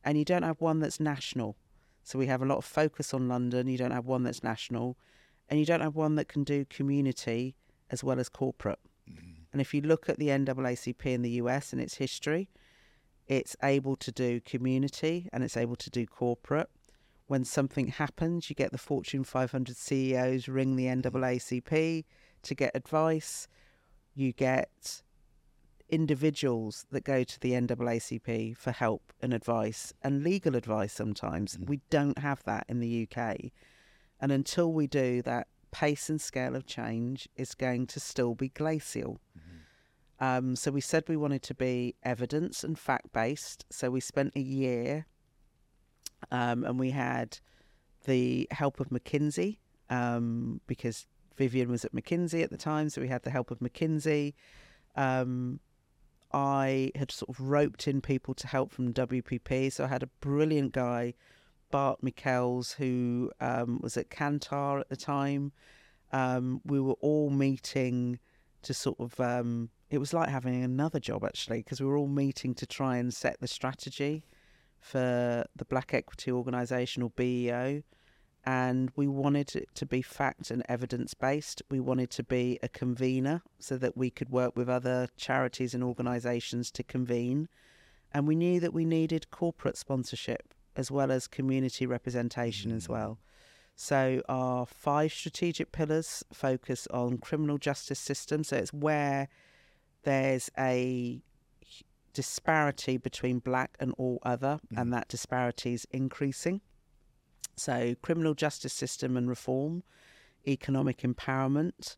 Speaker 1: And you don't have one that's national. So we have a lot of focus on London. You don't have one that's national. And you don't have one that can do community as well as corporate. Mm-hmm. And if you look at the NAACP in the US and its history, it's able to do community and it's able to do corporate. When something happens, you get the Fortune 500 CEOs ring the NAACP to get advice. You get individuals that go to the NAACP for help and advice and legal advice sometimes.
Speaker 2: Mm.
Speaker 1: We don't have that in the UK. And until we do, that pace and scale of change is going to still be glacial. Um, so we said we wanted to be evidence and fact based. So we spent a year um, and we had the help of McKinsey um, because Vivian was at McKinsey at the time. So we had the help of McKinsey. Um, I had sort of roped in people to help from WPP. So I had a brilliant guy, Bart Mikkels, who um, was at Kantar at the time. Um, we were all meeting to sort of, um, it was like having another job actually, because we were all meeting to try and set the strategy for the Black Equity Organisation or BEO. And we wanted it to be fact and evidence based. We wanted to be a convener so that we could work with other charities and organisations to convene. And we knew that we needed corporate sponsorship as well as community representation as mm. well. So our five strategic pillars focus on criminal justice system. So it's where there's a disparity between black and all other, and mm. that disparity is increasing. So criminal justice system and reform, economic empowerment,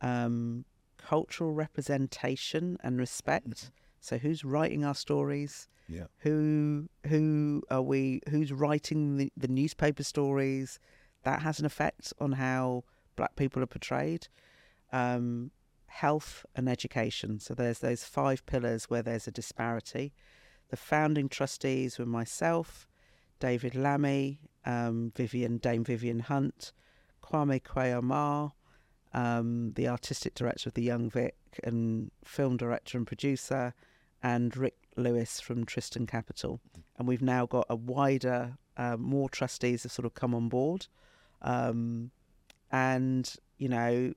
Speaker 1: um, cultural representation and respect. So who's writing our stories?
Speaker 2: Yeah.
Speaker 1: who who are we who's writing the, the newspaper stories that has an effect on how black people are portrayed um, health and education so there's those five pillars where there's a disparity the founding trustees were myself david lammy um, vivian dame vivian hunt Kwame Kwei-Armah um, the artistic director of the young vic and film director and producer and Ric Lewis from Tristan Capital. And we've now got a wider, uh, more trustees have sort of come on board. Um, and, you know,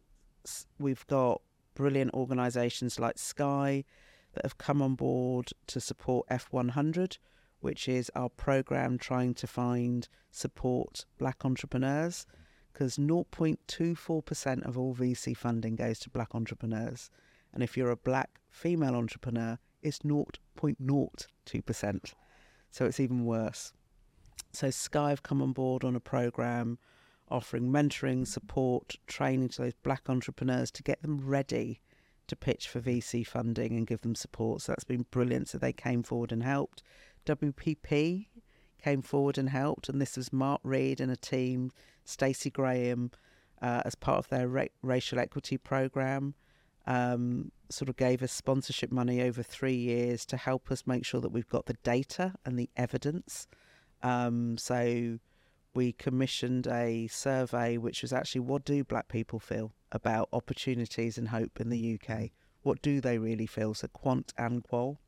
Speaker 1: we've got brilliant organisations like Sky that have come on board to support F100, which is our program trying to find support black entrepreneurs. Because 0.24% of all VC funding goes to black entrepreneurs. And if you're a black female entrepreneur, it's 0.02%. So it's even worse. So Sky have come on board on a program offering mentoring, support, training to those black entrepreneurs to get them ready to pitch for VC funding and give them support. So that's been brilliant. So they came forward and helped. WPP came forward and helped, and this was Mark Reed and a team, Stacey Graham, uh, as part of their ra- racial equity program um, sort of gave us sponsorship money over three years to help us make sure that we've got the data and the evidence. Um, so we commissioned a survey which was actually what do black people feel about opportunities and hope in the UK? What do they really feel? So quant and qual.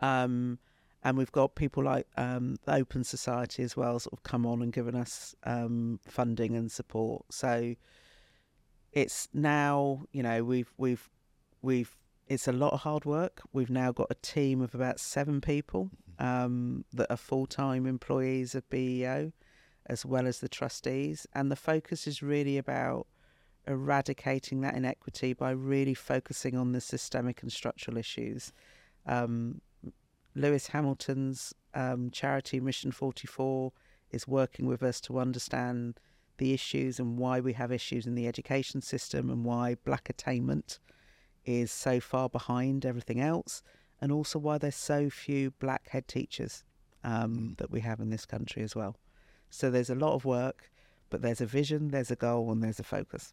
Speaker 1: Um, and we've got people like um, the Open Society as well, sort of come on and given us um, funding and support. So it's now you know we've we've we've it's a lot of hard work. We've now got a team of about seven people um, that are full-time employees of beo as well as the trustees. And the focus is really about eradicating that inequity by really focusing on the systemic and structural issues um, lewis hamilton's um, charity mission 44 is working with us to understand the issues and why we have issues in the education system and why black attainment is so far behind everything else, and also why there's so few black head teachers um, that we have in this country as well. So there's a lot of work, but there's a vision, there's a goal, and there's a focus.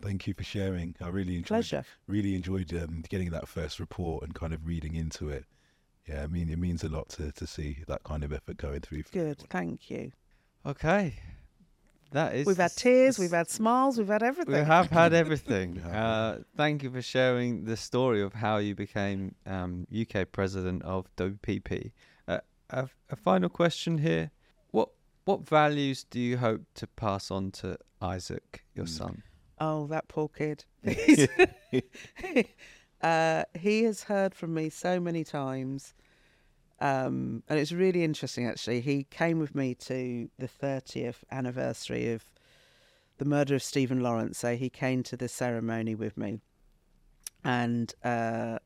Speaker 2: Thank you for sharing. I really enjoyed
Speaker 1: Pleasure.
Speaker 2: really enjoyed um, getting that first report and kind of reading into it. Yeah, I mean, it means a lot to, to see that kind of effort going through. for
Speaker 1: Good,
Speaker 2: everyone.
Speaker 1: thank you.
Speaker 3: Okay, that is.
Speaker 1: We've had tears, we've had smiles, we've had [LAUGHS] everything.
Speaker 3: We have had everything. Uh, thank you for sharing the story of how you became um, UK president of WPP. Uh, a, a final question here: What what values do you hope to pass on to Isaac, your
Speaker 2: Mm.
Speaker 3: son?
Speaker 1: Oh, that poor kid. [LAUGHS] [LAUGHS] uh, he has heard from me so many times. Um, and it's really interesting, actually. He came with me to the 30th anniversary of the murder of Stephen Lawrence. So he came to the ceremony with me. And uh,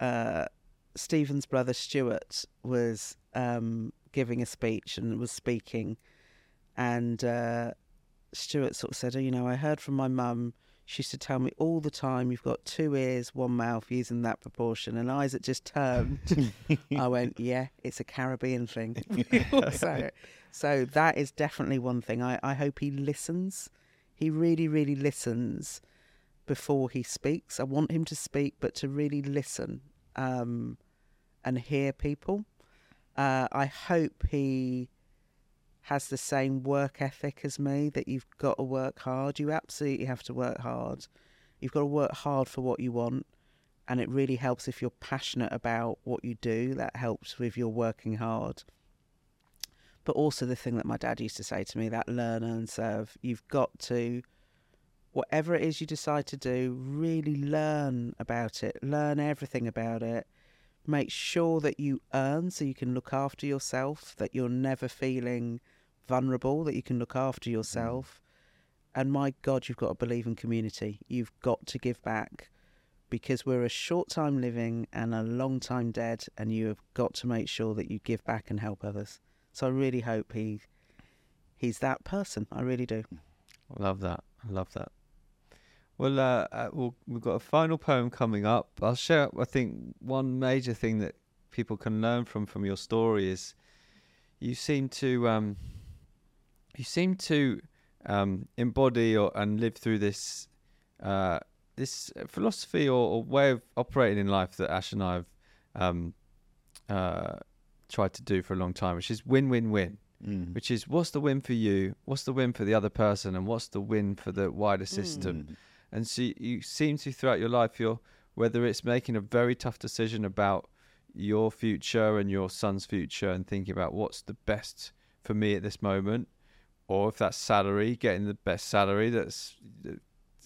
Speaker 1: uh, Stephen's brother Stuart was um, giving a speech and was speaking. And uh, Stuart sort of said, oh, you know, I heard from my mum. She used to tell me all the time, you've got two ears, one mouth, using that proportion. And Isaac just turned. [LAUGHS] I went, yeah, it's a Caribbean thing. [LAUGHS] [LAUGHS] so, so that is definitely one thing. I, I hope he listens. He really, really listens before he speaks. I want him to speak, but to really listen um, and hear people. Uh, I hope he has the same work ethic as me that you've got to work hard. You absolutely have to work hard. You've got to work hard for what you want. And it really helps if you're passionate about what you do. That helps with your working hard. But also, the thing that my dad used to say to me that learn and serve. You've got to, whatever it is you decide to do, really learn about it, learn everything about it. Make sure that you earn so you can look after yourself, that you're never feeling vulnerable, that you can look after mm. yourself. And my God, you've got to believe in community. You've got to give back because we're a short time living and a long time dead, and you have got to make sure that you give back and help others. So I really hope he he's that person. I really do.
Speaker 3: I love that. I love that. Well, uh, uh, we'll we've got a final poem coming up. I'll share. I think one major thing that people can learn from from your story is you seem to um, you seem to um, embody or and live through this uh, this philosophy or, or way of operating in life that Ash and I have um, uh, tried to do for a long time, which is win win win
Speaker 2: Mm.
Speaker 3: which is what's the win for you, what's the win for the other person, and what's the win for the wider system.
Speaker 2: Mm.
Speaker 3: And so you- you seem to throughout your life, you're whether it's making a very tough decision about your future and your son's future, and thinking about what's the best for me at this moment, or if that's salary, getting the best salary that's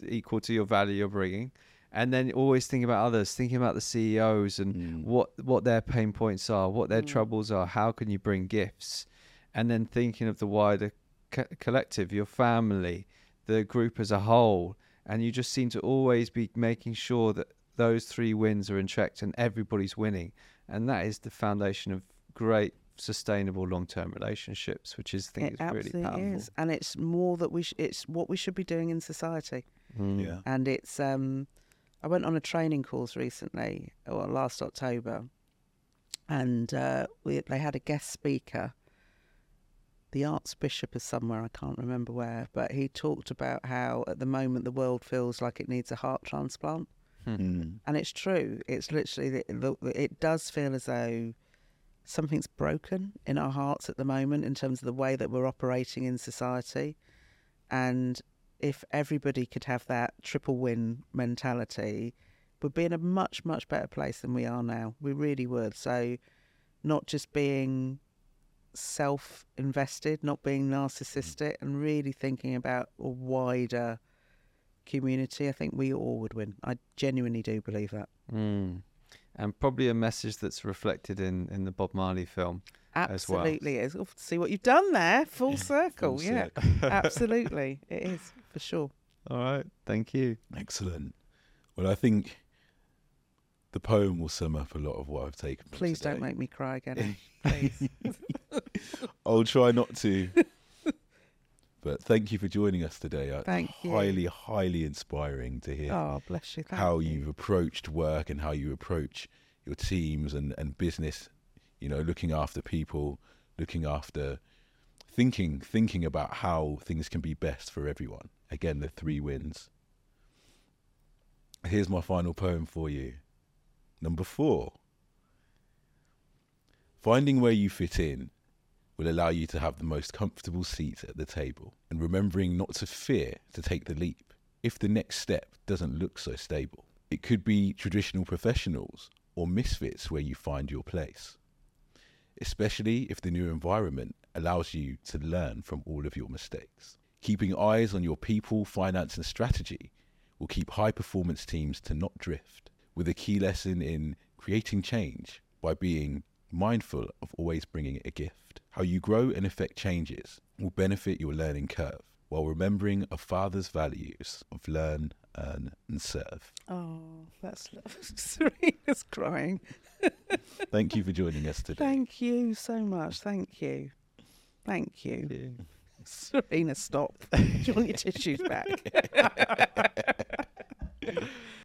Speaker 3: equal to your value you're bringing, and then always thinking about others, thinking about the CEOs and
Speaker 2: Mm.
Speaker 3: what what their pain points are, what their
Speaker 1: Mm.
Speaker 3: troubles are, how can you bring gifts, and then thinking of the wider co- collective, your family, the group as a whole, and you just seem to always be making sure that those three wins are in check and everybody's winning, and that is the foundation of great sustainable long-term relationships, which is I think
Speaker 1: it
Speaker 3: is really powerful.
Speaker 1: is, and it's more that we. Sh- it's what we should be doing in society.
Speaker 3: Mm.
Speaker 2: Yeah.
Speaker 1: and it's um I went on a training course recently, or last October, and uh, we they had a guest speaker. The Archbishop is somewhere I can't remember where, but he talked about how at the moment the world feels like it needs a heart transplant,
Speaker 2: Mm.
Speaker 1: and it's true. It's literally the, the, it does feel as though something's broken in our hearts at the moment in terms of the way that we're operating in society, and if everybody could have that triple win mentality, we'd be in a much, much better place than we are now. We really would. So, not just being self invested, not being narcissistic, and really thinking about a wider community, I think we all would win. I genuinely do believe that.
Speaker 3: Mm. And probably a message that's reflected in, in the Bob Marley film. As well.
Speaker 1: Absolutely is. Oh, see what you've done there? Full [LAUGHS] circle.
Speaker 2: Full
Speaker 1: yeah, [LAUGHS] absolutely. It is, for sure.
Speaker 3: All right. Thank you.
Speaker 2: Excellent. Well, I think the poem will sum up a lot of what I've taken. From
Speaker 1: Please don't make me cry again. [LAUGHS] Please. [LAUGHS]
Speaker 2: I'll try not to. [LAUGHS] But thank you for joining us today. Uh,
Speaker 1: Thank you.
Speaker 2: Highly, highly inspiring to hear
Speaker 1: Oh, bless you. Thank
Speaker 2: how
Speaker 1: you.
Speaker 2: you've approached work and how you approach your teams and, and business, you know, looking after people, looking after thinking thinking about how things can be best for everyone. Again, the three wins. Here's my final poem for you. Number four. Finding where you fit in will allow you to have the most comfortable seat at the table, and remembering not to fear to take the leap if the next step doesn't look so stable. It could be traditional professionals or misfits where you find your place, especially if the new environment allows you to learn from all of your mistakes. Keeping eyes on your people, finance, and strategy will keep high performance teams to not drift, with a key lesson in creating change by being mindful of always bringing a gift. How you grow and affect changes will benefit your learning curve while remembering a father's values of learn, earn, and serve.
Speaker 1: Oh, that's. [LAUGHS] Serena's crying. [LAUGHS]
Speaker 2: Thank you for joining us today.
Speaker 1: Thank you so much. Thank you. Thank you. Serena, stop. Do you want your tissues back? [LAUGHS]